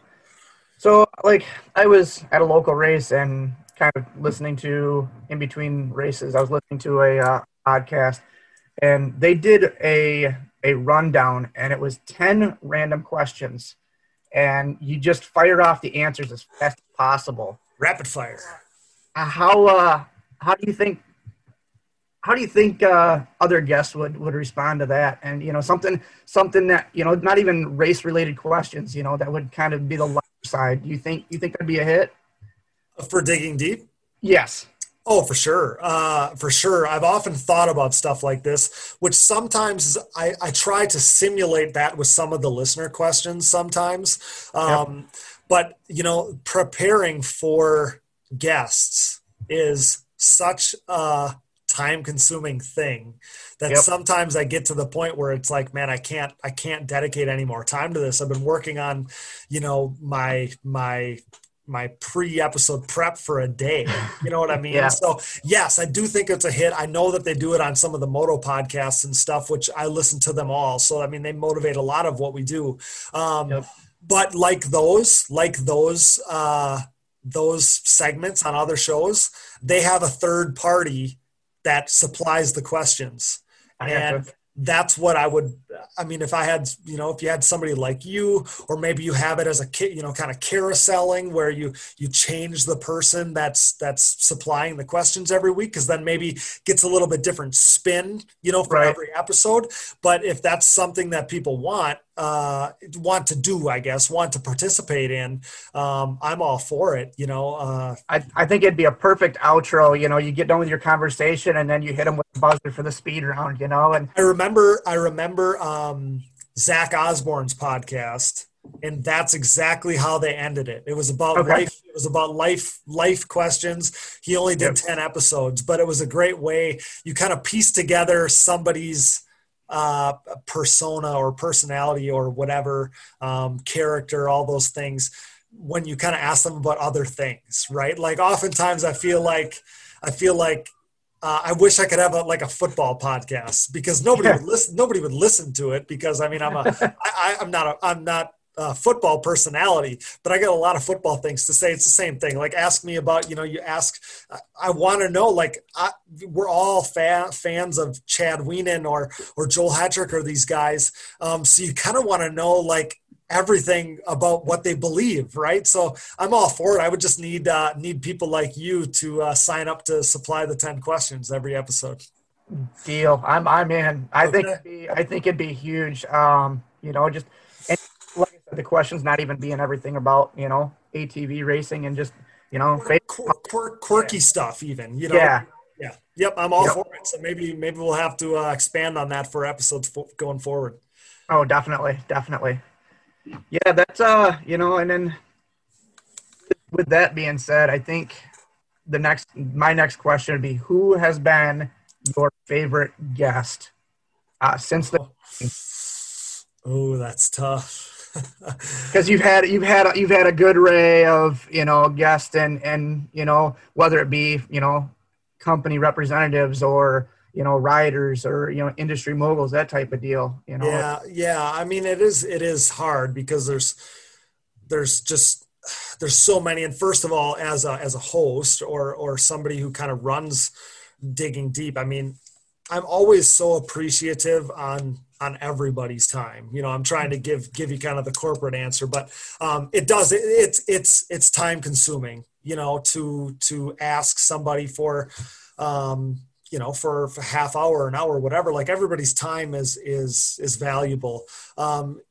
So, like, I was at a local race and kind of listening to in between races. I was listening to a uh, podcast, and they did a a rundown, and it was ten random questions, and you just fired off the answers as fast as possible. Rapid fire. Uh, how uh, how do you think? How do you think uh, other guests would, would respond to that? And you know something something that you know not even race related questions. You know that would kind of be the lighter side. Do you think you think that'd be a hit? For digging deep? Yes. Oh, for sure. Uh, for sure. I've often thought about stuff like this, which sometimes I, I try to simulate that with some of the listener questions sometimes. Um, yep. But, you know, preparing for guests is such a time consuming thing that yep. sometimes I get to the point where it's like, man, I can't, I can't dedicate any more time to this. I've been working on, you know, my, my my pre-episode prep for a day. You know what I [LAUGHS] mean? yeah. So yes, I do think it's a hit. I know that they do it on some of the moto podcasts and stuff, which I listen to them all. So I mean, they motivate a lot of what we do. Um, yep. But like those, like those, uh, those segments on other shows, they have a third party that supplies the questions, and that's what I would I mean if I had you know if you had somebody like you or maybe you have it as a kit you know kind of carouseling where you you change the person that's that's supplying the questions every week because then maybe gets a little bit different spin you know for right. every episode but if that's something that people want uh, want to do, I guess, want to participate in, um, I'm all for it. You know, uh, I, I think it'd be a perfect outro. You know, you get done with your conversation and then you hit them with the buzzer for the speed round. You know, and I remember, I remember um, Zach Osborne's podcast, and that's exactly how they ended it. It was about okay. life. It was about life, life questions. He only did yep. ten episodes, but it was a great way. You kind of piece together somebody's uh, persona or personality or whatever um, character, all those things when you kind of ask them about other things, right? Like oftentimes I feel like I feel like uh, I wish I could have a, like a football podcast because nobody would listen. Nobody would listen to it because I mean I'm a [LAUGHS] I, I'm not a I'm not uh, football personality, but I got a lot of football things to say. It's the same thing. Like, ask me about, you know, you ask, I, I want to know, like, I, we're all fa- fans of Chad Wienen or, or Joel Hetrick or these guys. Um, so you kind of want to know, like, everything about what they believe, right? So I'm all for it. I would just need, uh, need people like you to uh, sign up to supply the 10 questions every episode. Deal. I'm, I'm in. I okay. think, it'd be, I think it'd be huge. Um, you know, just, the question's not even being everything about you know ATV racing and just you know quirk, quirky yeah. stuff even you know yeah yeah yep I'm all yep. for it so maybe maybe we'll have to uh, expand on that for episodes going forward. Oh, definitely, definitely. Yeah, that's uh you know and then with that being said, I think the next my next question would be who has been your favorite guest uh, since the. Oh, that's tough because you've had you've had you've had a good array of you know guests and and you know whether it be you know company representatives or you know riders or you know industry moguls that type of deal you know? Yeah yeah. I mean it is it is hard because there's there's just there's so many. And first of all as a as a host or or somebody who kind of runs digging deep i mean i'm always so appreciative on on everybody's time. You know, I'm trying to give give you kind of the corporate answer, but um, it does it, it's it's it's time consuming. You know, to to ask somebody for um, you know for, for half hour, an hour, whatever. Like everybody's time is is is valuable. Um,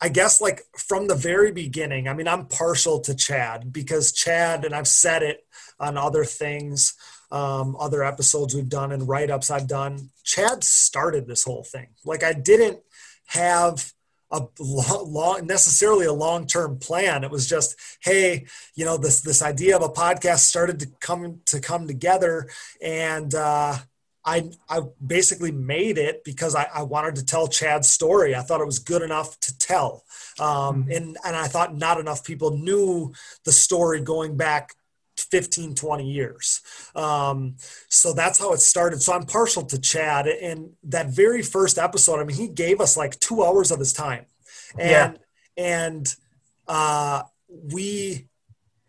I guess like from the very beginning, I mean, I'm partial to Chad because Chad, and I've said it on other things um, other episodes we've done and write ups I've done. Chad started this whole thing. Like I didn't have a long, necessarily a long term plan. It was just, hey, you know, this this idea of a podcast started to come to come together, and uh, I I basically made it because I, I wanted to tell Chad's story. I thought it was good enough to tell, um, mm-hmm. and and I thought not enough people knew the story going back 15 20 years. Um, so that's how it started. So i'm partial to chad and that very first episode i mean he gave us like two hours of his time. And yeah. and uh, we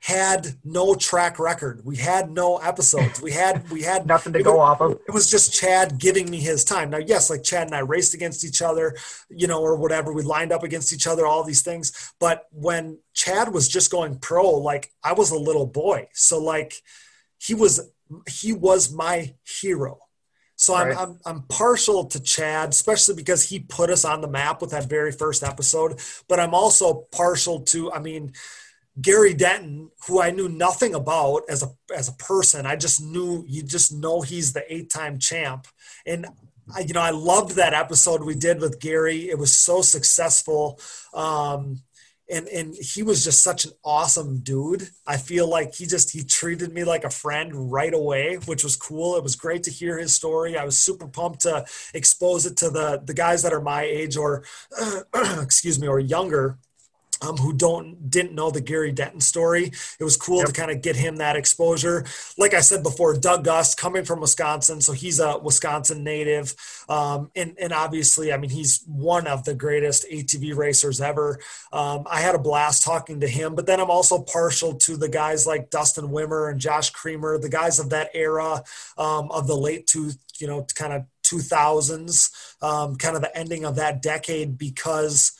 had no track record. We had no episodes. We had we had [LAUGHS] nothing to go off of. It was just Chad giving me his time. Now, yes, like Chad and I raced against each other, you know, or whatever. We lined up against each other, all these things. But when Chad was just going pro, like I was a little boy, so like he was he was my hero. So I'm, right. I'm, I'm partial to Chad, especially because he put us on the map with that very first episode. But I'm also partial to, I mean, Gary Denton, who I knew nothing about as a as a person, I just knew you just know he's the eight time champ, and I, you know I loved that episode we did with Gary. It was so successful. Um, and and he was just such an awesome dude. I feel like he just he treated me like a friend right away, which was cool. It was great to hear his story. I was super pumped to expose it to the the guys that are my age or [CLEARS THROAT] excuse me or younger um, who don't didn't know the Gary Denton story. It was cool yep. to kind of get him that exposure. Like I said before, Doug Gust coming from Wisconsin, so he's a Wisconsin native, um, and and obviously, I mean, he's one of the greatest ATV racers ever. Um, I had a blast talking to him, but then I'm also partial to the guys like Dustin Wimmer and Josh Creamer, the guys of that era um, of the late two, you know, kind of 2000s, um, kind of the ending of that decade because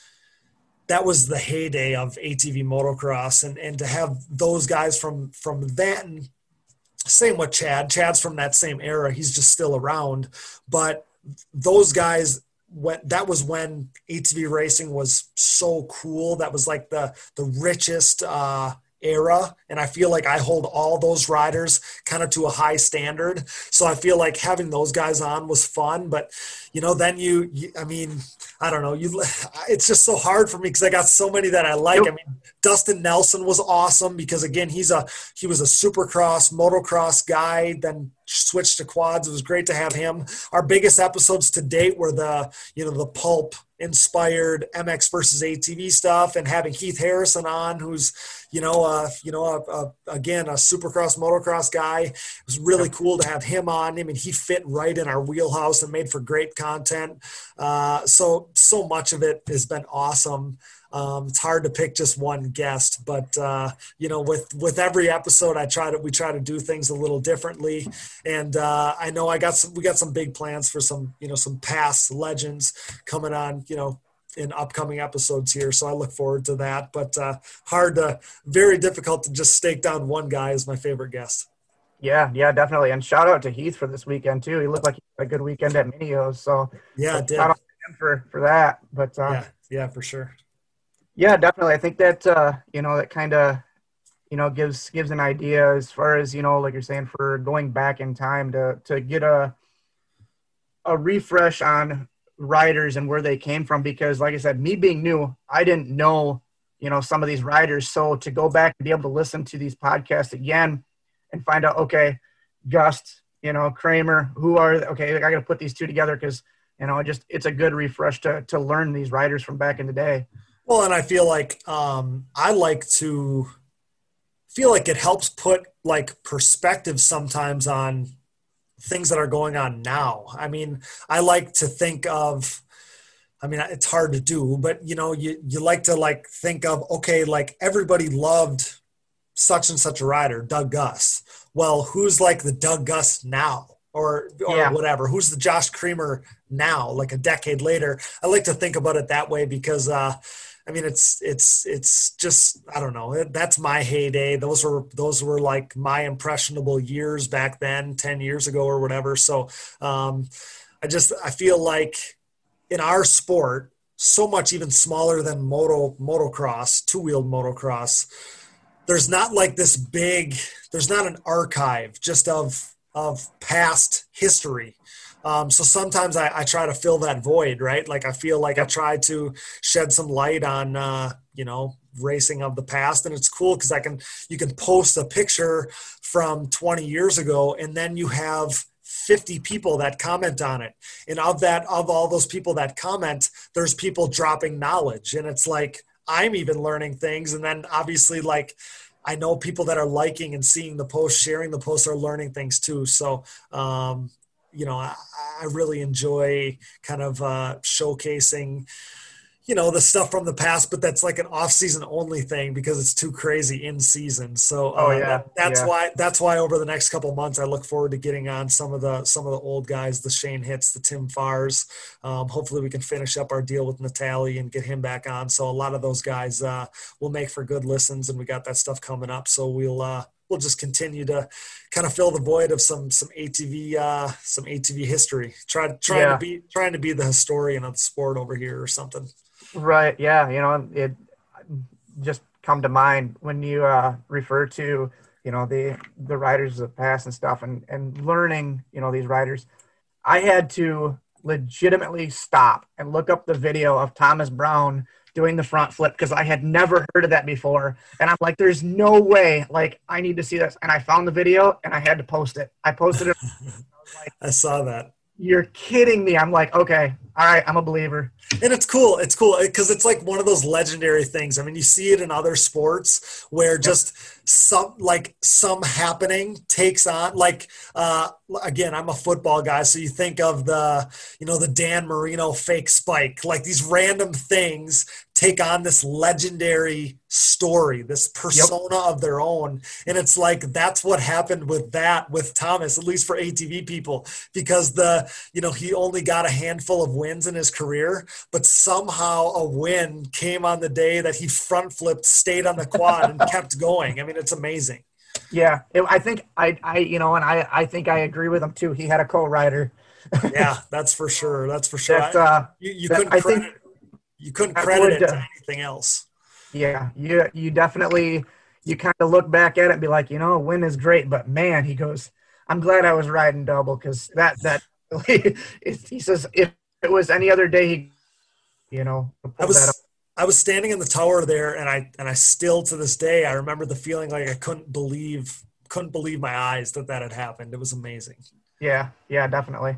that was the heyday of ATV motocross, and and to have those guys from from that, same with Chad. Chad's from that same era. He's just still around, but those guys when that was when ATV racing was so cool. That was like the the richest uh, era and i feel like i hold all those riders kind of to a high standard. So i feel like having those guys on was fun but you know then you, you i mean i don't know you [LAUGHS] it's just so hard for me because i got so many that i like. I mean dustin nelson was awesome because again he's a he was a supercross motocross guy then switched to quads it was great to have him our biggest episodes to date were the you know the pulp inspired mx versus atv stuff and having heath harrison on who's you know, uh, you know, uh, uh, again, a supercross, motocross guy. It was really cool to have him on. I mean, he fit right in our wheelhouse and made for great content. Uh, so, so much of it has been awesome. Um, it's hard to pick just one guest, but uh, you know, with with every episode, I try to we try to do things a little differently. And uh, I know I got some we got some big plans for some you know some past legends coming on. You know, in upcoming episodes here. So I look forward to that. But uh, hard to, very difficult to just stake down one guy as my favorite guest. Yeah, yeah, definitely. And shout out to Heath for this weekend too. He looked like he had a good weekend at Mini O's. So yeah, did. shout out to him for for that. But uh, yeah, yeah, for sure. Yeah, definitely. I think that uh, you know that kind of you know gives gives an idea as far as you know, like you're saying, for going back in time to to get a a refresh on riders and where they came from because like i said me being new i didn't know you know some of these riders so to go back and be able to listen to these podcasts again and find out okay gust you know kramer who are okay i gotta put these two together because you know just it's a good refresh to to learn these riders from back in the day well and i feel like um i like to feel like it helps put like perspective sometimes on things that are going on now. I mean, I like to think of I mean, it's hard to do, but you know, you you like to like think of okay, like everybody loved such and such a rider, Doug Gust. Well, who's like the Doug Gust now? Or, or yeah. whatever. Who's the Josh Creamer now, like a decade later? I like to think about it that way because uh, I mean, it's it's it's just I don't know. That's my heyday. Those were those were like my impressionable years back then, ten years ago or whatever. So um, I just I feel like in our sport, so much even smaller than moto motocross, two wheeled motocross. There's not like this big. There's not an archive just of of past history um, so sometimes I, I, try to fill that void, right? Like I feel like I try to shed some light on, uh, you know, racing of the past, and it's cool because I can you can post a picture from 20 years ago, and then you have 50 people that comment on it, and of that, of all those people that comment, there's people dropping knowledge, and it's like I'm even learning things, and then obviously like. I know people that are liking and seeing the post, sharing the post, are learning things too. So um, you know, I, I really enjoy kind of uh, showcasing, you know, the stuff from the past, but that's like an off-season only thing because it's too crazy in season. So, uh, oh yeah, that, that's yeah. why that's why over the next couple months, I look forward to getting on some of the some of the old guys, the Shane Hits, the Tim Farrs. Um, hopefully, we can finish up our deal with Natalie and get him back on. So, a lot of those guys uh, will make for good listens, and we got that stuff coming up. So we'll uh, we'll just continue to kind of fill the void of some some ATV uh, some ATV history. Try trying yeah. to be trying to be the historian of the sport over here or something. Right. Yeah. You know, it just come to mind when you uh, refer to you know the the riders of the past and stuff, and and learning you know these riders. I had to legitimately stop and look up the video of Thomas Brown doing the front flip because I had never heard of that before. And I'm like, there's no way. Like, I need to see this. And I found the video and I had to post it. I posted it. I, [LAUGHS] like, I saw that. You're kidding me. I'm like, okay, all right, I'm a believer. And it's cool. It's cool because it's like one of those legendary things. I mean, you see it in other sports where just some like some happening takes on like uh again i'm a football guy so you think of the you know the dan marino fake spike like these random things take on this legendary story this persona yep. of their own and it's like that's what happened with that with thomas at least for atv people because the you know he only got a handful of wins in his career but somehow a win came on the day that he front flipped stayed on the quad and [LAUGHS] kept going i mean it's amazing. Yeah, it, I think I, I, you know, and I, I think I agree with him too. He had a co-writer. yeah, [LAUGHS] that's for sure. That's for sure. That, uh, you, you that, couldn't I credit, think you couldn't credit it to anything else. Yeah, you, you definitely, you kind of look back at it and be like, you know, win is great, but man, he goes, I'm glad I was riding double because that, that, [LAUGHS] he says if it was any other day, he, you know, I was, I was standing in the tower there, and I and I still to this day I remember the feeling like I couldn't believe couldn't believe my eyes that that had happened. It was amazing. Yeah, yeah, definitely.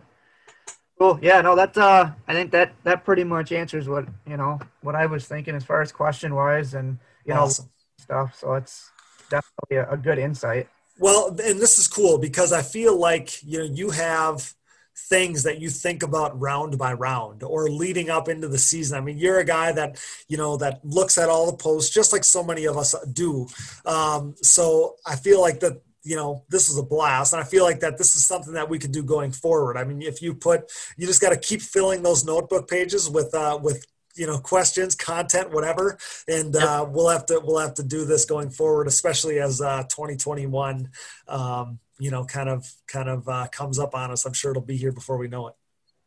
Cool. Yeah, no, that uh, I think that that pretty much answers what you know what I was thinking as far as question wise and you awesome. know stuff. So it's definitely a, a good insight. Well, and this is cool because I feel like you know you have things that you think about round by round or leading up into the season. I mean, you're a guy that, you know, that looks at all the posts just like so many of us do. Um, so I feel like that, you know, this was a blast. And I feel like that this is something that we could do going forward. I mean, if you put, you just got to keep filling those notebook pages with, uh, with, you know questions content whatever and yep. uh, we'll have to we'll have to do this going forward especially as uh, 2021 um, you know kind of kind of uh, comes up on us i'm sure it'll be here before we know it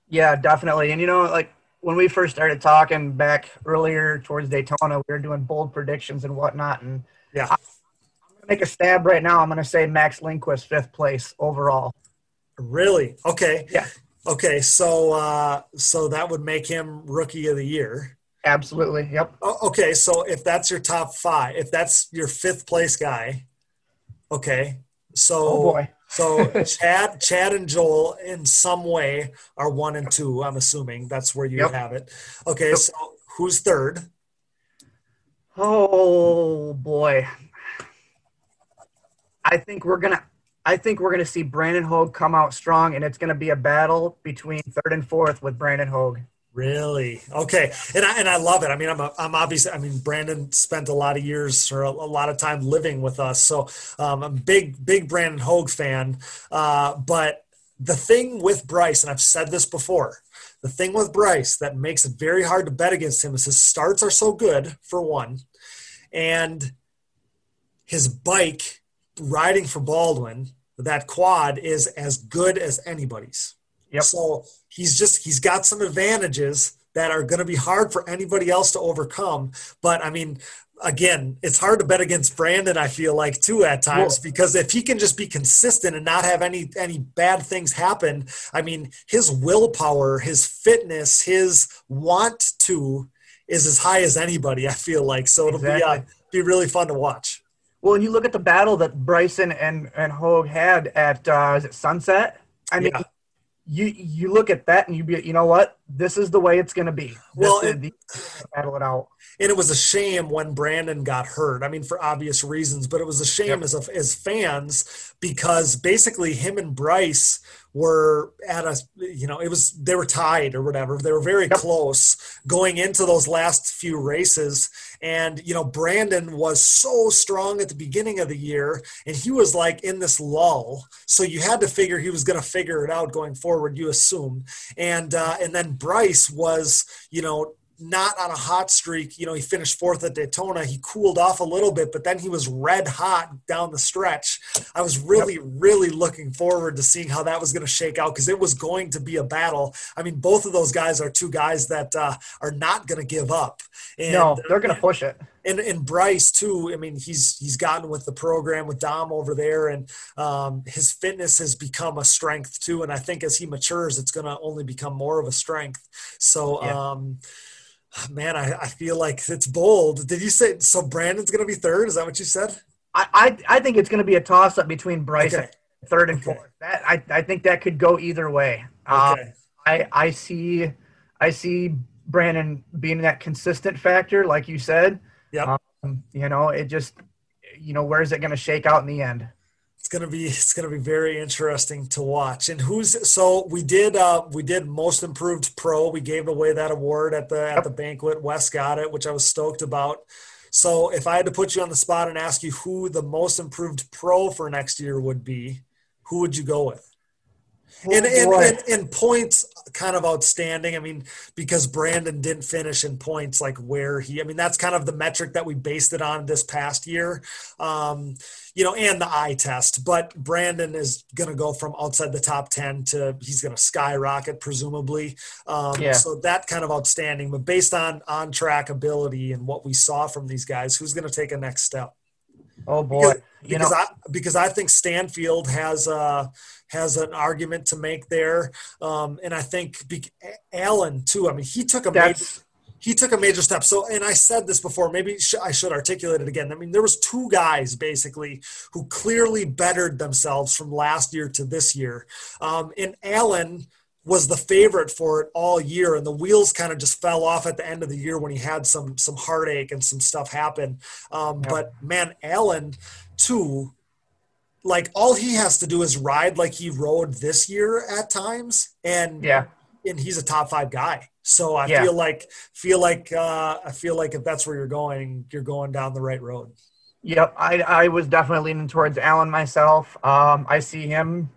yeah definitely and you know like when we first started talking back earlier towards daytona we were doing bold predictions and whatnot and yeah make a stab right now i'm gonna say max lindquist fifth place overall really okay yeah okay so uh so that would make him rookie of the year absolutely yep okay so if that's your top five if that's your fifth place guy okay so, oh boy. so [LAUGHS] Chad, Chad, and Joel in some way are one and two. I'm assuming that's where you yep. have it. Okay, so who's third? Oh boy, I think we're gonna. I think we're gonna see Brandon Hogue come out strong, and it's gonna be a battle between third and fourth with Brandon Hogue. Really? Okay. And I, and I love it. I mean, I'm, a, I'm obviously, I mean, Brandon spent a lot of years or a, a lot of time living with us. So um, I'm a big, big Brandon Hogue fan. Uh, but the thing with Bryce, and I've said this before, the thing with Bryce that makes it very hard to bet against him is his starts are so good, for one. And his bike riding for Baldwin, that quad is as good as anybody's. Yep. So he's just he's got some advantages that are going to be hard for anybody else to overcome. But I mean, again, it's hard to bet against Brandon. I feel like too at times because if he can just be consistent and not have any any bad things happen, I mean, his willpower, his fitness, his want to is as high as anybody. I feel like so it'll exactly. be uh, be really fun to watch. Well, and you look at the battle that Bryson and and Hogue had at uh, is it Sunset? I mean, yeah you you look at that and you be you know what this is the way it's going to be. Well, it, battle it out. And it was a shame when Brandon got hurt. I mean, for obvious reasons, but it was a shame yep. as a, as fans because basically him and Bryce were at a you know it was they were tied or whatever. They were very yep. close going into those last few races. And you know brandon was so strong at the beginning of the year and he was like in this lull. So you had to figure he was going to figure it out going forward you assumed. And uh, and then bryce was you know not on a hot streak. You know, he finished fourth at Daytona. He cooled off a little bit, but then he was red hot down the stretch. I was really, yep. really looking forward to seeing how that was going to shake out because it was going to be a battle. I mean, both of those guys are two guys that uh, are not going to give up. And, no, they're going to push it. And, and Bryce too. I mean, he's he's gotten with the program with Dom over there, and um, his fitness has become a strength too. And I think as he matures, it's going to only become more of a strength. So. Yeah. Um, man, I, I feel like it's bold. Did you say so? Brandon's going to be third. Is that what you said? I I, I think it's going to be a toss up between Bryce okay. and third and okay. fourth. That I, I think that could go either way. Um, okay. Um, I I see I see Brandon being that consistent factor, like you said. Yeah. Um, you know, it just you know where is it going to shake out in the end? It's gonna be [LAUGHS] it's gonna be very interesting to watch. And who's so we did uh we did most improved pro. We gave away that award at the at the banquet. Wes got it, which I was stoked about. So if I had to put you on the spot and ask you who the most improved pro for next year would be, who would you go with? And, and, and, and, points kind of outstanding. I mean, because Brandon didn't finish in points like where he, I mean, that's kind of the metric that we based it on this past year, um, you know, and the eye test. But Brandon is going to go from outside the top 10 to he's going to skyrocket, presumably. Um, yeah. So that kind of outstanding. But based on on track ability and what we saw from these guys, who's going to take a next step? Oh boy, because, because know, I because I think Stanfield has uh has an argument to make there, um, and I think be, Allen too. I mean, he took a major, he took a major step. So, and I said this before. Maybe I should articulate it again. I mean, there was two guys basically who clearly bettered themselves from last year to this year, um, and Allen was the favorite for it all year and the wheels kind of just fell off at the end of the year when he had some some heartache and some stuff happen. Um, yeah. but man allen too like all he has to do is ride like he rode this year at times and yeah. and he's a top five guy. So i yeah. feel like feel like uh, i feel like if that's where you're going you're going down the right road. Yep i i was definitely leaning towards allen myself. Um, i see him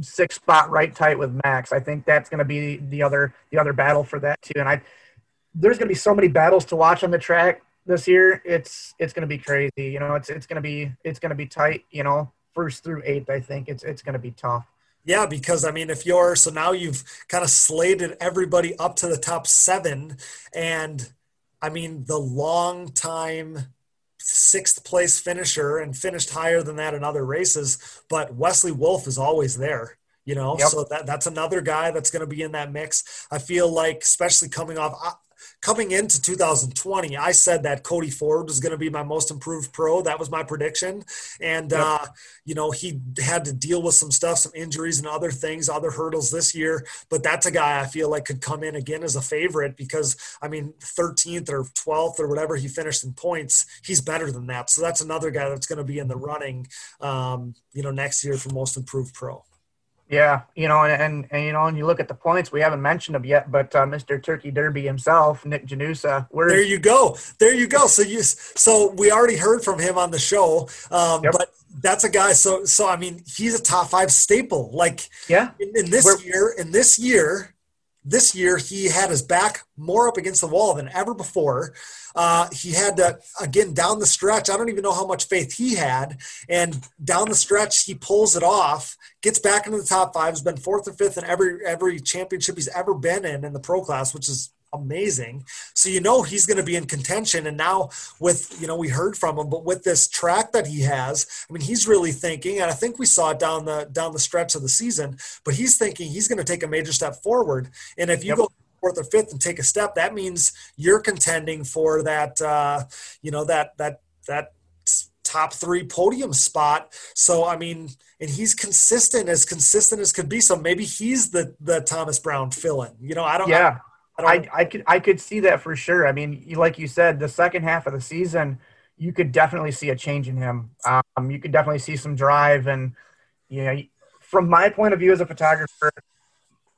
six spot right tight with Max. I think that's going to be the other the other battle for that too. And I there's going to be so many battles to watch on the track this year. It's it's going to be crazy. You know, it's it's going to be it's going to be tight. You know, first through eighth. I think it's it's going to be tough. Yeah, because I mean, if you're so now you've kind of slated everybody up to the top seven, and I mean the long time sixth place finisher and finished higher than that in other races. But Wesley Wolf is always there, you know, yep. so that, that's another guy that's going to be in that mix. I feel like, especially coming off, coming into 2020, I said that Cody Ford was going to be my most improved pro. That was my prediction. And, yep. uh, you know, he had to deal with some stuff, some injuries and other things, other hurdles this year. But that's a guy I feel like could come in again as a favorite because, I mean, 13th or 12th or whatever he finished in points, he's better than that. So that's another guy that's going to be in the running, um, you know, next year for most improved pro. Yeah, you know, and, and, and you know, and you look at the points, we haven't mentioned them yet, but uh, Mr. Turkey Derby himself, Nick Janusa. Where There you go. There you go. So you, so we already heard from him on the show, um, yep. but that's a guy. So, so I mean, he's a top five staple. Like, yeah, in, in this We're, year, in this year, this year he had his back more up against the wall than ever before. Uh, he had to again down the stretch. I don't even know how much faith he had, and down the stretch he pulls it off, gets back into the top five. Has been fourth or fifth in every every championship he's ever been in in the pro class, which is amazing. So you know he's going to be in contention. And now with you know we heard from him, but with this track that he has, I mean he's really thinking, and I think we saw it down the down the stretch of the season. But he's thinking he's going to take a major step forward. And if you yep. go fourth or fifth and take a step, that means you're contending for that uh, you know that that that top three podium spot. So I mean, and he's consistent as consistent as could be. So maybe he's the the Thomas Brown fill-in. You know, I don't. Yeah. I, I, I could I could see that for sure. I mean, like you said, the second half of the season, you could definitely see a change in him. Um, you could definitely see some drive, and you know, from my point of view as a photographer,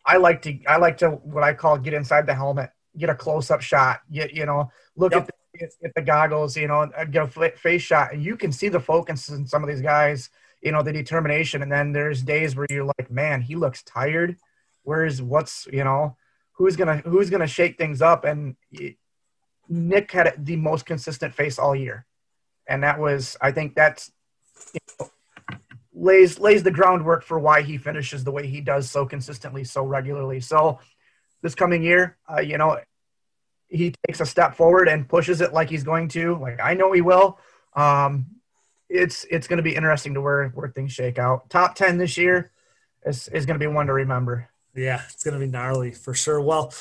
I like to I like to what I call get inside the helmet, get a close up shot, get you know, look yep. at the, at the goggles, you know, get a face shot, and you can see the focus in some of these guys, you know, the determination. And then there's days where you're like, man, he looks tired. Where's what's you know who's gonna who's gonna shake things up. And Nick had the most consistent face all year, and that was I think that's you know, lays lays the groundwork for why he finishes the way he does so consistently, so regularly. So this coming year, uh, you know, he takes a step forward and pushes it like he's going to. Like I know he will. Um, it's it's going to be interesting to where where things shake out. Top ten this year is is going to be one to remember. Yeah, it's going to be gnarly for sure. Well,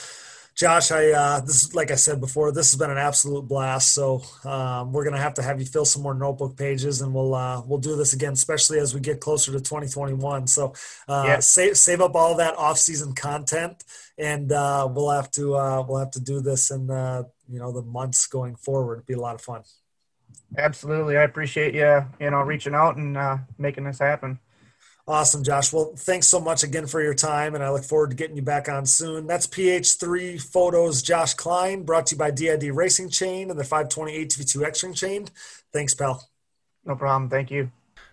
Josh, I uh, this is like I said before, this has been an absolute blast. So um, we're gonna have to have you fill some more notebook pages, and we'll uh, we'll do this again, especially as we get closer to 2021. So uh, yeah. save save up all that off season content, and uh, we'll have to uh, we'll have to do this in uh, you know the months going forward. It'd be a lot of fun. Absolutely, I appreciate you you know reaching out and uh, making this happen. Awesome, Josh. Well, thanks so much again for your time, and I look forward to getting you back on soon. That's PH3 Photos Josh Klein, brought to you by DID Racing Chain and the 520 ATV2 X-Ring Chain. Thanks, pal. No problem. Thank you.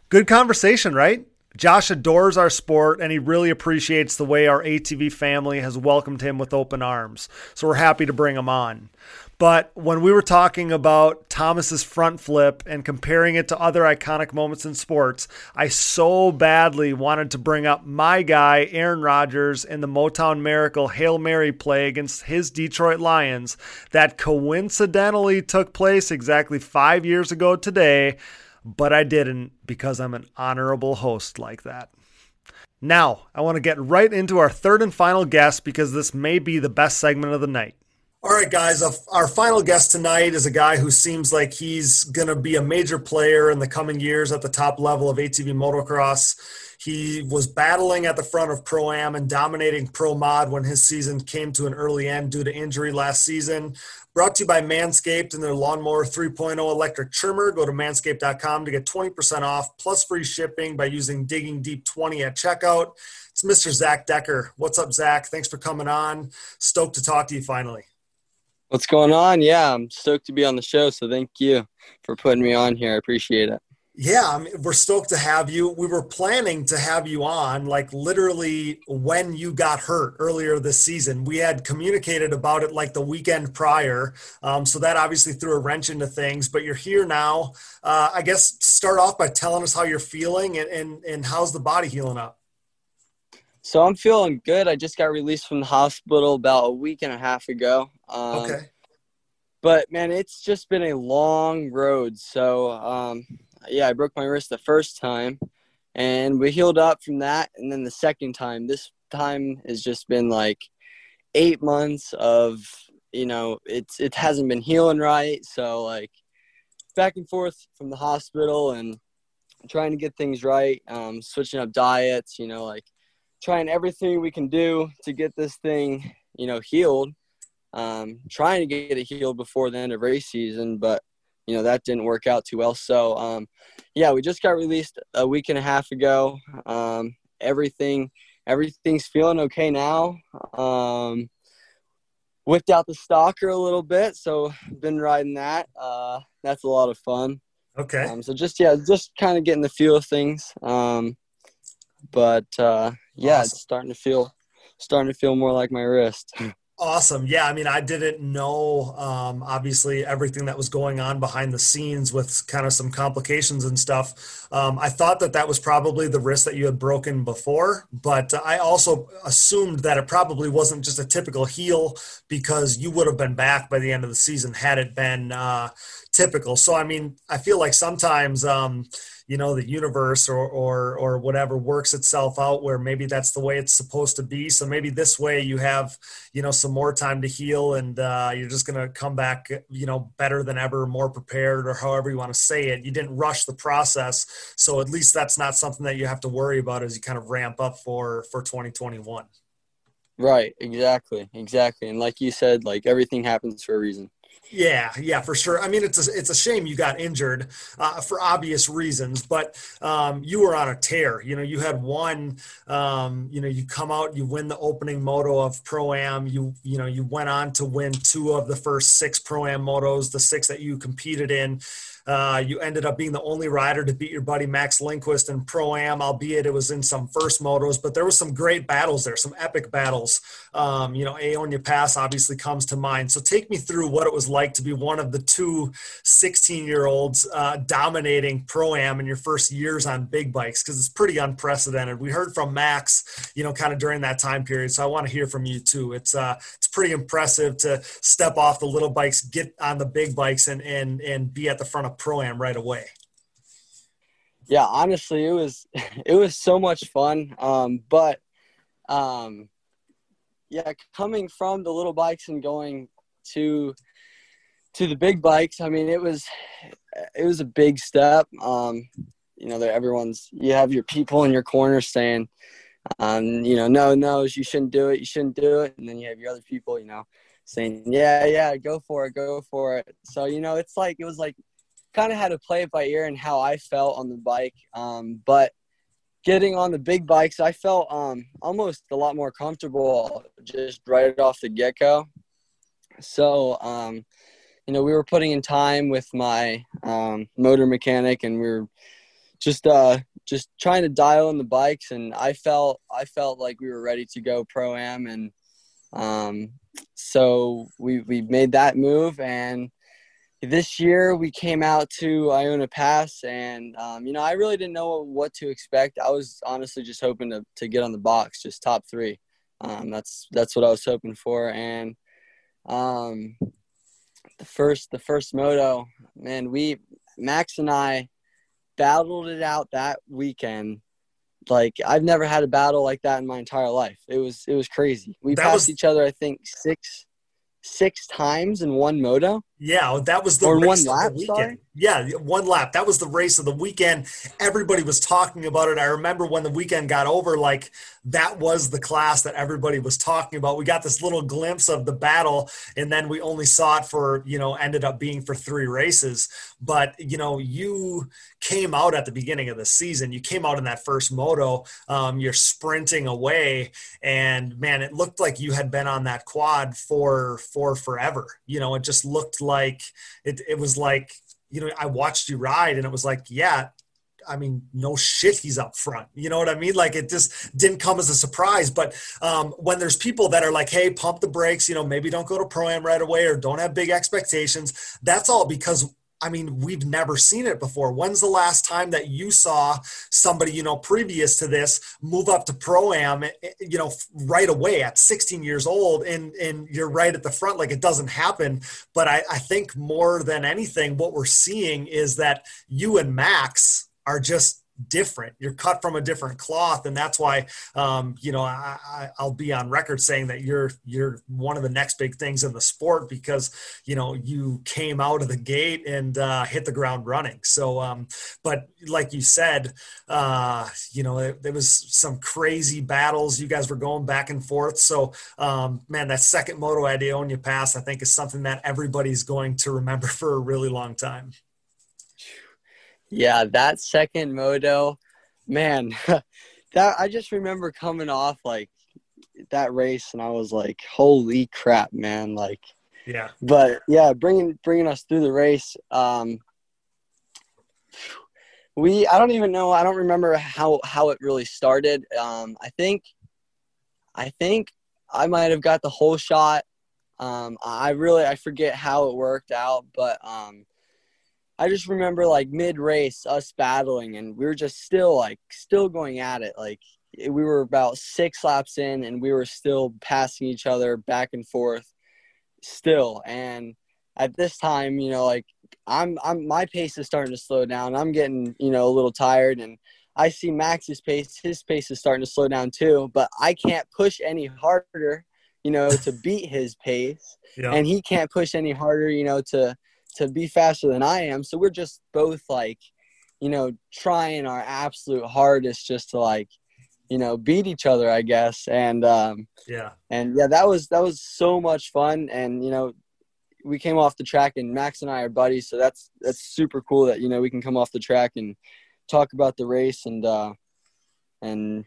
Good conversation, right? Josh adores our sport and he really appreciates the way our ATV family has welcomed him with open arms. So we're happy to bring him on. But when we were talking about Thomas's front flip and comparing it to other iconic moments in sports, I so badly wanted to bring up my guy, Aaron Rodgers, in the Motown Miracle Hail Mary play against his Detroit Lions that coincidentally took place exactly five years ago today, but I didn't because I'm an honorable host like that. Now, I want to get right into our third and final guest because this may be the best segment of the night. All right, guys. Uh, our final guest tonight is a guy who seems like he's going to be a major player in the coming years at the top level of ATV motocross. He was battling at the front of Pro Am and dominating Pro Mod when his season came to an early end due to injury last season. Brought to you by Manscaped and their Lawnmower 3.0 electric trimmer. Go to manscaped.com to get 20% off plus free shipping by using Digging Deep 20 at checkout. It's Mr. Zach Decker. What's up, Zach? Thanks for coming on. Stoked to talk to you finally. What's going on? Yeah, I'm stoked to be on the show. So thank you for putting me on here. I appreciate it. Yeah, I mean, we're stoked to have you. We were planning to have you on like literally when you got hurt earlier this season. We had communicated about it like the weekend prior. Um, so that obviously threw a wrench into things, but you're here now. Uh, I guess start off by telling us how you're feeling and, and, and how's the body healing up? So I'm feeling good. I just got released from the hospital about a week and a half ago. Um, okay. But man, it's just been a long road. So um, yeah, I broke my wrist the first time, and we healed up from that. And then the second time, this time has just been like eight months of you know it's it hasn't been healing right. So like back and forth from the hospital and trying to get things right, um, switching up diets. You know, like trying everything we can do to get this thing you know healed um, trying to get it healed before the end of race season, but you know that didn't work out too well. So um, yeah, we just got released a week and a half ago. Um, everything everything's feeling okay now. Um, whipped out the stalker a little bit, so been riding that. Uh, that's a lot of fun. Okay. Um, so just yeah, just kind of getting the feel of things. Um, but uh, yeah, awesome. it's starting to feel starting to feel more like my wrist. Awesome. Yeah. I mean, I didn't know, um, obviously, everything that was going on behind the scenes with kind of some complications and stuff. Um, I thought that that was probably the wrist that you had broken before, but I also assumed that it probably wasn't just a typical heel because you would have been back by the end of the season had it been uh, typical. So, I mean, I feel like sometimes, um, you know the universe or or or whatever works itself out where maybe that's the way it's supposed to be. So maybe this way you have you know some more time to heal and uh, you're just to come back you know better than ever more prepared or however you want to say it. You didn't rush the process. So at least that's not something that you have to worry about as you kind of ramp up for for 2021 right. Exactly. Exactly. And like you said like everything happens for a reason Yeah, yeah, for sure. I mean, it's a, it's a shame you got injured uh, for obvious reasons, but um, you were on a tear. You know, you had one. Um, you know, you come out, you win the opening moto of pro am. You you know, you went on to win two of the first six pro am motos, the six that you competed in. Uh, you ended up being the only rider to beat your buddy Max Lindquist in Pro Am, albeit it was in some first motos, but there was some great battles there, some epic battles. Um, you know, Aonia Pass obviously comes to mind. So take me through what it was like to be one of the two 16 year olds uh, dominating Pro Am in your first years on big bikes, because it's pretty unprecedented. We heard from Max, you know, kind of during that time period. So I want to hear from you too. It's, uh, it's pretty impressive to step off the little bikes, get on the big bikes and, and, and be at the front of pro am right away? Yeah, honestly, it was [LAUGHS] it was so much fun. Um, but um, yeah, coming from the little bikes and going to to the big bikes, I mean, it was it was a big step. Um, you know, everyone's you have your people in your corner saying, um, you know, no, no, you shouldn't do it, you shouldn't do it, and then you have your other people, you know, saying, yeah, yeah, go for it, go for it. So you know, it's like it was like kind of had to play it by ear and how I felt on the bike. Um, but getting on the big bikes, I felt um, almost a lot more comfortable just right off the get go. So, um, you know, we were putting in time with my um, motor mechanic, and we were just uh, just trying to dial in the bikes. And I felt I felt like we were ready to go pro am, and um, so we we made that move and this year we came out to Aonia Pass, and um, you know I really didn't know what to expect. I was honestly just hoping to to get on the box, just top three. Um, that's that's what I was hoping for, and um, the first the first moto, man, we Max and I battled it out that weekend. Like I've never had a battle like that in my entire life. It was it was crazy. We that passed was... each other, I think six six times in one moto. Yeah, that was the or race one lap, of the weekend. Sorry? Yeah, one lap. That was the race of the weekend. Everybody was talking about it. I remember when the weekend got over, like that was the class that everybody was talking about. We got this little glimpse of the battle, and then we only saw it for, you know, ended up being for three races. But, you know, you came out at the beginning of the season. You came out in that first moto. Um, you're sprinting away, and man, it looked like you had been on that quad for for forever. You know, it just looked like it, it was like you know, I watched you ride and it was like, yeah, I mean, no shit, he's up front. You know what I mean? Like it just didn't come as a surprise. But um, when there's people that are like, hey, pump the brakes, you know, maybe don't go to pro am right away or don't have big expectations, that's all because I mean, we've never seen it before. When's the last time that you saw somebody, you know, previous to this move up to pro am, eh, eh, you know, right away at 16 years old and, and you're right at the front? Like it doesn't happen. But I, I think more than anything, what we're seeing is that you and Max are just different. You're cut from a different cloth, and that's why um, you know I, will be on record saying that you're you're one of the next big things in the sport because you know you came out of the gate and uh, hit the ground running. So, um, but like you said, uh, you know there was some crazy battles. You guys were going back and forth. So, um, man, that second moto at Aonia Pass, I think, is something that everybody's going to remember [LAUGHS] for a really long time. Yeah, that second moto, man, [LAUGHS] that I just remember coming off like that race, and I was like, "Holy crap, man!" Like, yeah. But yeah, bringing bringing us through the race. Um, we I don't even know. I don't remember how how it really started. Um, I think, I think I might have got the hole shot. Um, I really I forget how it worked out, but um, I just remember like mid race us battling and we were just still like still going at it. Like we were about six laps in and we were still passing each other back and forth still. And at this time, you know, like I'm I'm my pace is starting to slow down. I'm getting, you know, a little tired and I see Max's pace, his pace is starting to slow down too, but I can't push any harder, you know, to beat his pace. Yeah. And he can't push any harder, you know, to to be faster than I am. So we're just both like, you know, trying our absolute hardest just to like, you know, beat each other, I guess. And um, yeah, and yeah, that was that was so much fun. And you know, we came off the track and Max and I are buddies, so that's that's super cool that you know we can come off the track and talk about the race and uh, and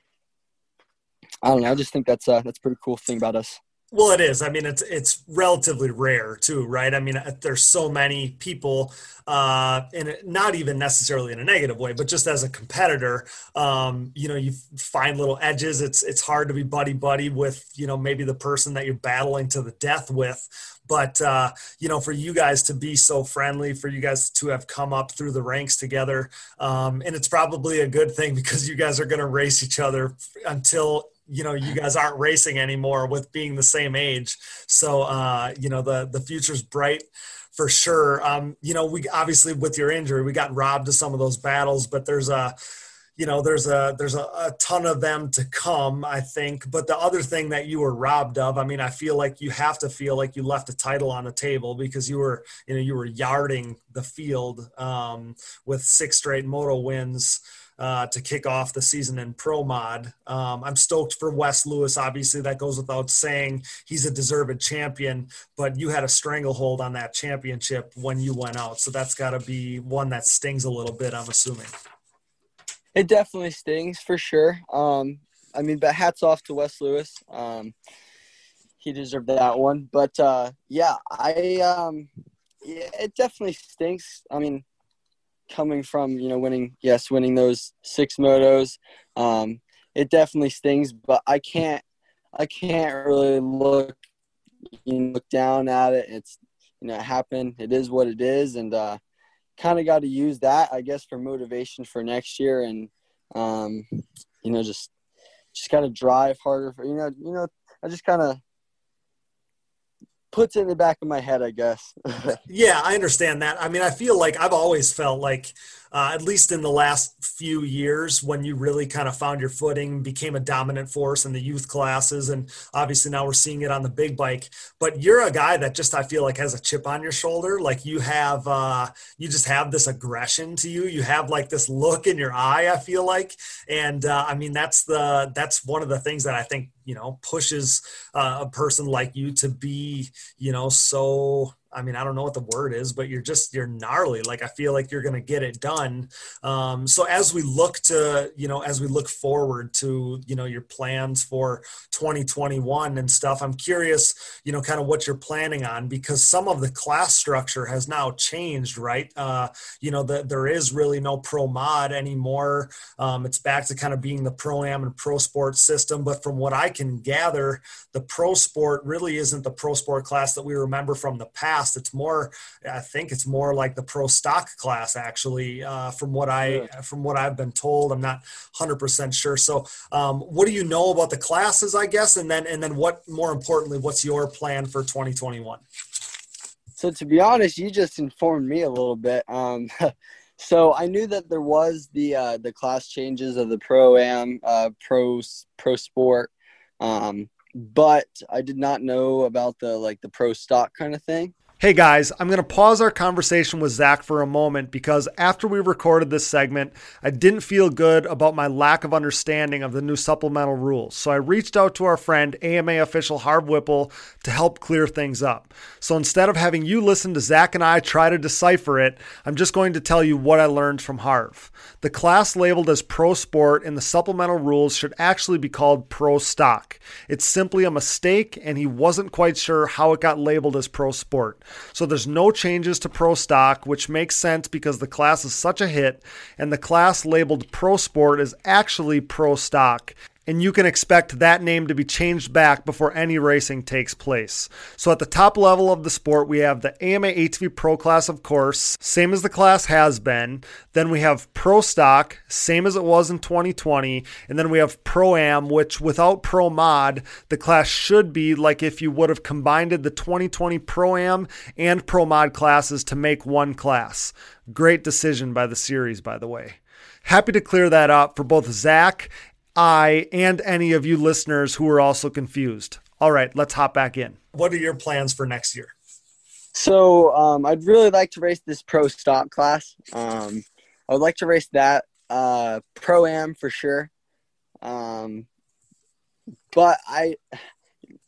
I don't know. I just think that's uh, that's a pretty cool thing about us. Well, it is. I mean, it's it's relatively rare too, right? I mean, uh, there's so many people, uh, and not even necessarily in a negative way, but just as a competitor, um, you know, you find little edges. It's it's hard to be buddy buddy with you know maybe the person that you're battling to the death with, but uh, you know, for you guys to be so friendly, for you guys to have come up through the ranks together, um, and it's probably a good thing [LAUGHS] because you guys are going to race each other until you know you guys aren't racing anymore with being the same age. So uh you know the the future's bright for sure. Um you know we obviously with your injury we got robbed of some of those battles but there's a you know there's a there's a, a, ton of them to come i think. But the other thing that you were robbed of i mean i feel like you have to feel like you left a title on the table because you were you know you were yarding the field um, with six straight moto wins uh, to kick off the season in Pro Mod. Um, I'm stoked for Wes Lewis. Obviously, that goes without saying. He's a deserved champion, but you had a stranglehold on that championship when you went out. So that's got to be one that stings a little bit, I'm assuming. It definitely stings for sure. Um, I mean, but hats off to Wes Lewis. Um, he deserved that one. But uh, yeah, I um, yeah, it definitely stinks. I mean, coming from you know winning yes winning those six motos um, it definitely stings but i can't i can't really look you know, look down at it. It's you know it happened. It is what it is and uh, kind of got to use that i guess for motivation for next year and um, you know just just got to drive harder for you know you know i just kind of puts in the back of my head, I guess. [LAUGHS] yeah, I understand that. I mean, I feel like I've always felt like uh, at least in the last few years when you really kind of found your footing, became a dominant force in the youth classes. And obviously now we're seeing it on the big bike. But you're a guy that just, I feel like, has a chip on your shoulder. Like you have, uh, you just have this aggression to you. You have like this look in your eye, I feel like. And uh, I mean, that's the, that's one of the things that I think, you know, pushes uh, a person like you to be, you know, so I mean, I don't know what the word is, but you're just you're gnarly. Like I feel like you're going to get it done. Um, so as we look to, you know, as we look forward to, you know, your plans for 2021 and stuff, I'm curious, you know, kind of what you're planning on because some of the class structure has now changed, right? Uh, you know, the, there is really no pro mod anymore. Um, it's back to kind of being the pro am and pro sport system. But from what I can gather, the pro sport really isn't the pro sport class that we remember from the past. It's more, I think it's more like the pro stock class actually, uh, from what I yeah. from what I've been told. I'm not 100 percent sure. So, um, what do you know about the classes? I guess, and then and then what more importantly, what's your plan for 2021? So to be honest, you just informed me a little bit. Um, [LAUGHS] so I knew that there was the uh, the class changes of the pro am, uh, pro pro sport, um, but I did not know about the like the pro stock kind of thing. Hey guys, I'm going to pause our conversation with Zach for a moment because after we recorded this segment, I didn't feel good about my lack of understanding of the new supplemental rules. So I reached out to our friend, AMA official Harv Whipple, to help clear things up. So instead of having you listen to Zach and I try to decipher it, I'm just going to tell you what I learned from Harv. The class labeled as Pro Sport in the supplemental rules should actually be called Pro Stock. It's simply a mistake, and he wasn't quite sure how it got labeled as Pro Sport. So there's no changes to Pro Stock, which makes sense because the class is such a hit, and the class labeled Pro Sport is actually Pro Stock and you can expect that name to be changed back before any racing takes place. So at the top level of the sport, we have the AMA ATV Pro class, of course, same as the class has been. Then we have Pro Stock, same as it was in 2020. And then we have Pro Am, which without Pro Mod, the class should be like if you would have combined the 2020 Pro Am and Pro Mod classes to make one class. Great decision by the series, by the way. Happy to clear that up for both Zach I and any of you listeners who are also confused. All right, let's hop back in. What are your plans for next year? So um, I'd really like to race this pro stock class. Um, I would like to race that uh, pro am for sure. Um, but I,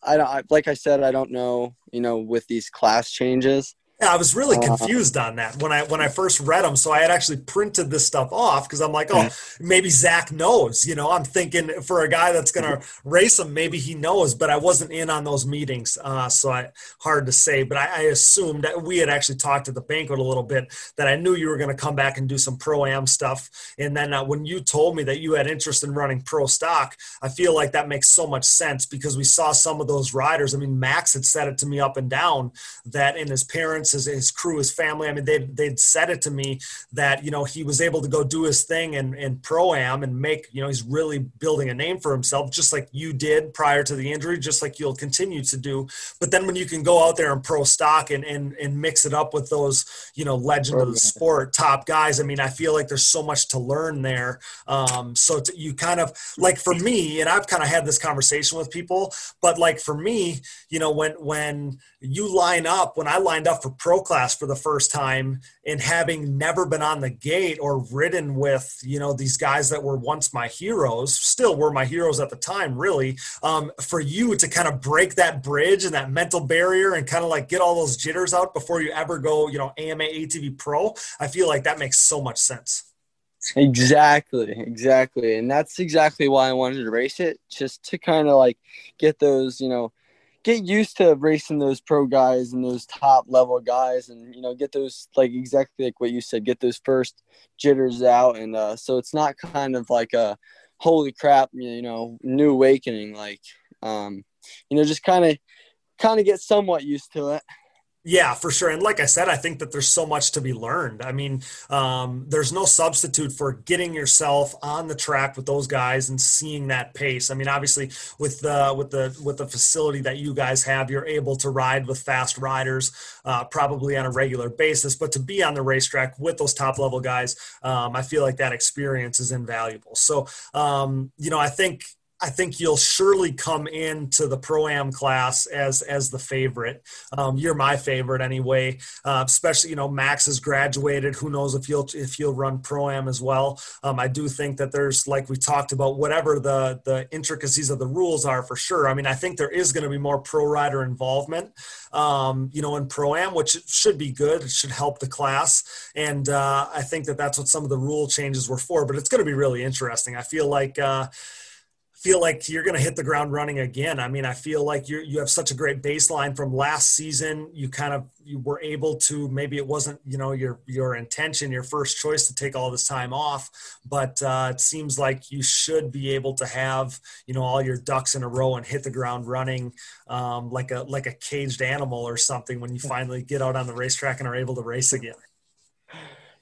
I don't I, like I said I don't know you know with these class changes Yeah, I was really Uh, confused on that when I when I first read them. So I had actually printed this stuff off because I'm like, oh, maybe Zach knows. You know, I'm thinking for a guy that's going to race him, maybe he knows. But I wasn't in on those meetings, uh, so I hard to say. But I, I assumed that we had actually talked at the banquet a little bit that I knew you were going to come back and do some pro am stuff. And then uh, when you told me that you had interest in running pro stock, I feel like that makes so much sense because we saw some of those riders. I mean, Max had said it to me up and down that in his parents, his, his crew, his family, I mean, they'd, they'd said it to me that, you know, he was able to go do his thing and, and pro am and make, you know, he's really building a name for himself, just like you did prior to the injury, just like you'll continue to do. But then when you can go out there and pro stock and, and, and mix it up with those, you know, legend of the sport, top guys, I mean, I feel like there's so much to learn there. Um, so to, you kind of like for me, and I've kind of had this conversation with people, but like for me, you know, when, when you line up, when I lined up for pro class for the first time and having never been on the gate or ridden with, you know, these guys that were once my heroes, still were my heroes at the time, really, um, for you to kind of break that bridge and that mental barrier and kind of like get all those jitters out before you ever go, you know, AMA ATV pro, I feel like that makes so much sense. Exactly, exactly. And that's exactly why I wanted to race it, just to kind of like get those, you know, get used to racing those pro guys and those top level guys and, you know, get those, like exactly like what you said, get those first jitters out. And uh, so it's not kind of like a holy crap, you know, new awakening. Like, um, you know, just kind of, kind of get somewhat used to it. Yeah, for sure. And like I said, I think that there's so much to be learned. I mean, um, there's no substitute for getting yourself on the track with those guys and seeing that pace. I mean, obviously, with the with the with the facility that you guys have, you're able to ride with fast riders uh, probably on a regular basis. But to be on the racetrack with those top level guys, um, I feel like that experience is invaluable. So, um, you know, I think I think you'll surely come into the pro am class as as the favorite. Um, you're my favorite anyway. Uh, especially, you know, Max has graduated. Who knows if you'll if he'll run pro am as well. Um, I do think that there's like we talked about whatever the the intricacies of the rules are for sure. I mean, I think there is going to be more pro rider involvement. Um, you know, in pro am, which should be good. It should help the class, and uh, I think that that's what some of the rule changes were for. But it's going to be really interesting. I feel like. Uh, feel like you're going to hit the ground running again. I mean, I feel like you you have such a great baseline from last season. You kind of you were able to maybe it wasn't you know your your intention, your first choice to take all this time off, but uh, it seems like you should be able to have you know all your ducks in a row and hit the ground running um, like a like a caged animal or something when you finally get out on the racetrack and are able to race again.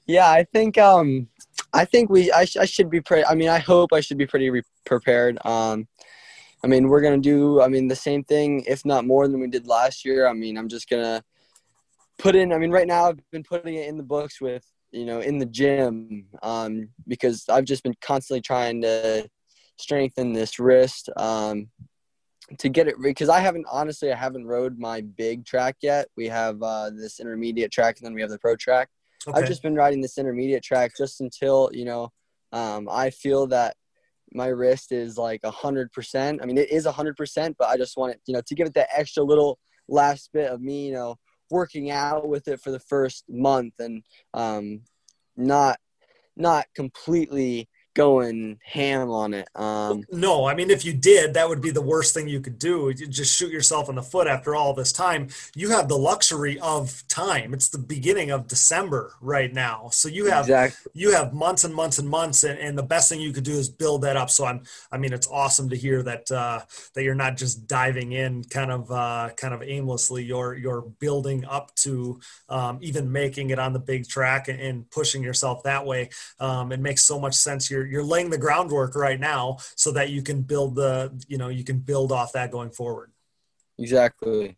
Yeah, I think um, I think we I, sh- I should be pretty. I mean, I hope I should be pretty re- prepared. Um, I mean, we're gonna do. I mean, the same thing, if not more than we did last year. I mean, I'm just gonna put in. I mean, right now I've been putting it in the books with you know in the gym um, because I've just been constantly trying to strengthen this wrist um, to get it because I haven't honestly I haven't rode my big track yet. We have uh, this intermediate track and then we have the pro track. Okay. I've just been riding this intermediate track just until you know um, I feel that my wrist is like a hundred percent. I mean, it is a hundred percent, but I just want it, you know, to give it that extra little last bit of me, you know, working out with it for the first month and um, not not completely going ham on it. Um, No, I mean, if you did, that would be the worst thing you could do. You just shoot yourself in the foot after all this time. You have the luxury of time. It's the beginning of December right now, so you have exactly. you have months and months and months, and, and the best thing you could do is build that up. So I'm, I mean, it's awesome to hear that uh, that you're not just diving in kind of uh, kind of aimlessly. You're you're building up to um, even making it on the big track and, and pushing yourself that way. Um, it makes so much sense. You're you're laying the groundwork right now so that you can build the you know you can build off that going forward. Exactly.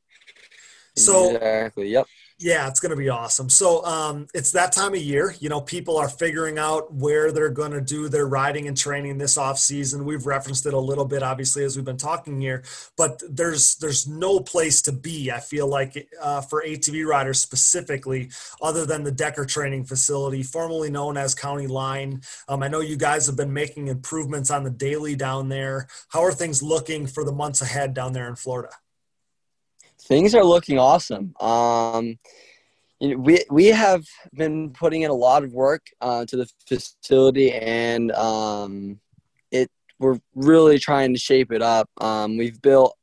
So exactly. Yep. Yeah, it's going to be awesome. So um, it's that time of year. You know, people are figuring out where they're going to do their riding and training this off season. We've referenced it a little bit, obviously, as we've been talking here. But there's there's no place to be. I feel like uh, for ATV riders specifically, other than the Decker Training Facility, formerly known as County Line. Um, I know you guys have been making improvements on the daily down there. How are things looking for the months ahead down there in Florida? Things are looking awesome. Um, you know, we we have been putting in a lot of work uh, to the facility, and um, it we're really trying to shape it up. Um, we've built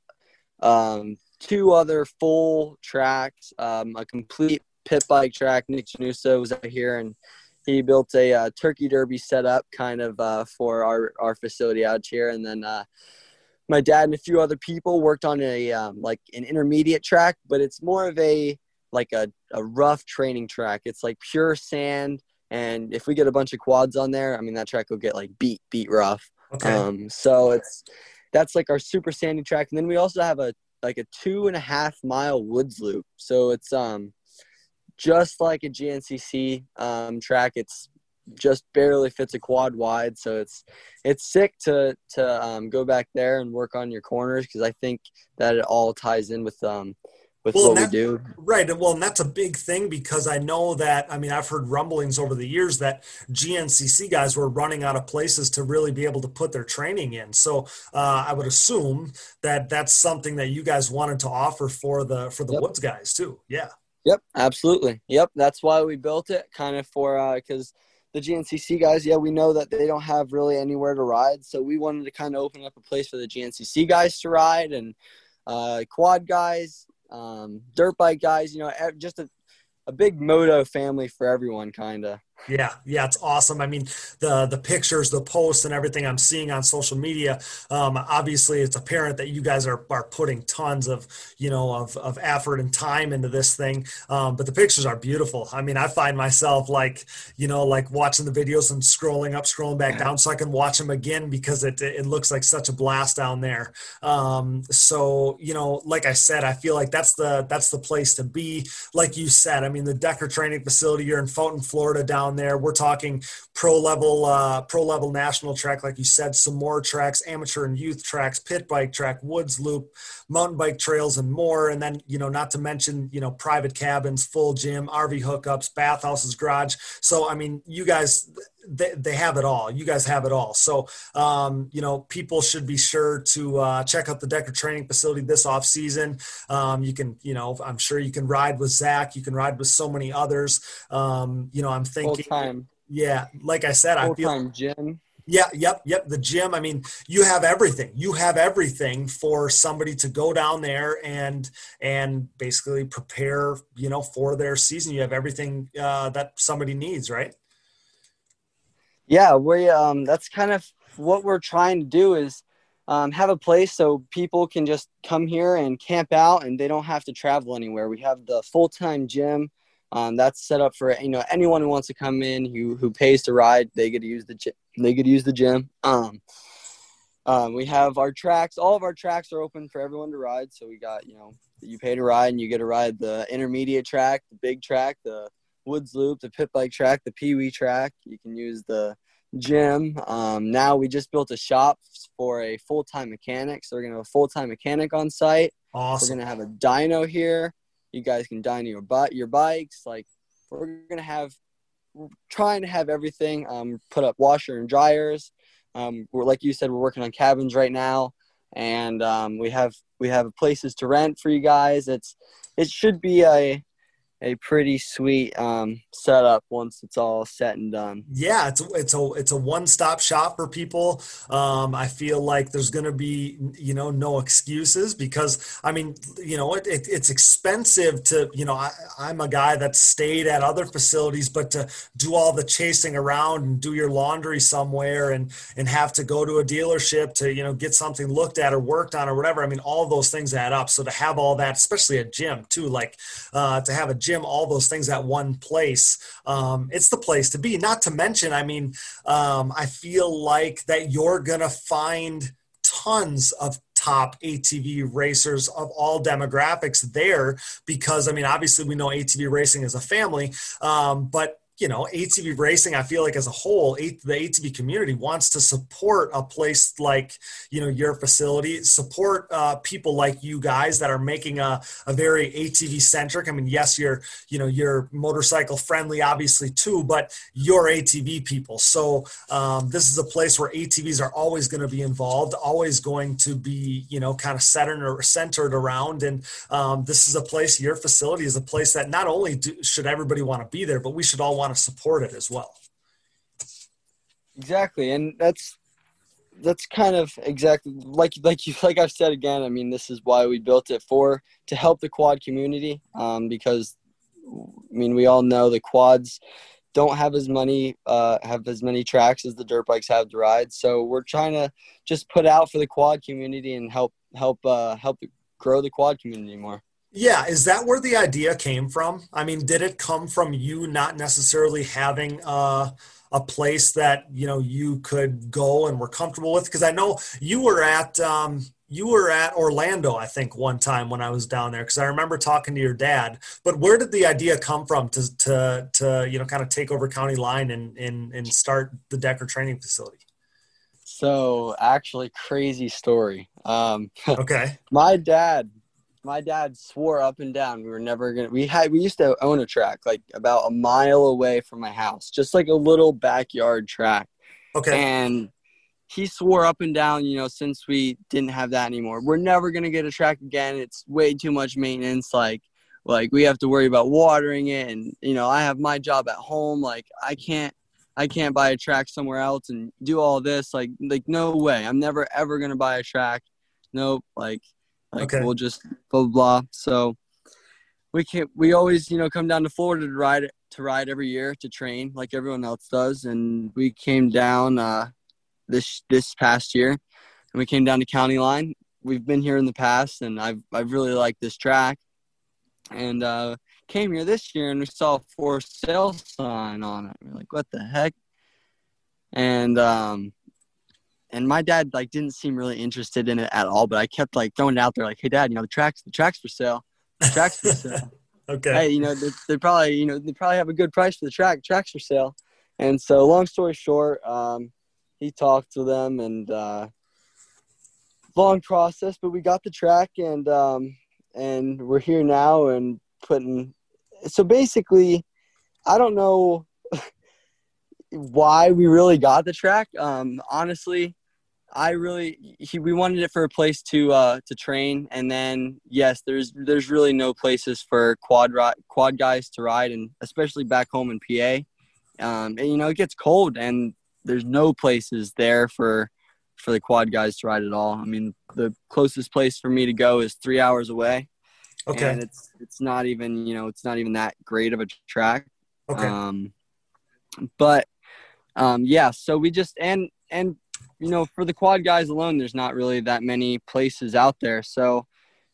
um, two other full tracks, um, a complete pit bike track. Nick Januso was out here, and he built a uh, turkey derby setup kind of uh, for our our facility out here, and then uh, my dad and a few other people worked on a um, like an intermediate track, but it's more of a like a, a rough training track. It's like pure sand, and if we get a bunch of quads on there, I mean that track will get like beat beat rough. Okay. Um, so it's that's like our super sandy track, and then we also have a like a two and a half mile woods loop. So it's um just like a GNCC um, track. It's just barely fits a quad wide. So it's it's sick to to um, go back there and work on your corners because I think that it all ties in with um with well, what that, we do. Right. Well, and that's a big thing because I know that I mean I've heard rumblings over the years that GNCC guys were running out of places to really be able to put their training in. So uh, I would assume that that's something that you guys wanted to offer for the for the yep. Woods guys too. Yeah. Yep, absolutely. Yep, that's why we built it, kind of for because uh, the GNCC guys, yeah, we know that they don't have really anywhere to ride, so we wanted to kind of open up a place for the GNCC guys to ride and uh, quad guys, um, dirt bike guys. You know, just a, a big moto family for everyone, kind of. Yeah, yeah, it's awesome. I mean, the the pictures, the posts, and everything I'm seeing on social media. Um, obviously, it's apparent that you guys are are putting tons of you know of of effort and time into this thing. Um, but the pictures are beautiful. I mean, I find myself like you know like watching the videos and scrolling up, scrolling back down, so I can watch them again because it it looks like such a blast down there. Um, so you know, like I said, I feel like that's the that's the place to be. Like you said, I mean, the Decker Training Facility. You're in Fountain, Florida, down down there. We're talking pro level, uh, pro level national track, like you said, some more tracks, amateur and youth tracks, pit bike track, woods loop, mountain bike trails, and more. And then, you know, not to mention, you know, private cabins, full gym, RV hookups, bathhouses, garage. So, I mean, you guys, they, they have it all. You guys have it all. So, um, you know, people should be sure to uh, check out the Decker Training Facility this off season. Um, you can, you know, I'm sure you can ride with Zach. You can ride with so many others. Um, you know, I'm thinking, time. yeah, like I said, Full I feel time gym. Yeah, yep, yep. The gym. I mean, you have everything. You have everything for somebody to go down there and and basically prepare, you know, for their season. You have everything uh, that somebody needs, right? Yeah we um that's kind of what we're trying to do is um, have a place so people can just come here and camp out and they don't have to travel anywhere. We have the full-time gym um, that's set up for you know anyone who wants to come in who who pays to ride they get to use the gym they get to use the gym. Um, um, we have our tracks all of our tracks are open for everyone to ride. So we got you know you pay to ride and you get to ride the intermediate track the big track the Woods Loop, the pit bike track, the Pee Wee track. You can use the gym. Um, now we just built a shop for a full time mechanic. So we're gonna have a full time mechanic on site. Awesome. We're gonna have a dyno here. You guys can dyno your butt your bikes. Like we're gonna have we're trying to have everything. Um, put up washer and dryers. Um, we're like you said, we're working on cabins right now, and um, we have we have places to rent for you guys. It's it should be a a pretty sweet um, setup once it's all set and done. Yeah, it's it's a it's a one stop shop for people. Um, I feel like there's going to be you know no excuses because I mean you know it, it, it's expensive to you know I, I'm a guy that stayed at other facilities, but to do all the chasing around and do your laundry somewhere and and have to go to a dealership to you know get something looked at or worked on or whatever. I mean all those things add up. So to have all that, especially a gym too, like uh, to have a gym gym, all those things at one place. Um, it's the place to be. Not to mention, I mean, um, I feel like that you're gonna find tons of top ATV racers of all demographics there because I mean obviously we know ATV racing is a family, um, but you know, ATV racing, I feel like as a whole, the ATV community wants to support a place like, you know, your facility, support uh, people like you guys that are making a, a very ATV centric. I mean, yes, you're, you know, you're motorcycle friendly, obviously too, but you're ATV people. So um, this is a place where ATVs are always going to be involved, always going to be, you know, kind of centered or centered around. And um, this is a place, your facility is a place that not only do, should everybody want to be there, but we should all want to support it as well. Exactly, and that's that's kind of exactly like like you like I've said again. I mean, this is why we built it for to help the quad community um, because I mean we all know the quads don't have as many uh, have as many tracks as the dirt bikes have to ride. So we're trying to just put out for the quad community and help help uh, help grow the quad community more. Yeah, is that where the idea came from? I mean, did it come from you not necessarily having a, a place that you know you could go and were comfortable with? Because I know you were at um, you were at Orlando, I think, one time when I was down there. Because I remember talking to your dad. But where did the idea come from to to to you know kind of take over County Line and and and start the Decker Training Facility? So actually, crazy story. Um, [LAUGHS] okay, my dad my dad swore up and down we were never gonna we had we used to own a track like about a mile away from my house just like a little backyard track. Okay. And he swore up and down you know since we didn't have that anymore. We're never gonna get a track again. It's way too much maintenance like like we have to worry about watering it and you know i have my job at home. Like i can't i can't buy a track somewhere else and do all this. Like like no way. I'm never ever gonna buy a track. Nope. Like like okay. we'll just blah, blah blah. So we can't. we always you know come down to Florida to ride to ride every year to train like everyone else does, and we came down uh, this this past year, and we came down to County Line. We've been here in the past, and I've I've really liked this track, and uh, came here this year and we saw a for sale sign on it. We're like, what the heck? And um, and my dad like didn't seem really interested in it at all. But I kept like throwing it out there, like, "Hey, dad, you know the tracks, the tracks for sale, the tracks for sale." [LAUGHS] okay. Hey, you know they, they probably you know they probably have a good price for the track, tracks for sale. And so, long story short, um, he talked to them and uh, long process, but we got the track and um, and we're here now and putting. So basically, I don't know [LAUGHS] why we really got the track. Um, honestly, I really he, we wanted it for a place to uh, to train, and then yes, there's there's really no places for quad quad guys to ride, and especially back home in PA. Um, and you know it gets cold, and there's no places there for for the quad guys to ride at all. I mean, the closest place for me to go is three hours away. Okay, and it's it's not even you know it's not even that great of a track. Okay, um, but um, yeah, so we just and and you know, for the quad guys alone, there's not really that many places out there. So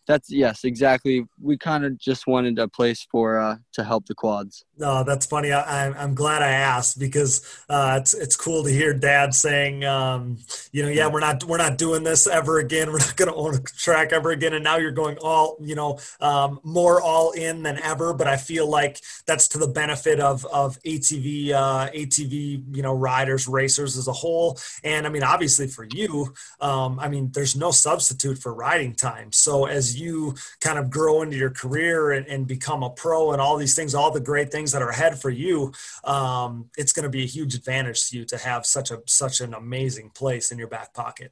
that's yes, exactly. We kind of just wanted a place for uh, to help the quads. No, that's funny. I, I'm glad I asked because uh, it's it's cool to hear Dad saying, um, you know, yeah, we're not we're not doing this ever again. [LAUGHS] We're not going to own a track ever again. And now you're going all, you know, um, more all in than ever. But I feel like that's to the benefit of of ATV uh, ATV you know riders racers as a whole. And I mean, obviously for you, um, I mean, there's no substitute for riding time. So as you kind of grow into your career and, and become a pro and all these things, all the great things that are ahead for you, um, it's going to be a huge advantage to you to have such a such an amazing place in your back pocket.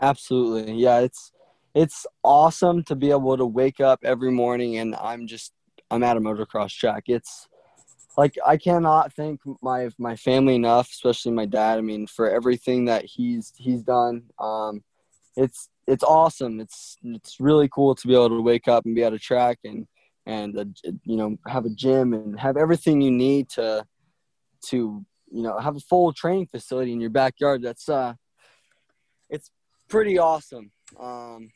Absolutely, yeah. It's it's awesome to be able to wake up every morning and I'm just I'm at a motocross track. It's like I cannot thank my my family enough, especially my dad. I mean, for everything that he's he's done. Um, it's it's awesome. It's it's really cool to be able to wake up and be at a track and and a, you know have a gym and have everything you need to to you know have a full training facility in your backyard. That's uh, it's pretty awesome. Um,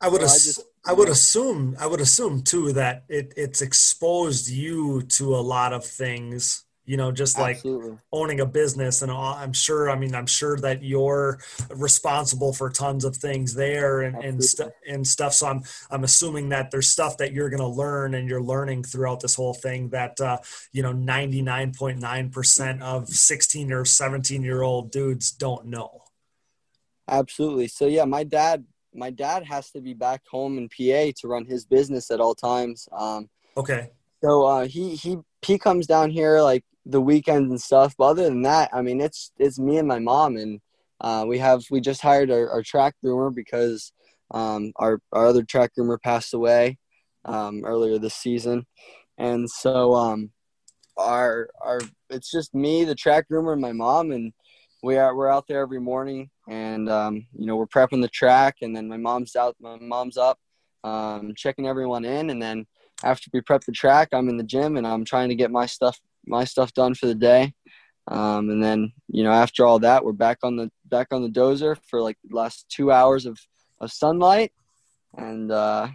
I would so ass- I, just, I would know. assume I would assume too that it it's exposed you to a lot of things you know just like Absolutely. owning a business and all, i'm sure i mean i'm sure that you're responsible for tons of things there and and, and stuff so i'm i'm assuming that there's stuff that you're going to learn and you're learning throughout this whole thing that uh, you know 99.9% of 16 or 17 year old dudes don't know Absolutely. So yeah, my dad, my dad has to be back home in PA to run his business at all times. Um, okay so uh, he he he comes down here like the weekends and stuff. But other than that, I mean, it's it's me and my mom, and uh, we have we just hired our, our track groomer because um, our our other track groomer passed away um, earlier this season, and so um, our our it's just me, the track groomer, and my mom, and we are we're out there every morning, and um, you know we're prepping the track, and then my mom's out, my mom's up, um, checking everyone in, and then after we prep the track, I'm in the gym and I'm trying to get my stuff my stuff done for the day. Um, and then you know after all that, we're back on the back on the dozer for like the last two hours of, of sunlight, and uh,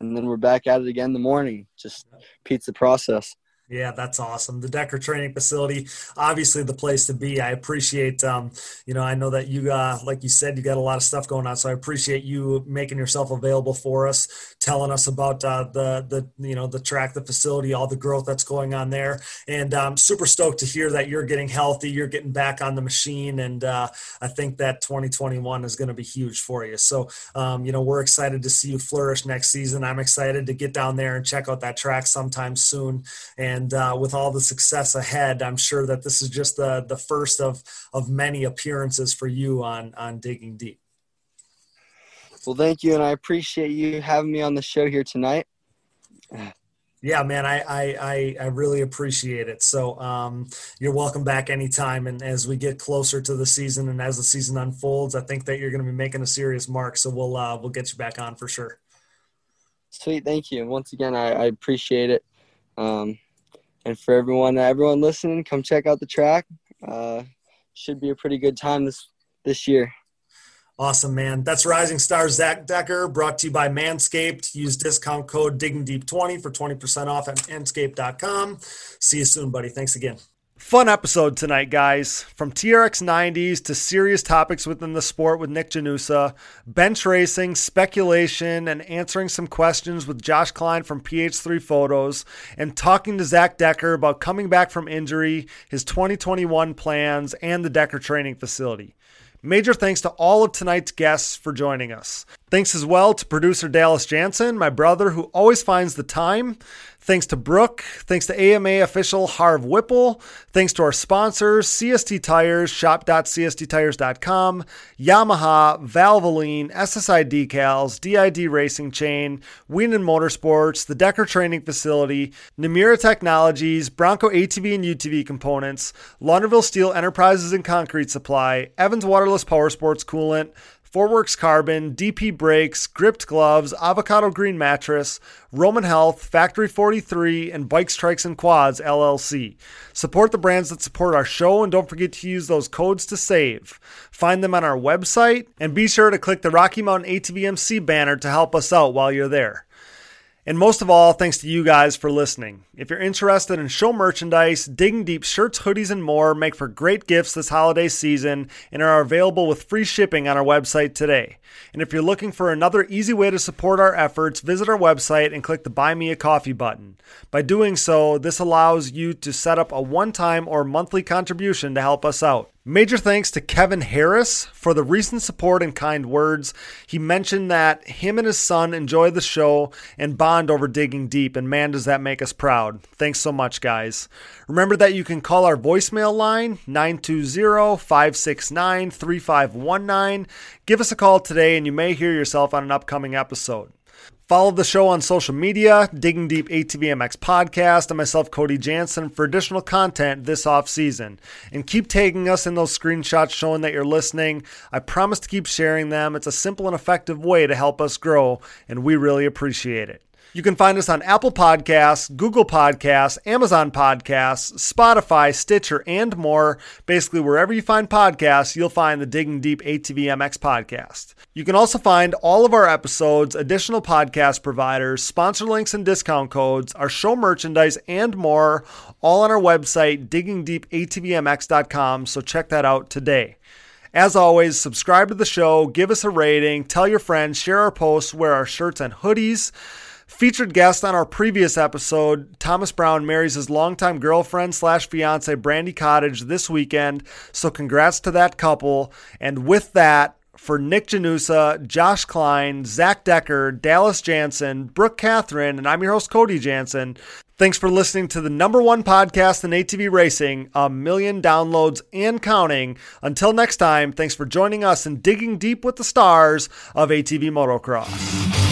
and then we're back at it again in the morning. Just repeats the process. Yeah, that's awesome. The Decker Training Facility, obviously the place to be. I appreciate, um, you know, I know that you, uh, like you said, you got a lot of stuff going on, so I appreciate you making yourself available for us, telling us about uh, the the you know the track, the facility, all the growth that's going on there, and um, super stoked to hear that you're getting healthy, you're getting back on the machine, and uh, I think that 2021 is going to be huge for you. So, um, you know, we're excited to see you flourish next season. I'm excited to get down there and check out that track sometime soon, and and uh, with all the success ahead, I'm sure that this is just the the first of of many appearances for you on on Digging Deep. Well, thank you, and I appreciate you having me on the show here tonight. Yeah, man, I I, I, really appreciate it. So um, you're welcome back anytime. And as we get closer to the season and as the season unfolds, I think that you're going to be making a serious mark. So we'll uh, we'll get you back on for sure. Sweet, thank you. Once again, I, I appreciate it. Um, and for everyone everyone listening, come check out the track. Uh, should be a pretty good time this this year. Awesome, man. That's Rising Star Zach Decker, brought to you by Manscaped. Use discount code DiggingDeep20 for 20% off at manscaped.com. See you soon, buddy. Thanks again. Fun episode tonight, guys. From TRX 90s to serious topics within the sport with Nick Janusa, bench racing, speculation, and answering some questions with Josh Klein from PH3 Photos, and talking to Zach Decker about coming back from injury, his 2021 plans, and the Decker training facility. Major thanks to all of tonight's guests for joining us. Thanks as well to producer Dallas Jansen, my brother, who always finds the time. Thanks to Brooke. Thanks to AMA official Harv Whipple. Thanks to our sponsors, CST Tires, shop.csttires.com, Yamaha, Valvoline, SSI Decals, DID Racing Chain, Wienen Motorsports, the Decker Training Facility, Namura Technologies, Bronco ATV and UTV Components, Launderville Steel Enterprises and Concrete Supply, Evans Waterless Power Sports Coolant, Forworks Carbon, DP Brakes, Gript Gloves, Avocado Green Mattress, Roman Health, Factory 43, and Bike Strikes and Quads LLC. Support the brands that support our show and don't forget to use those codes to save. Find them on our website and be sure to click the Rocky Mountain ATVMC banner to help us out while you're there. And most of all, thanks to you guys for listening. If you're interested in show merchandise, Digging Deep shirts, hoodies, and more make for great gifts this holiday season and are available with free shipping on our website today. And if you're looking for another easy way to support our efforts, visit our website and click the Buy Me a Coffee button. By doing so, this allows you to set up a one time or monthly contribution to help us out. Major thanks to Kevin Harris for the recent support and kind words. He mentioned that him and his son enjoy the show and bond over digging deep, and man, does that make us proud. Thanks so much, guys. Remember that you can call our voicemail line, 920 569 3519. Give us a call today, and you may hear yourself on an upcoming episode. Follow the show on social media, Digging Deep ATVMX Podcast, and myself, Cody Jansen, for additional content this off season. And keep taking us in those screenshots showing that you're listening. I promise to keep sharing them. It's a simple and effective way to help us grow, and we really appreciate it. You can find us on Apple Podcasts, Google Podcasts, Amazon Podcasts, Spotify, Stitcher, and more. Basically, wherever you find podcasts, you'll find the Digging Deep ATVMX podcast. You can also find all of our episodes, additional podcast providers, sponsor links and discount codes, our show merchandise, and more, all on our website, diggingdeepatvmx.com. So check that out today. As always, subscribe to the show, give us a rating, tell your friends, share our posts, wear our shirts and hoodies. Featured guest on our previous episode, Thomas Brown marries his longtime girlfriend slash fiance Brandy Cottage this weekend. So congrats to that couple. And with that, for Nick Janusa, Josh Klein, Zach Decker, Dallas Jansen, Brooke Catherine, and I'm your host Cody Jansen. Thanks for listening to the number one podcast in ATV racing, a million downloads and counting. Until next time, thanks for joining us and digging deep with the stars of ATV motocross.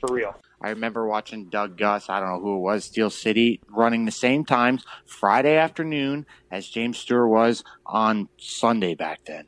For real. I remember watching Doug Gust, I don't know who it was, Steel City, running the same times Friday afternoon as James Stewart was on Sunday back then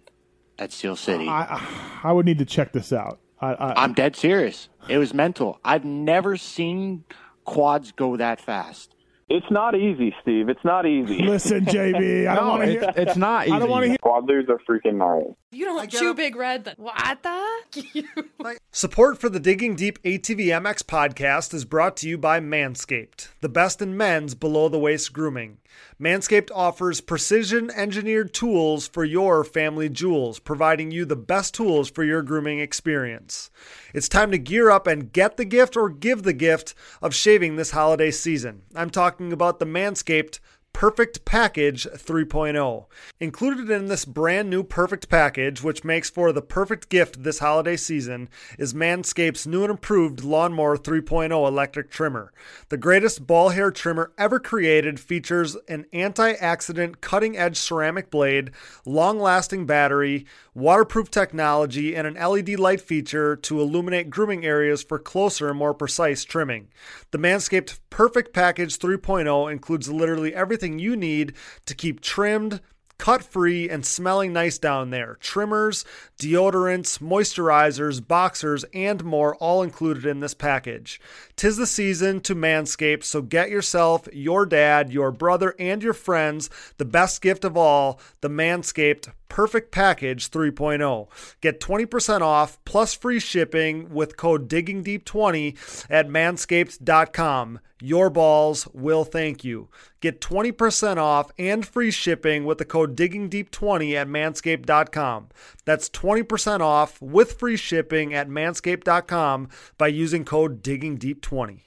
at Steel City. I, I would need to check this out. I, I, I'm dead serious. It was mental. I've never seen quads go that fast. It's not easy, Steve. It's not easy. [LAUGHS] listen, JB. I don't No, want to it's, hear. it's not easy. I don't want to hear. Quadlers are freaking gnarly. You don't get chew. Big Red. Then. What the? [LAUGHS] Support for the Digging Deep ATV MX podcast is brought to you by Manscaped, the best in men's below the waist grooming. Manscaped offers precision engineered tools for your family jewels, providing you the best tools for your grooming experience. It's time to gear up and get the gift or give the gift of shaving this holiday season. I'm talking about the Manscaped Perfect Package 3.0. Included in this brand new Perfect Package, which makes for the perfect gift this holiday season, is Manscaped's new and improved Lawnmower 3.0 electric trimmer. The greatest ball hair trimmer ever created features an anti accident cutting edge ceramic blade, long lasting battery, waterproof technology, and an LED light feature to illuminate grooming areas for closer and more precise trimming. The Manscaped Perfect Package 3.0 includes literally everything you need to keep trimmed, cut free, and smelling nice down there. Trimmers, deodorants, moisturizers, boxers, and more all included in this package. Tis the season to manscape, so get yourself, your dad, your brother, and your friends the best gift of all the Manscaped Perfect Package 3.0. Get 20% off plus free shipping with code DiggingDeep20 at manscaped.com. Your balls will thank you. Get 20% off and free shipping with the code DiggingDeep20 at manscaped.com. That's 20% off with free shipping at manscaped.com by using code DiggingDeep20.